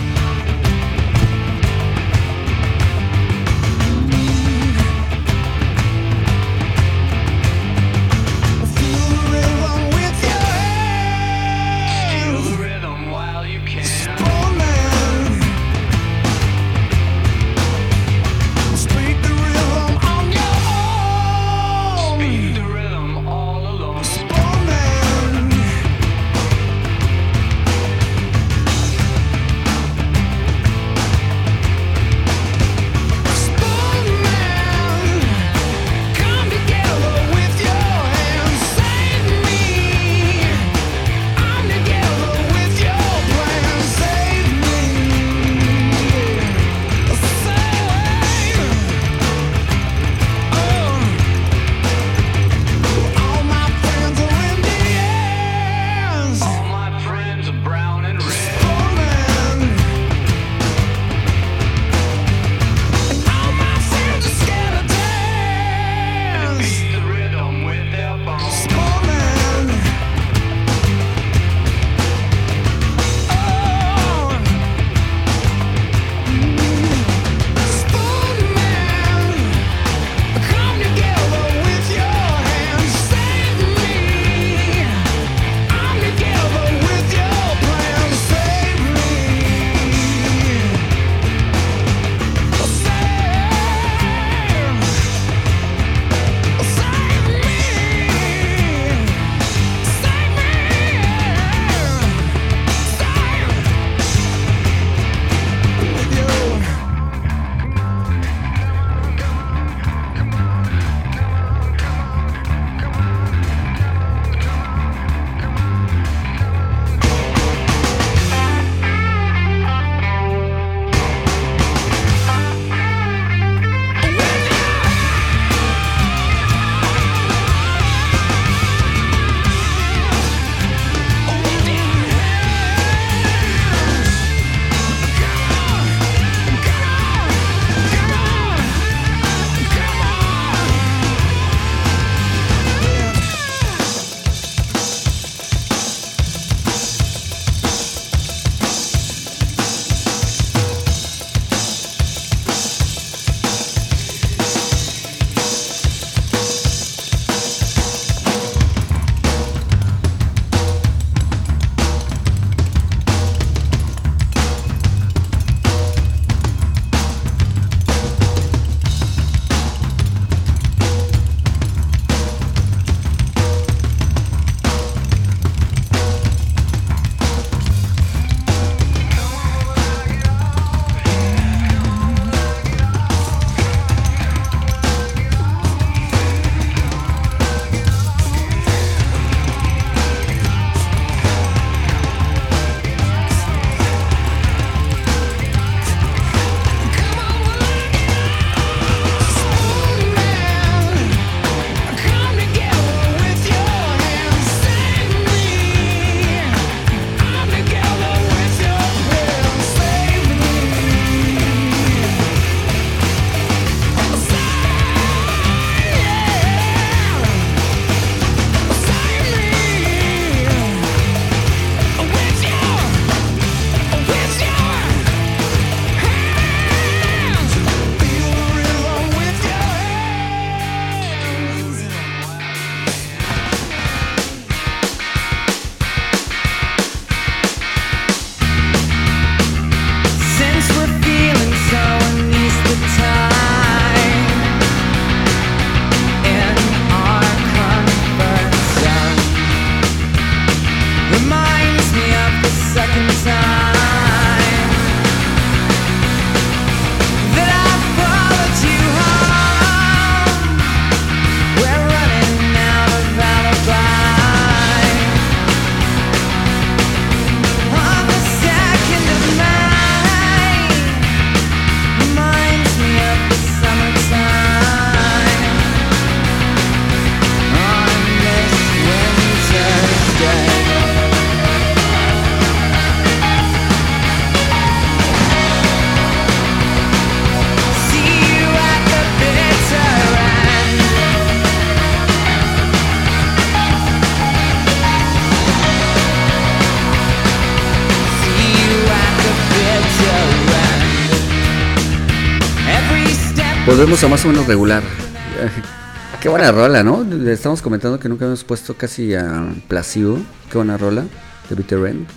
Volvemos a más o menos regular. Qué buena rola, ¿no? Le estamos comentando que nunca hemos puesto casi a Placido. Qué buena rola de End.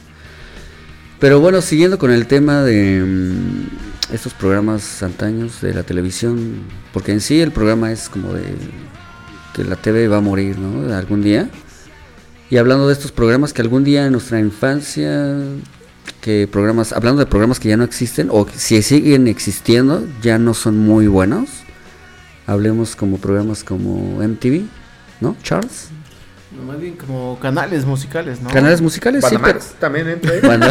Pero bueno, siguiendo con el tema de mm, estos programas antaños de la televisión, porque en sí el programa es como de que la TV va a morir, ¿no? Algún día. Y hablando de estos programas que algún día en nuestra infancia, que programas, hablando de programas que ya no existen o si siguen existiendo, ya no son muy buenos. Hablemos como programas como MTV, ¿no? Charles. Más bien como canales musicales, ¿no? Canales musicales, sí, pero también entra ahí. Cuando-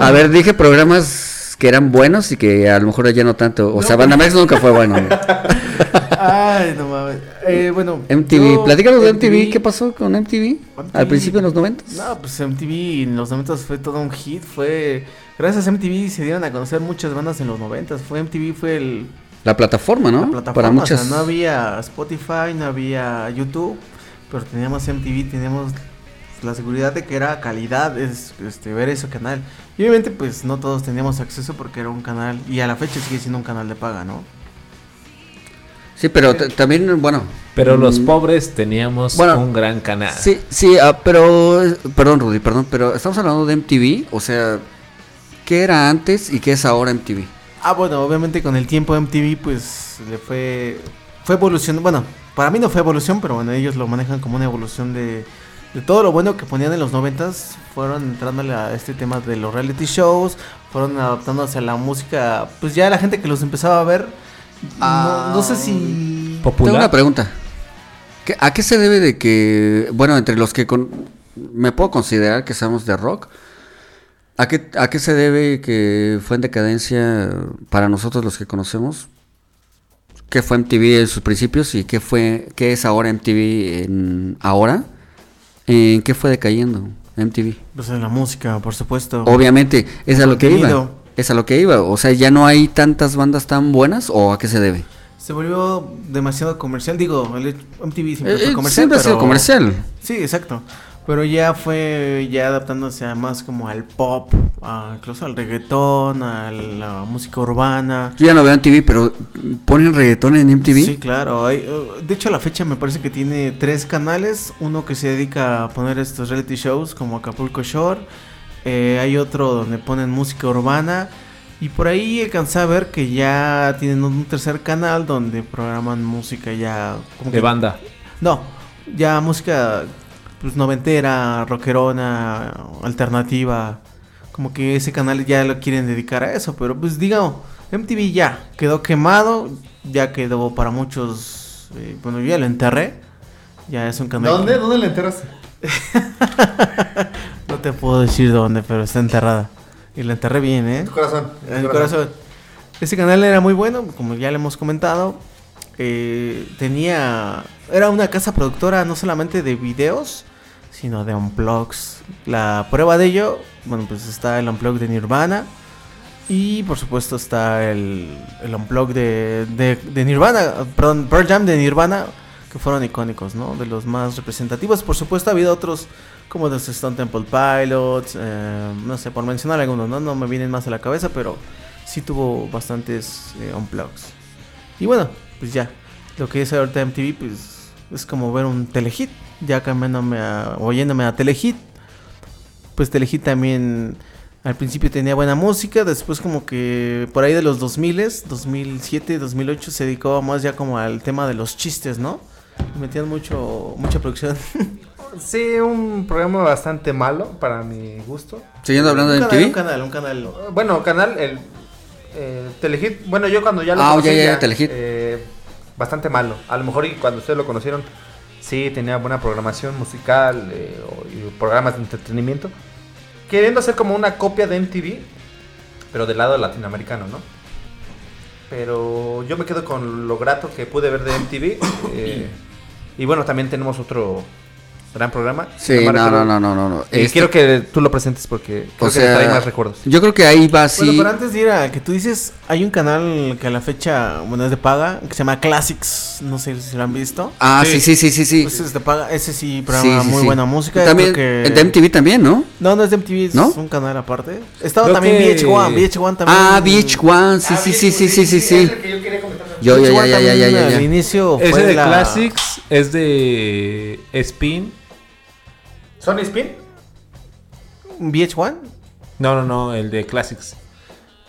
a ver, dije programas que eran buenos y que a lo mejor ya no tanto. O sea, Bandamax nunca fue bueno. Ay, no mames. Eh, bueno. MTV, yo- platícanos de MTV, ¿qué pasó con MTV? Al principio de los 90 No, pues MTV en los 90 fue todo un hit. Fue. Gracias a MTV se dieron a conocer muchas bandas en los 90 Fue MTV, fue el, La plataforma, ¿no? la plataforma. Para muchas. O sea, no había Spotify, no había YouTube. Pero teníamos MTV, teníamos la seguridad de que era calidad es, este, ver ese canal. Y obviamente, pues no todos teníamos acceso porque era un canal. Y a la fecha sigue siendo un canal de paga, ¿no? Sí, pero también, bueno. Pero los mm, pobres teníamos Bueno, un gran canal. Sí, sí, ah, pero. Perdón, Rudy, perdón, pero estamos hablando de MTV. O sea, ¿qué era antes y qué es ahora MTV? Ah, bueno, obviamente con el tiempo MTV pues le fue fue evolución, bueno, para mí no fue evolución, pero bueno, ellos lo manejan como una evolución de, de todo lo bueno que ponían en los noventas, fueron entrándole a este tema de los reality shows, fueron adaptándose a la música, pues ya la gente que los empezaba a ver, no, no sé si... Tengo una pregunta. ¿Qué- ¿A qué se debe de que, bueno, entre los que con- me puedo considerar que somos de rock, ¿a qué, ¿a qué se debe que fue en decadencia para nosotros los que conocemos? ¿Qué fue MTV en sus principios y qué fue, qué es ahora MTV en ahora? ¿En qué fue decayendo MTV? Pues en la música, por supuesto. Obviamente, es a lo que iba. Es a lo que iba. O sea, ya no hay tantas bandas tan buenas o a qué se debe? Se volvió demasiado comercial, digo, el MTV siempre Eh, fue eh, comercial. siempre ha sido comercial. Sí, exacto. Pero ya fue ya adaptándose a más como al pop, a- incluso al reggaetón, a la música urbana. Yo ya no veo MTV, pero ponen reggaetón en MTV. Sí, claro. hay, uh, de hecho, a la fecha me parece que tiene tres canales. Uno que se dedica a poner estos reality shows como Acapulco Shore. Eh, hay otro donde ponen música urbana. Y por ahí alcancé a ver que ya tienen un tercer canal donde programan música ya... como De que- banda. No, ya música pues noventera, rockerona, alternativa. Como que ese canal ya lo quieren dedicar a eso, pero pues digamos, MTV ya quedó quemado, ya quedó para muchos, eh, bueno, yo ya lo enterré. Ya es un canal. ¿Dónde? ¿Dónde le enterraste? No te puedo decir dónde, pero está enterrada. Y la enterré bien, ¿eh? En tu corazón. En mi corazón. Ese canal era muy bueno, como ya le hemos comentado. Eh, tenía. Era una casa productora no solamente de videos, sino de unplugs. La prueba de ello, bueno, pues está el unplug de Nirvana. Y por supuesto está el, el unplug de, de, de Nirvana, perdón, Pearl Jam de Nirvana, que fueron icónicos, ¿no? De los más representativos. Por supuesto ha habido otros como los Stone Temple Pilots, eh, no sé, por mencionar algunos, ¿no? No me vienen más a la cabeza, pero sí tuvo bastantes eh, unplugs. Y bueno, pues ya, lo que es ahorita MTV, pues es como ver un telehit, ya cambiándome a, oyéndome a telehit. Pues telehit también al principio tenía buena música, después como que por ahí de los 2000, 2007, 2008 se dedicó más ya como al tema de los chistes, ¿no? Metían mucho, mucha producción. Sí, un programa bastante malo para mi gusto. Siguiendo hablando de un, canal, un MTV. canal, un canal. Bueno, canal, el eh, Telehit. Bueno, yo cuando ya lo Ah, conocí, ya, ya, ya, Telehit. eh, bastante malo. A lo mejor y cuando ustedes lo conocieron, sí, tenía buena programación musical eh, o- y programas de entretenimiento. Queriendo hacer como una copia de MTV, pero del lado latinoamericano, ¿no? Pero yo me quedo con lo grato que pude ver de MTV. eh, y bueno, también tenemos otro Gran programa. Sí, no, no, no, no, no. Y Este- quiero que tú lo presentes porque creo o que trae más recuerdos. yo creo que ahí va así. Bueno, pero antes de ir a que tú dices, hay un canal que a la fecha, bueno, es de paga, que se llama Classics, no sé si lo han visto. Ah, sí, sí, sí, sí, sí. Ese es de paga, ese sí programa sí, muy sí. buena música. También, creo que- en MTV también, ¿no? No, no es de MTV, es ¿No? un canal aparte. Estaba Creo también que- VH1, VH1 también. Ah, Beach One, sí, sí, sí, sí, sí, sí, sí. Yo, ya, ya, VH1 ya, ya, ya, Al inicio Ese de la- Classics es de Spin. ¿Sony Spin? VH1. No, no, no, el de Classics.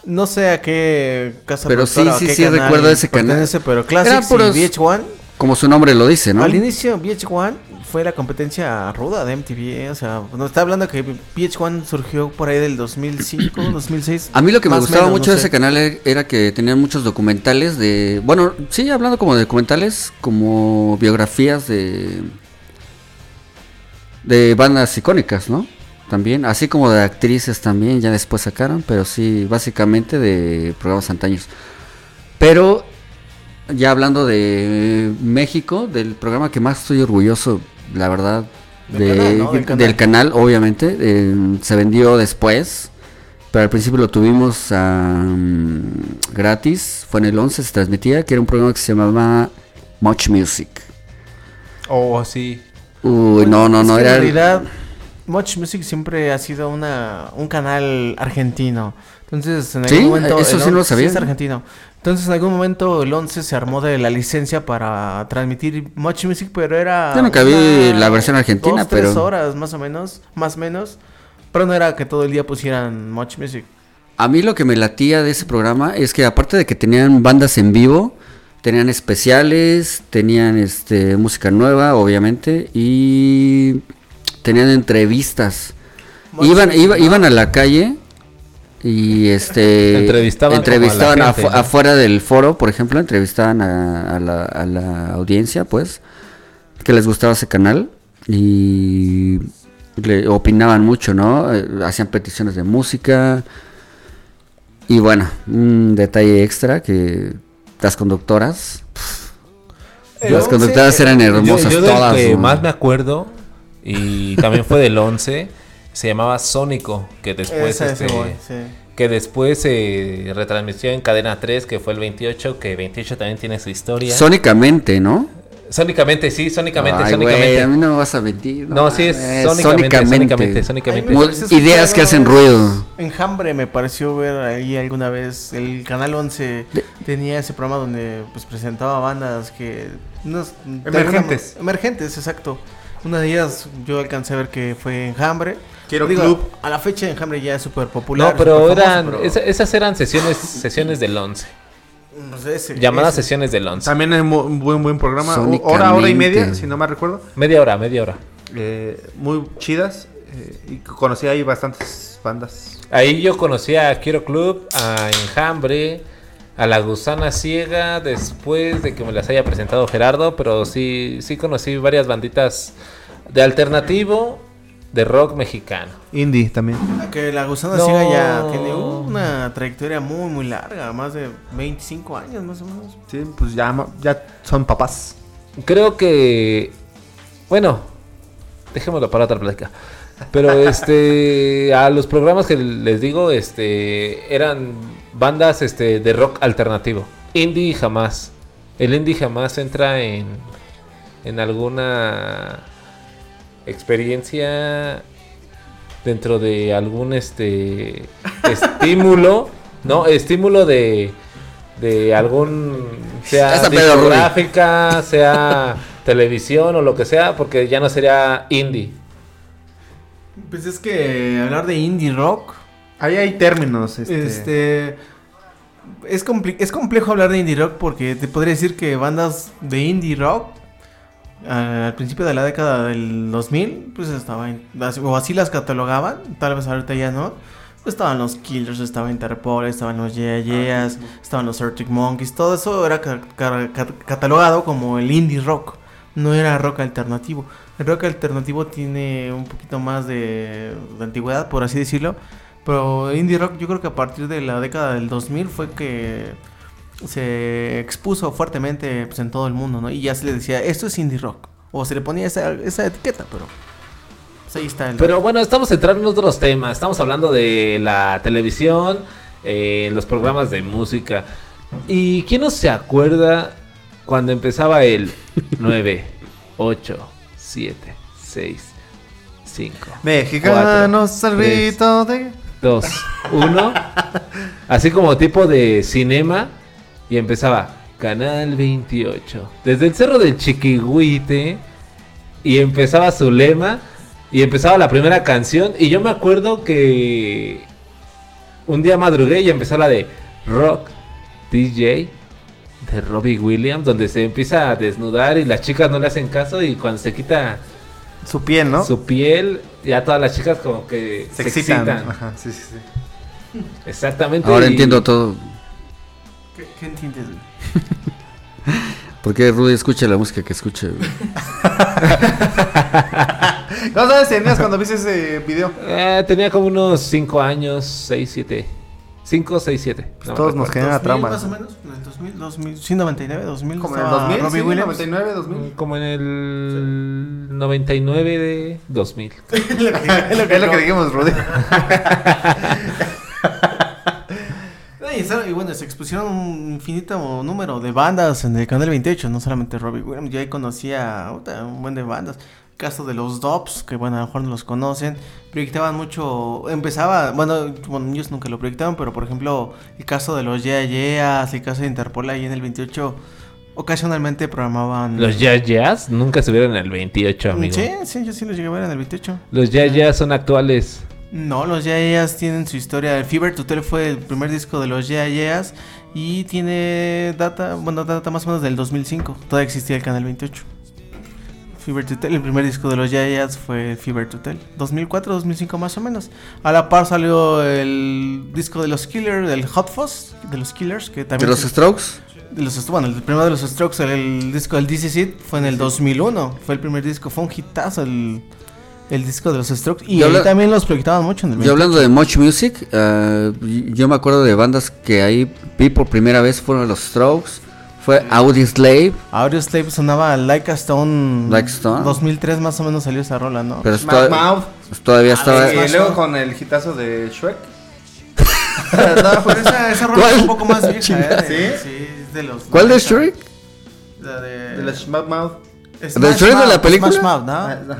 No sé a qué casa Pero sí, sí, qué sí, recuerdo ese canal. Pero Classics puros- y VH1. Como su nombre lo dice, ¿no? Al inicio VH1 fue la competencia ruda de MTV, o sea, nos está hablando que VH1 surgió por ahí del 2005, 2006. A mí lo que me más gustaba menos, mucho no de sé. ese canal e- era que tenían muchos documentales de, bueno, sí, hablando como de documentales, como biografías de de bandas icónicas, ¿no? También, así como de actrices también, ya después sacaron, pero sí, básicamente de programas antaños. Pero ya hablando de México, del programa que más estoy orgulloso, la verdad, Del de- canal, ¿no? Del del, canal. obviamente, eh, se vendió después, pero al principio lo tuvimos gratis, fue en el 11, se transmitía, que era un programa que se llamaba Much Music. Oh, así. Uy, no, no, no, era... En realidad, Much Music siempre ha sido una, un canal argentino. Entonces, en ¿Sí? algún momento. Eso sí no lo sabía. es argentino. Entonces, en algún momento, el 11 se armó de la licencia para transmitir Much Music, pero era. Yo nunca vi la versión argentina, dos, tres pero- horas más o menos, más o menos. Pero no era que todo el día pusieran Much Music. A mí lo que me latía de ese programa es que aparte de que tenían bandas en vivo, tenían especiales, tenían este música nueva, obviamente, y tenían entrevistas. Iban, iba- iban a la calle y este Entrevistaban como a la entrevistaban gente, afu- ¿no? afuera del foro, por ejemplo, entrevistaban a, a la, a la audiencia, pues, que les gustaba ese canal y le opinaban mucho, ¿no? Eh, hacían peticiones de música. Y bueno, un detalle extra que las conductoras, las 11 conductoras eran hermosas yo, yo del todas. que ¿no? más me acuerdo, y también fue del 11, se llamaba Sónico, que después ese este, sí. que después se retransmitió en cadena 3, que fue el 28, que 28 también tiene su historia. Sónicamente, ¿no? Sónicamente, sí, sónicamente, Ay, sónicamente. a mí no me vas a mentir. No, sí es sónicamente, sónicamente, sónicamente. Parece ideas que hacen ruido. Enjambre me pareció ver ahí alguna vez. El canal 11 De- tenía ese programa donde pues presentaba bandas que. unos- Emergentes. alguna- emergentes, exacto. Una de ellas yo alcancé a ver que fue Enjambre. Quiero Digo, Club. A la fecha Enjambre ya es súper popular. No, pero famoso, eran, pero, esa- esas eran sesiones, sesiones del 11. Pues, ese- Llamadas ese. sesiones del 11. También es un buen, buen programa. Hora, hora y media, si no mal recuerdo. Media hora, media hora. Eh, muy chidas. eh, y conocí ahí bastantes bandas. Ahí yo conocí a Quiero Club, a Enjambre, a La Gusana Ciega, después de que me las haya presentado Gerardo, pero sí, sí conocí varias banditas de alternativo, de rock mexicano. Indie también. Que la gusana No. ciega ya tiene una trayectoria muy, muy larga. Más de 25 años más o menos. Sí, pues ya, ya son papás. Creo que, bueno, dejémoslo para otra plática. Pero este, a los programas que les digo, este, eran bandas este, de rock alternativo. Indie jamás. El indie jamás entra en, en alguna experiencia dentro de algún este estímulo, ¿no? Estímulo de, de algún, sea discográfica, sea televisión o lo que sea, porque ya no sería indie. Pues es que hablar de indie rock. Ahí hay términos. Este, Este. es, compli- es complejo hablar de indie rock porque te podría decir que bandas de indie rock al principio de la década del 2000, pues estaban, o así las catalogaban, tal vez ahorita ya no. Pues estaban los Killers, estaba Interpol, estaban los Yeah Yeahs, estaban los Arctic Monkeys, todo eso era ca- ca- ca- catalogado como el indie rock, no era rock alternativo. El rock alternativo tiene un poquito más de, de antigüedad, por así decirlo, pero indie rock yo creo que a partir de la década del 2000 fue que se expuso fuertemente pues, en todo el mundo, ¿no? Y ya se le decía, esto es indie rock. o se le ponía esa, esa etiqueta, pero pues ahí está el... Pero bueno, estamos entrando en otros temas. Estamos hablando de la televisión, eh, los programas de música. ¿Y quién no se acuerda cuando empezaba el 9, 8, 7, 6, 5, Mexicanos al tres, grito de... 2, 1? Así como tipo de cinema. Y empezaba Canal 28. Desde el cerro del Chiquihuite. Y empezaba su lema. Y empezaba la primera canción. Y yo me acuerdo que un día madrugué y empezó la de Rock DJ de Robbie Williams. Donde se empieza a desnudar y las chicas no le hacen caso. Y cuando se quita Su piel, ¿no? su piel, ya todas las chicas como que Se excitan. Ajá, sí, sí, sí. Exactamente. Ahora y- entiendo todo. ¿Qué, qué entiendes? güey? Porque Rudy escucha la música que escucha. güey. ¿Cuántos años tenías cuando viste ese video? Eh, tenía como unos 5 años, 6, 7. 5, 6, 7. Pues todos nos genera 2000 trauma. Más o menos, en el 2000, 2000, sí, 99, 2000. Como en el estaba 2000, Robbie sí, Williams. 99, 2000. Como en el 99 de 2000. es lo que dijimos, Rudy. Y, bueno, se expusieron un infinito número de bandas en el canal 28, no solamente Robbie Williams. Yo ahí conocía un buen de bandas. Caso de los Dobbs, que bueno, a lo mejor no los conocen. Proyectaban mucho. Empezaba, bueno, bueno, ellos nunca lo proyectaban, pero por ejemplo, el caso de los Yeah Yeahs, el caso de Interpol ahí en el 28, ocasionalmente programaban. Los Jazz Jazz nunca estuvieron en el 28, amigo. Sí, sí, yo sí los llegué a ver en el 28. Los Jazz Jazz son actuales. No, los Yeah Yeahs tienen su historia. El Fever to Tell fue el primer disco de los Yeah Yeahs y tiene data, bueno, data más o menos del 2005. Todavía existía el canal 28. Fever to Tell, el primer disco de los Yeah Yeahs fue Fever to Tell. 2004, 2005 más o menos. A la par salió el disco de los Killers, del Hot Fuzz, de los Killers, que ¿De también... los Strokes? de los- bueno, el primero de los Strokes, el, el disco del DC Seed fue en el 2001. Fue el primer disco, fue un hitazo el, el disco de los Strokes. Y Yo ahí también los proyectaban mucho en el Yo hablando de Much Music, ah, y- yo me acuerdo de bandas que ahí vi por primera vez fueron los Strokes, fue Audi Slave, Audio Slave sonaba Like a Stone. Like a Stone. 2003 más o menos salió esa rola, ¿no? pero es Mouth to- Mouth. pues todavía estaba... Y luego con el hitazo de Shrek. no, pero esa, esa rola ¿Cuál? es un poco más vieja, ¿eh? De- ¿Sí? Sí, es de los. ¿Cuál de 90. Shrek? La de. De la Mouth. Smash ¿De Shrek de la película? Smash Mouth, ¿no? Ah.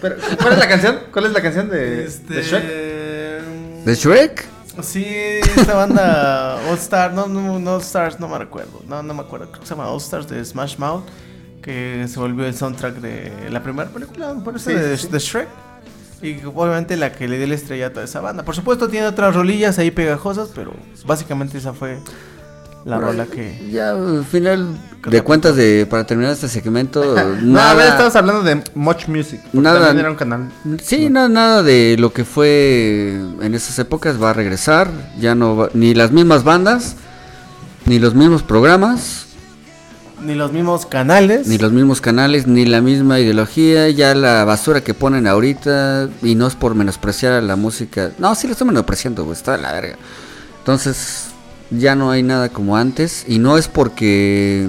Pero, ¿Cuál es la canción? ¿Cuál es la canción de, Este, de Shrek? ¿De Shrek? Sí, esta banda All Stars, no, no, no All Stars, no me recuerdo, no, no me acuerdo, creo que se llama All Stars de Smash Mouth, que se volvió el soundtrack de la primera película, por eso, Sí, de, sí. de Shrek. Y obviamente la que le dio el estrellato a esa banda. Por supuesto tiene otras rolillas ahí pegajosas, pero básicamente esa fue la rola que... Ya, al final de cuentas, de para terminar este segmento, No, a ver, nada, estamos hablando de Much Music. Nada. Era un canal. sí, na- nada de lo que fue en esas épocas va a regresar, ya no va- ni las mismas bandas, ni los mismos programas, Ni los mismos canales. ni los mismos canales, ni la misma ideología, ya la basura que ponen ahorita, y no es por menospreciar a la música, no, sí lo estoy menospreciando, güey, está de la verga. Entonces, ya no hay nada como antes, y no es porque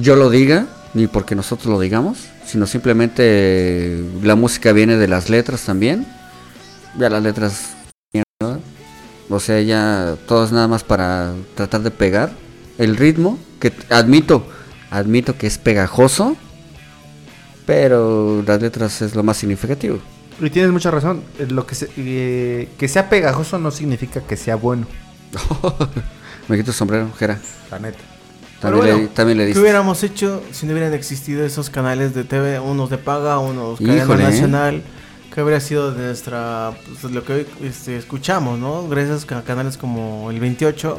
yo lo diga, ni porque nosotros lo digamos, sino simplemente la música viene de las letras también, ya las letras, o sea, ya todo es nada más para tratar de pegar el ritmo, que admito, admito que es pegajoso, pero las letras es lo más significativo. Y tienes mucha razón. Lo que, se- eh, que sea pegajoso no significa que sea bueno. Me quito el sombrero, Jera. La neta. También, bueno, le, también le ¿Qué hubiéramos hecho si no hubieran existido esos canales de TV, unos de paga, unos cadena Híjole, ¿eh? nacional? ¿Qué habría sido de nuestra, pues, lo que hoy este, escuchamos, ¿no? Gracias a canales como el 28,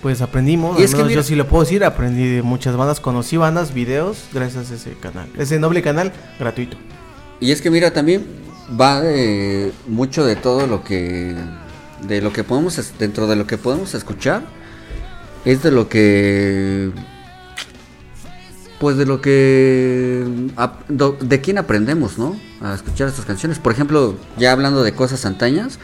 pues aprendimos, Y al es que mira- yo sí lo puedo decir, aprendí de muchas bandas, conocí bandas, videos, gracias a ese canal. Ese noble canal gratuito. Y es que mira, también va de mucho de todo lo que de lo que podemos dentro de lo que podemos escuchar es de lo que pues de lo que de quién aprendemos, ¿no? A escuchar estas canciones. Por ejemplo, ya hablando de cosas antañas,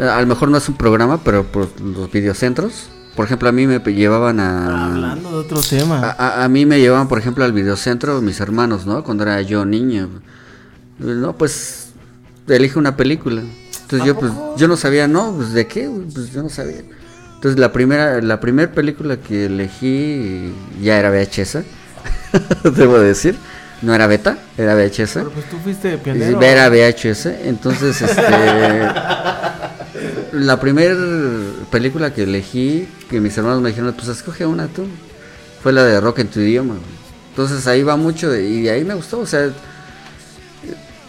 eh, a lo mejor no es un programa, pero por los videocentros por ejemplo, a mí me llevaban a... Hablando de otro tema. A, a- a mí me llevaban, por ejemplo, al videocentro mis hermanos, ¿no? Cuando era yo niño. No, pues, elige una película. Entonces yo, pues, yo no sabía, ¿no? Pues, ¿de qué? Pues yo no sabía. Entonces la primera, la primera película que elegí ya era VHS, debo decir. No era beta, era VHS. Pero pues tú fuiste pionero. Era VHS. Entonces, este. la primera película que elegí, que mis hermanos me dijeron, pues escoge una tú. Fue la de Rock en tu idioma. güey. Entonces ahí va mucho de- y de ahí me gustó. O sea,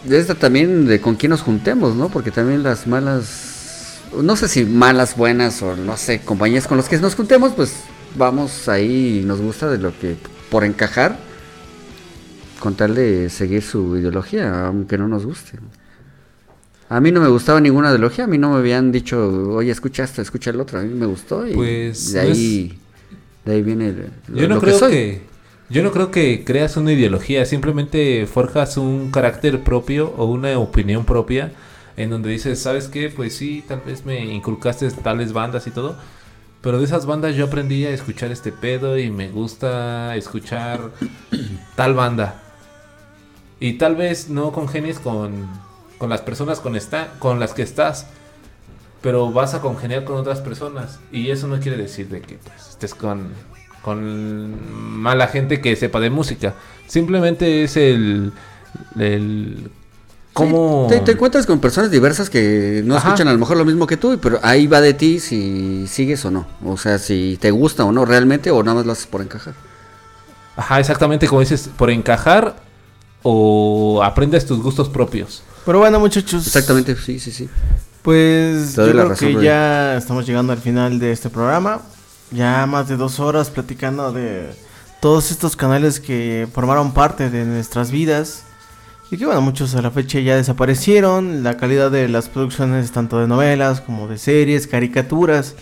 esta también de con quién nos juntemos, ¿no? Porque también las malas, no sé si malas, buenas o no sé, compañías con las que nos juntemos, pues vamos ahí y nos gusta de lo que por encajar, con tal de seguir su ideología, aunque no nos guste. A mí no me gustaba ninguna ideología, a mí no me habían dicho, oye, escucha esto, escucha el otro, a mí me gustó y Pues, de no ahí, de ahí viene lo, Yo no lo creo soy. que, yo no creo que creas una ideología, simplemente forjas un carácter propio o una opinión propia en donde dices, ¿sabes qué? Pues sí, tal vez me inculcaste tales bandas y todo, pero de esas bandas yo aprendí a escuchar este pedo y me gusta escuchar tal banda. Y tal vez no congenies con, con las personas con, esta, con las que estás, pero vas a congeniar con otras personas. Y eso no quiere decir de que pues, estés con, con mala gente que sepa de música. Simplemente es el... el cómo... Sí, te, te encuentras con personas diversas que no Ajá. escuchan a lo mejor lo mismo que tú, pero ahí va de ti si sigues o no. O sea, si te gusta o no realmente o nada más lo haces por encajar. Ajá, exactamente como dices, por encajar o aprendes tus gustos propios. Pero bueno, muchachos. Exactamente, sí, sí, sí. Pues yo creo razón, que Rey. ya estamos llegando al final de este programa. Ya más de dos horas platicando de todos estos canales que formaron parte de nuestras vidas. Y que bueno, muchos a la fecha ya desaparecieron. La calidad de las producciones, tanto de novelas como de series, caricaturas.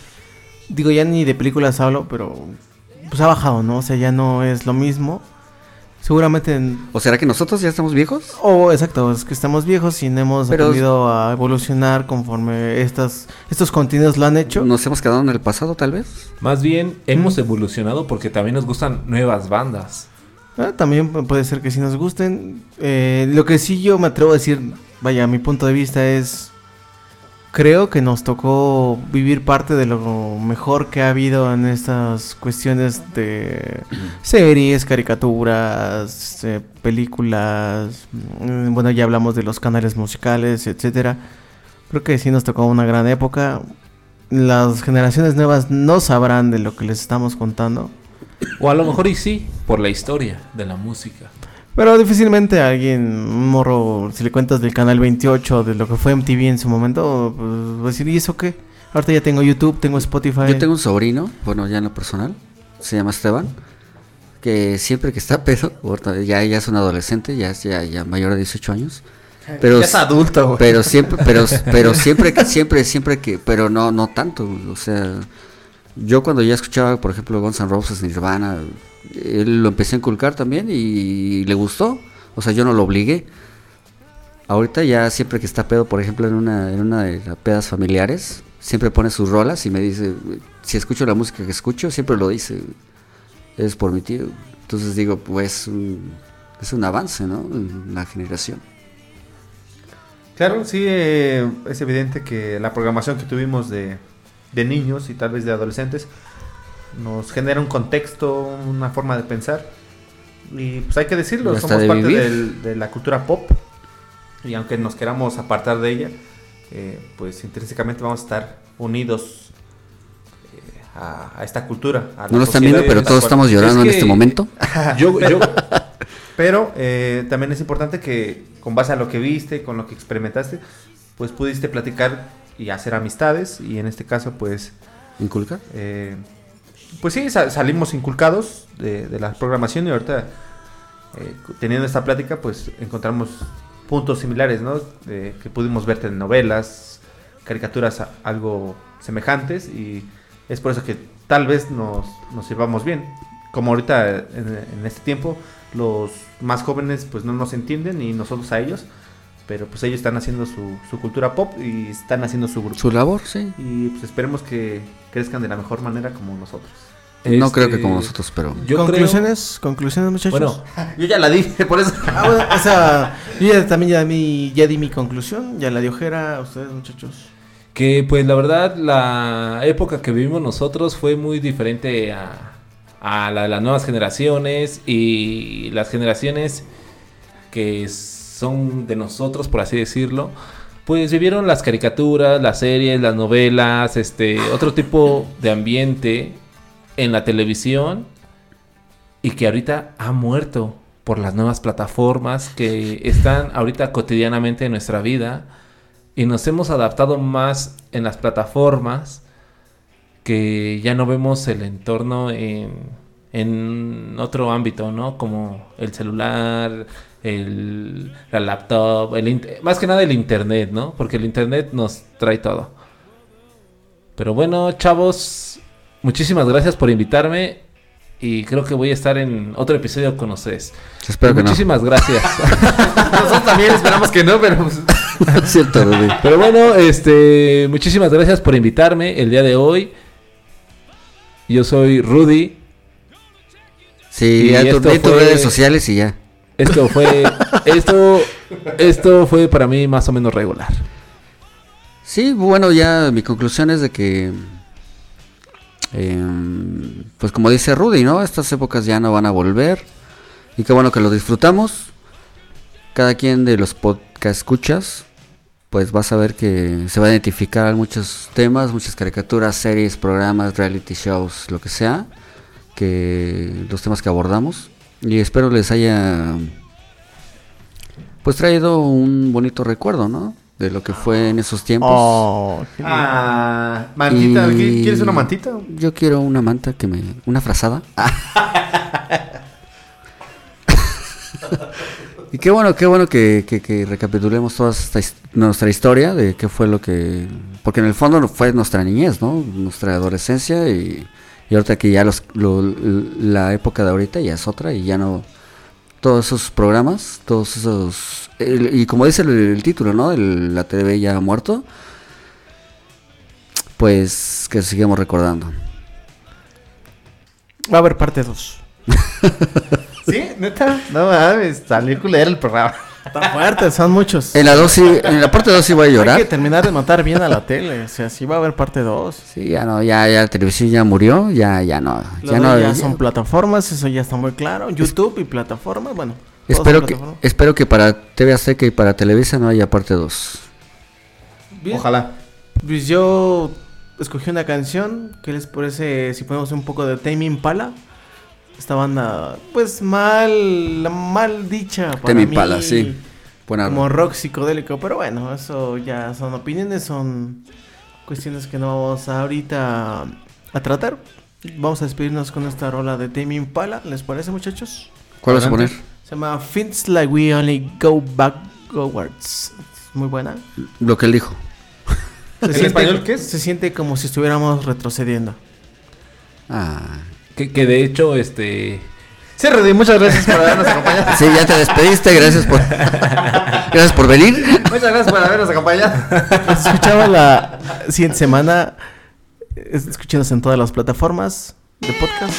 Digo, ya ni de películas hablo, pero pues ha bajado, ¿no? O sea, ya no es lo mismo. Seguramente en, ¿O será que nosotros ya estamos viejos? Oh, exacto, es que estamos viejos y no hemos Pero- aprendido a evolucionar conforme estas, estos contenidos lo han hecho. ¿Nos hemos quedado en el pasado tal vez? Más bien hemos evolucionado porque también nos gustan nuevas bandas. Ah, también pu- puede ser que sí nos gusten. Eh, lo que sí yo me atrevo a decir, vaya, mi punto de vista es, creo que nos tocó vivir parte de lo mejor que ha habido en estas cuestiones de series, caricaturas, eh, películas. mm, Bueno, ya hablamos de los canales musicales, etcétera. Creo que sí nos tocó una gran época. Las generaciones nuevas no sabrán de lo que les estamos contando. O a lo mejor y sí, por la historia de la música. Pero difícilmente a alguien, un morro, si le cuentas del canal 28, de lo que fue MTV en su momento, pues va a decir, ¿y eso qué? Ahorita ya tengo YouTube, tengo Spotify. Yo tengo un sobrino, bueno, ya en lo personal, se llama Esteban, que siempre que está pedo, ahorita ya, ya es un adolescente, ya es ya, ya mayor de 18 años. Pero, Ya es adulto, güey. pero siempre, pero, pero siempre que, siempre, siempre que, pero no, no tanto, o sea, yo cuando ya escuchaba, por ejemplo, Guns N' Roses, Nirvana, él lo empecé a inculcar también y le gustó, o sea, yo no lo obligué. Ahorita ya siempre que está pedo, por ejemplo, en una, en una de las pedas familiares, siempre pone sus rolas y me dice, si escucho la música que escucho, siempre lo dice, es por mi tío. Entonces digo, pues es un avance, ¿no? En la generación. Claro, sí, eh, es evidente que la programación que tuvimos de, de niños y tal vez de adolescentes nos genera un contexto, una forma de pensar. Y pues hay que decirlo, somos de parte del- de la cultura pop. Y aunque nos queramos apartar de ella, eh, pues intrínsecamente vamos a estar unidos eh, a, a esta cultura. a No lo están viendo, pero todos estamos llorando Es en que- este momento. Yo, yo, Pero eh, también es importante que con base a lo que viste, con lo que experimentaste, pues pudiste platicar y hacer amistades. Y en este caso, pues, ¿Inculcar? Pues sí, sa- salimos inculcados de, de la programación y ahorita, eh, teniendo esta plática, pues encontramos puntos similares, ¿no? Eh, que pudimos ver telenovelas, caricaturas a- algo semejantes y es por eso que tal vez nos, nos llevamos bien. Como ahorita en, en este tiempo los más jóvenes pues no nos entienden y nosotros a ellos, pero pues ellos están haciendo su, su cultura pop y están haciendo su grupo. Su labor, sí. Y pues esperemos que crezcan de la mejor manera como nosotros. No creo que Este, como nosotros, pero... Yo conclusiones, conclusiones, muchachos. Bueno, Yo ya la dije, por eso. Ah, bueno, o sea, yo ya también ya, mi, ya di mi conclusión, ya la dio Jera, ustedes muchachos. Que pues la verdad la época que vivimos nosotros fue muy diferente a, a la de las nuevas generaciones y las generaciones que son de nosotros, por así decirlo, pues vivieron las caricaturas, las series, las novelas, este, otro tipo de ambiente en la televisión y que ahorita ha muerto por las nuevas plataformas que están ahorita cotidianamente en nuestra vida y nos hemos adaptado más en las plataformas que ya no vemos el entorno en, en otro ámbito, ¿no? Como el celular, el, la laptop, el más que nada el internet, ¿no? Porque el internet nos trae todo. Pero bueno, chavos, muchísimas gracias por invitarme y creo que voy a estar en otro episodio con ustedes. Espero que no. muchísimas gracias. Nosotros también esperamos que no, pero pues, Es cierto, Rudy. Pero bueno, este, muchísimas gracias por invitarme el día de hoy. Yo soy Rudy. Sí, Y ya esto tus redes sociales y ya. Esto fue, esto, esto fue para mí más o menos regular. Sí, bueno, ya mi conclusión es de que, em, pues como dice Rudy, ¿no? Estas épocas ya no van a volver. Y qué bueno que lo disfrutamos. Cada quien de los podcast escuchas, pues vas a ver que se va a identificar muchos temas, muchas caricaturas, series, programas, reality shows, lo que sea, que los temas que abordamos. Y espero les haya pues traído un bonito recuerdo, ¿no? De lo que fue en esos tiempos. Oh, ah, mantita, Y- ¿quieres una mantita? Yo quiero una manta que me. Una frazada. y qué bueno, qué bueno que, que- que recapitulemos toda esta his- nuestra historia de qué fue lo que. Porque en el fondo fue nuestra niñez, ¿no? Nuestra adolescencia y, y ahorita que ya los, lo- la época de ahorita ya es otra y ya no. Todos esos programas, todos esos. el- y como dice el, el título, ¿no? El- la TV ya ha muerto. Pues que sigamos recordando. Va a haber parte 2. ¿Sí? ¿Neta? No mames, salió culero el programa. Está fuerte, son muchos. En la dos sí, en la parte 2 sí voy a Hay llorar. que terminar de matar bien a la tele. O sea, sí va a haber parte 2. Sí, ya no, ya, ya la televisión ya murió, ya, ya no. Ya, Ya no ya ya- son plataformas, eso ya está muy claro. YouTube y plataformas, bueno. espero que, plataformas. espero que para TV Azteca y para Televisa no haya parte 2. Bien, Ojalá. Pues yo escogí una canción. ¿Qué les parece si ponemos un poco de Tame Impala? Esta banda, pues mal, mal dicha. para Tame mí, Impala, sí. Buena Como rock psicodélico, pero bueno, eso ya son opiniones, son cuestiones que no vamos ahorita a tratar. Vamos a despedirnos con esta rola de Tame Impala, ¿les parece muchachos? ¿Cuál vas a poner? Se llama Feels Like We Only Go Backwards. Muy buena. Lo que él dijo. Se ¿En siente, español qué es? Se siente como si estuviéramos retrocediendo. Ah. Que, que de hecho, este, Sí, Rudy, muchas gracias por habernos acompañado. Sí, ya te despediste, gracias por gracias por venir. Muchas gracias por habernos acompañado. Nos escuchamos la siguiente semana. Es- Escúchenos en todas las plataformas de podcast.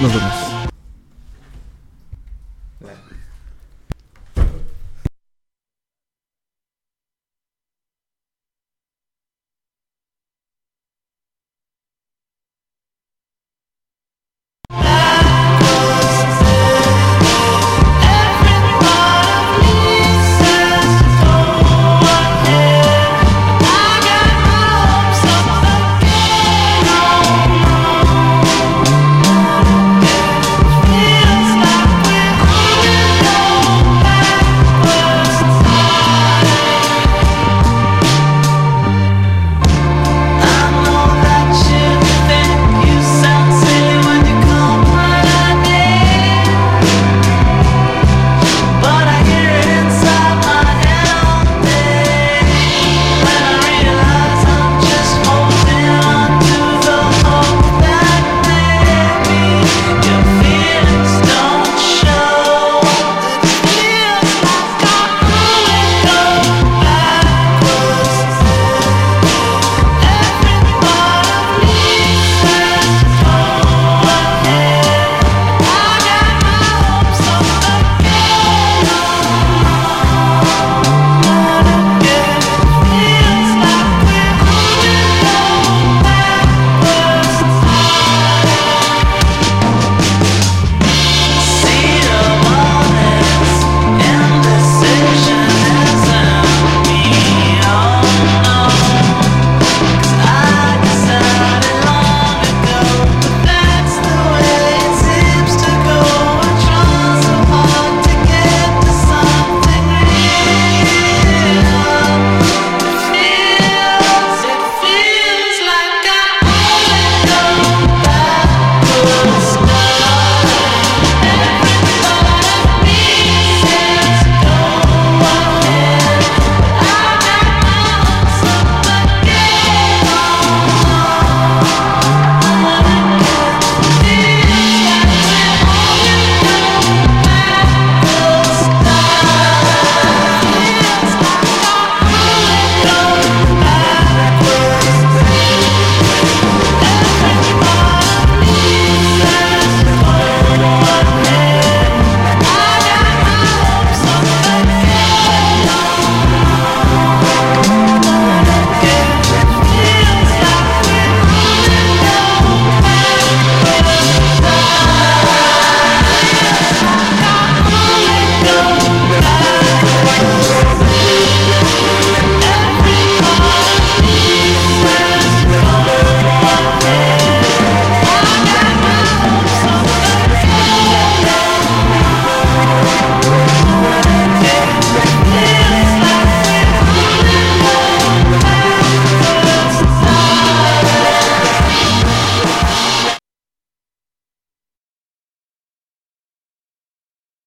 Nos vemos.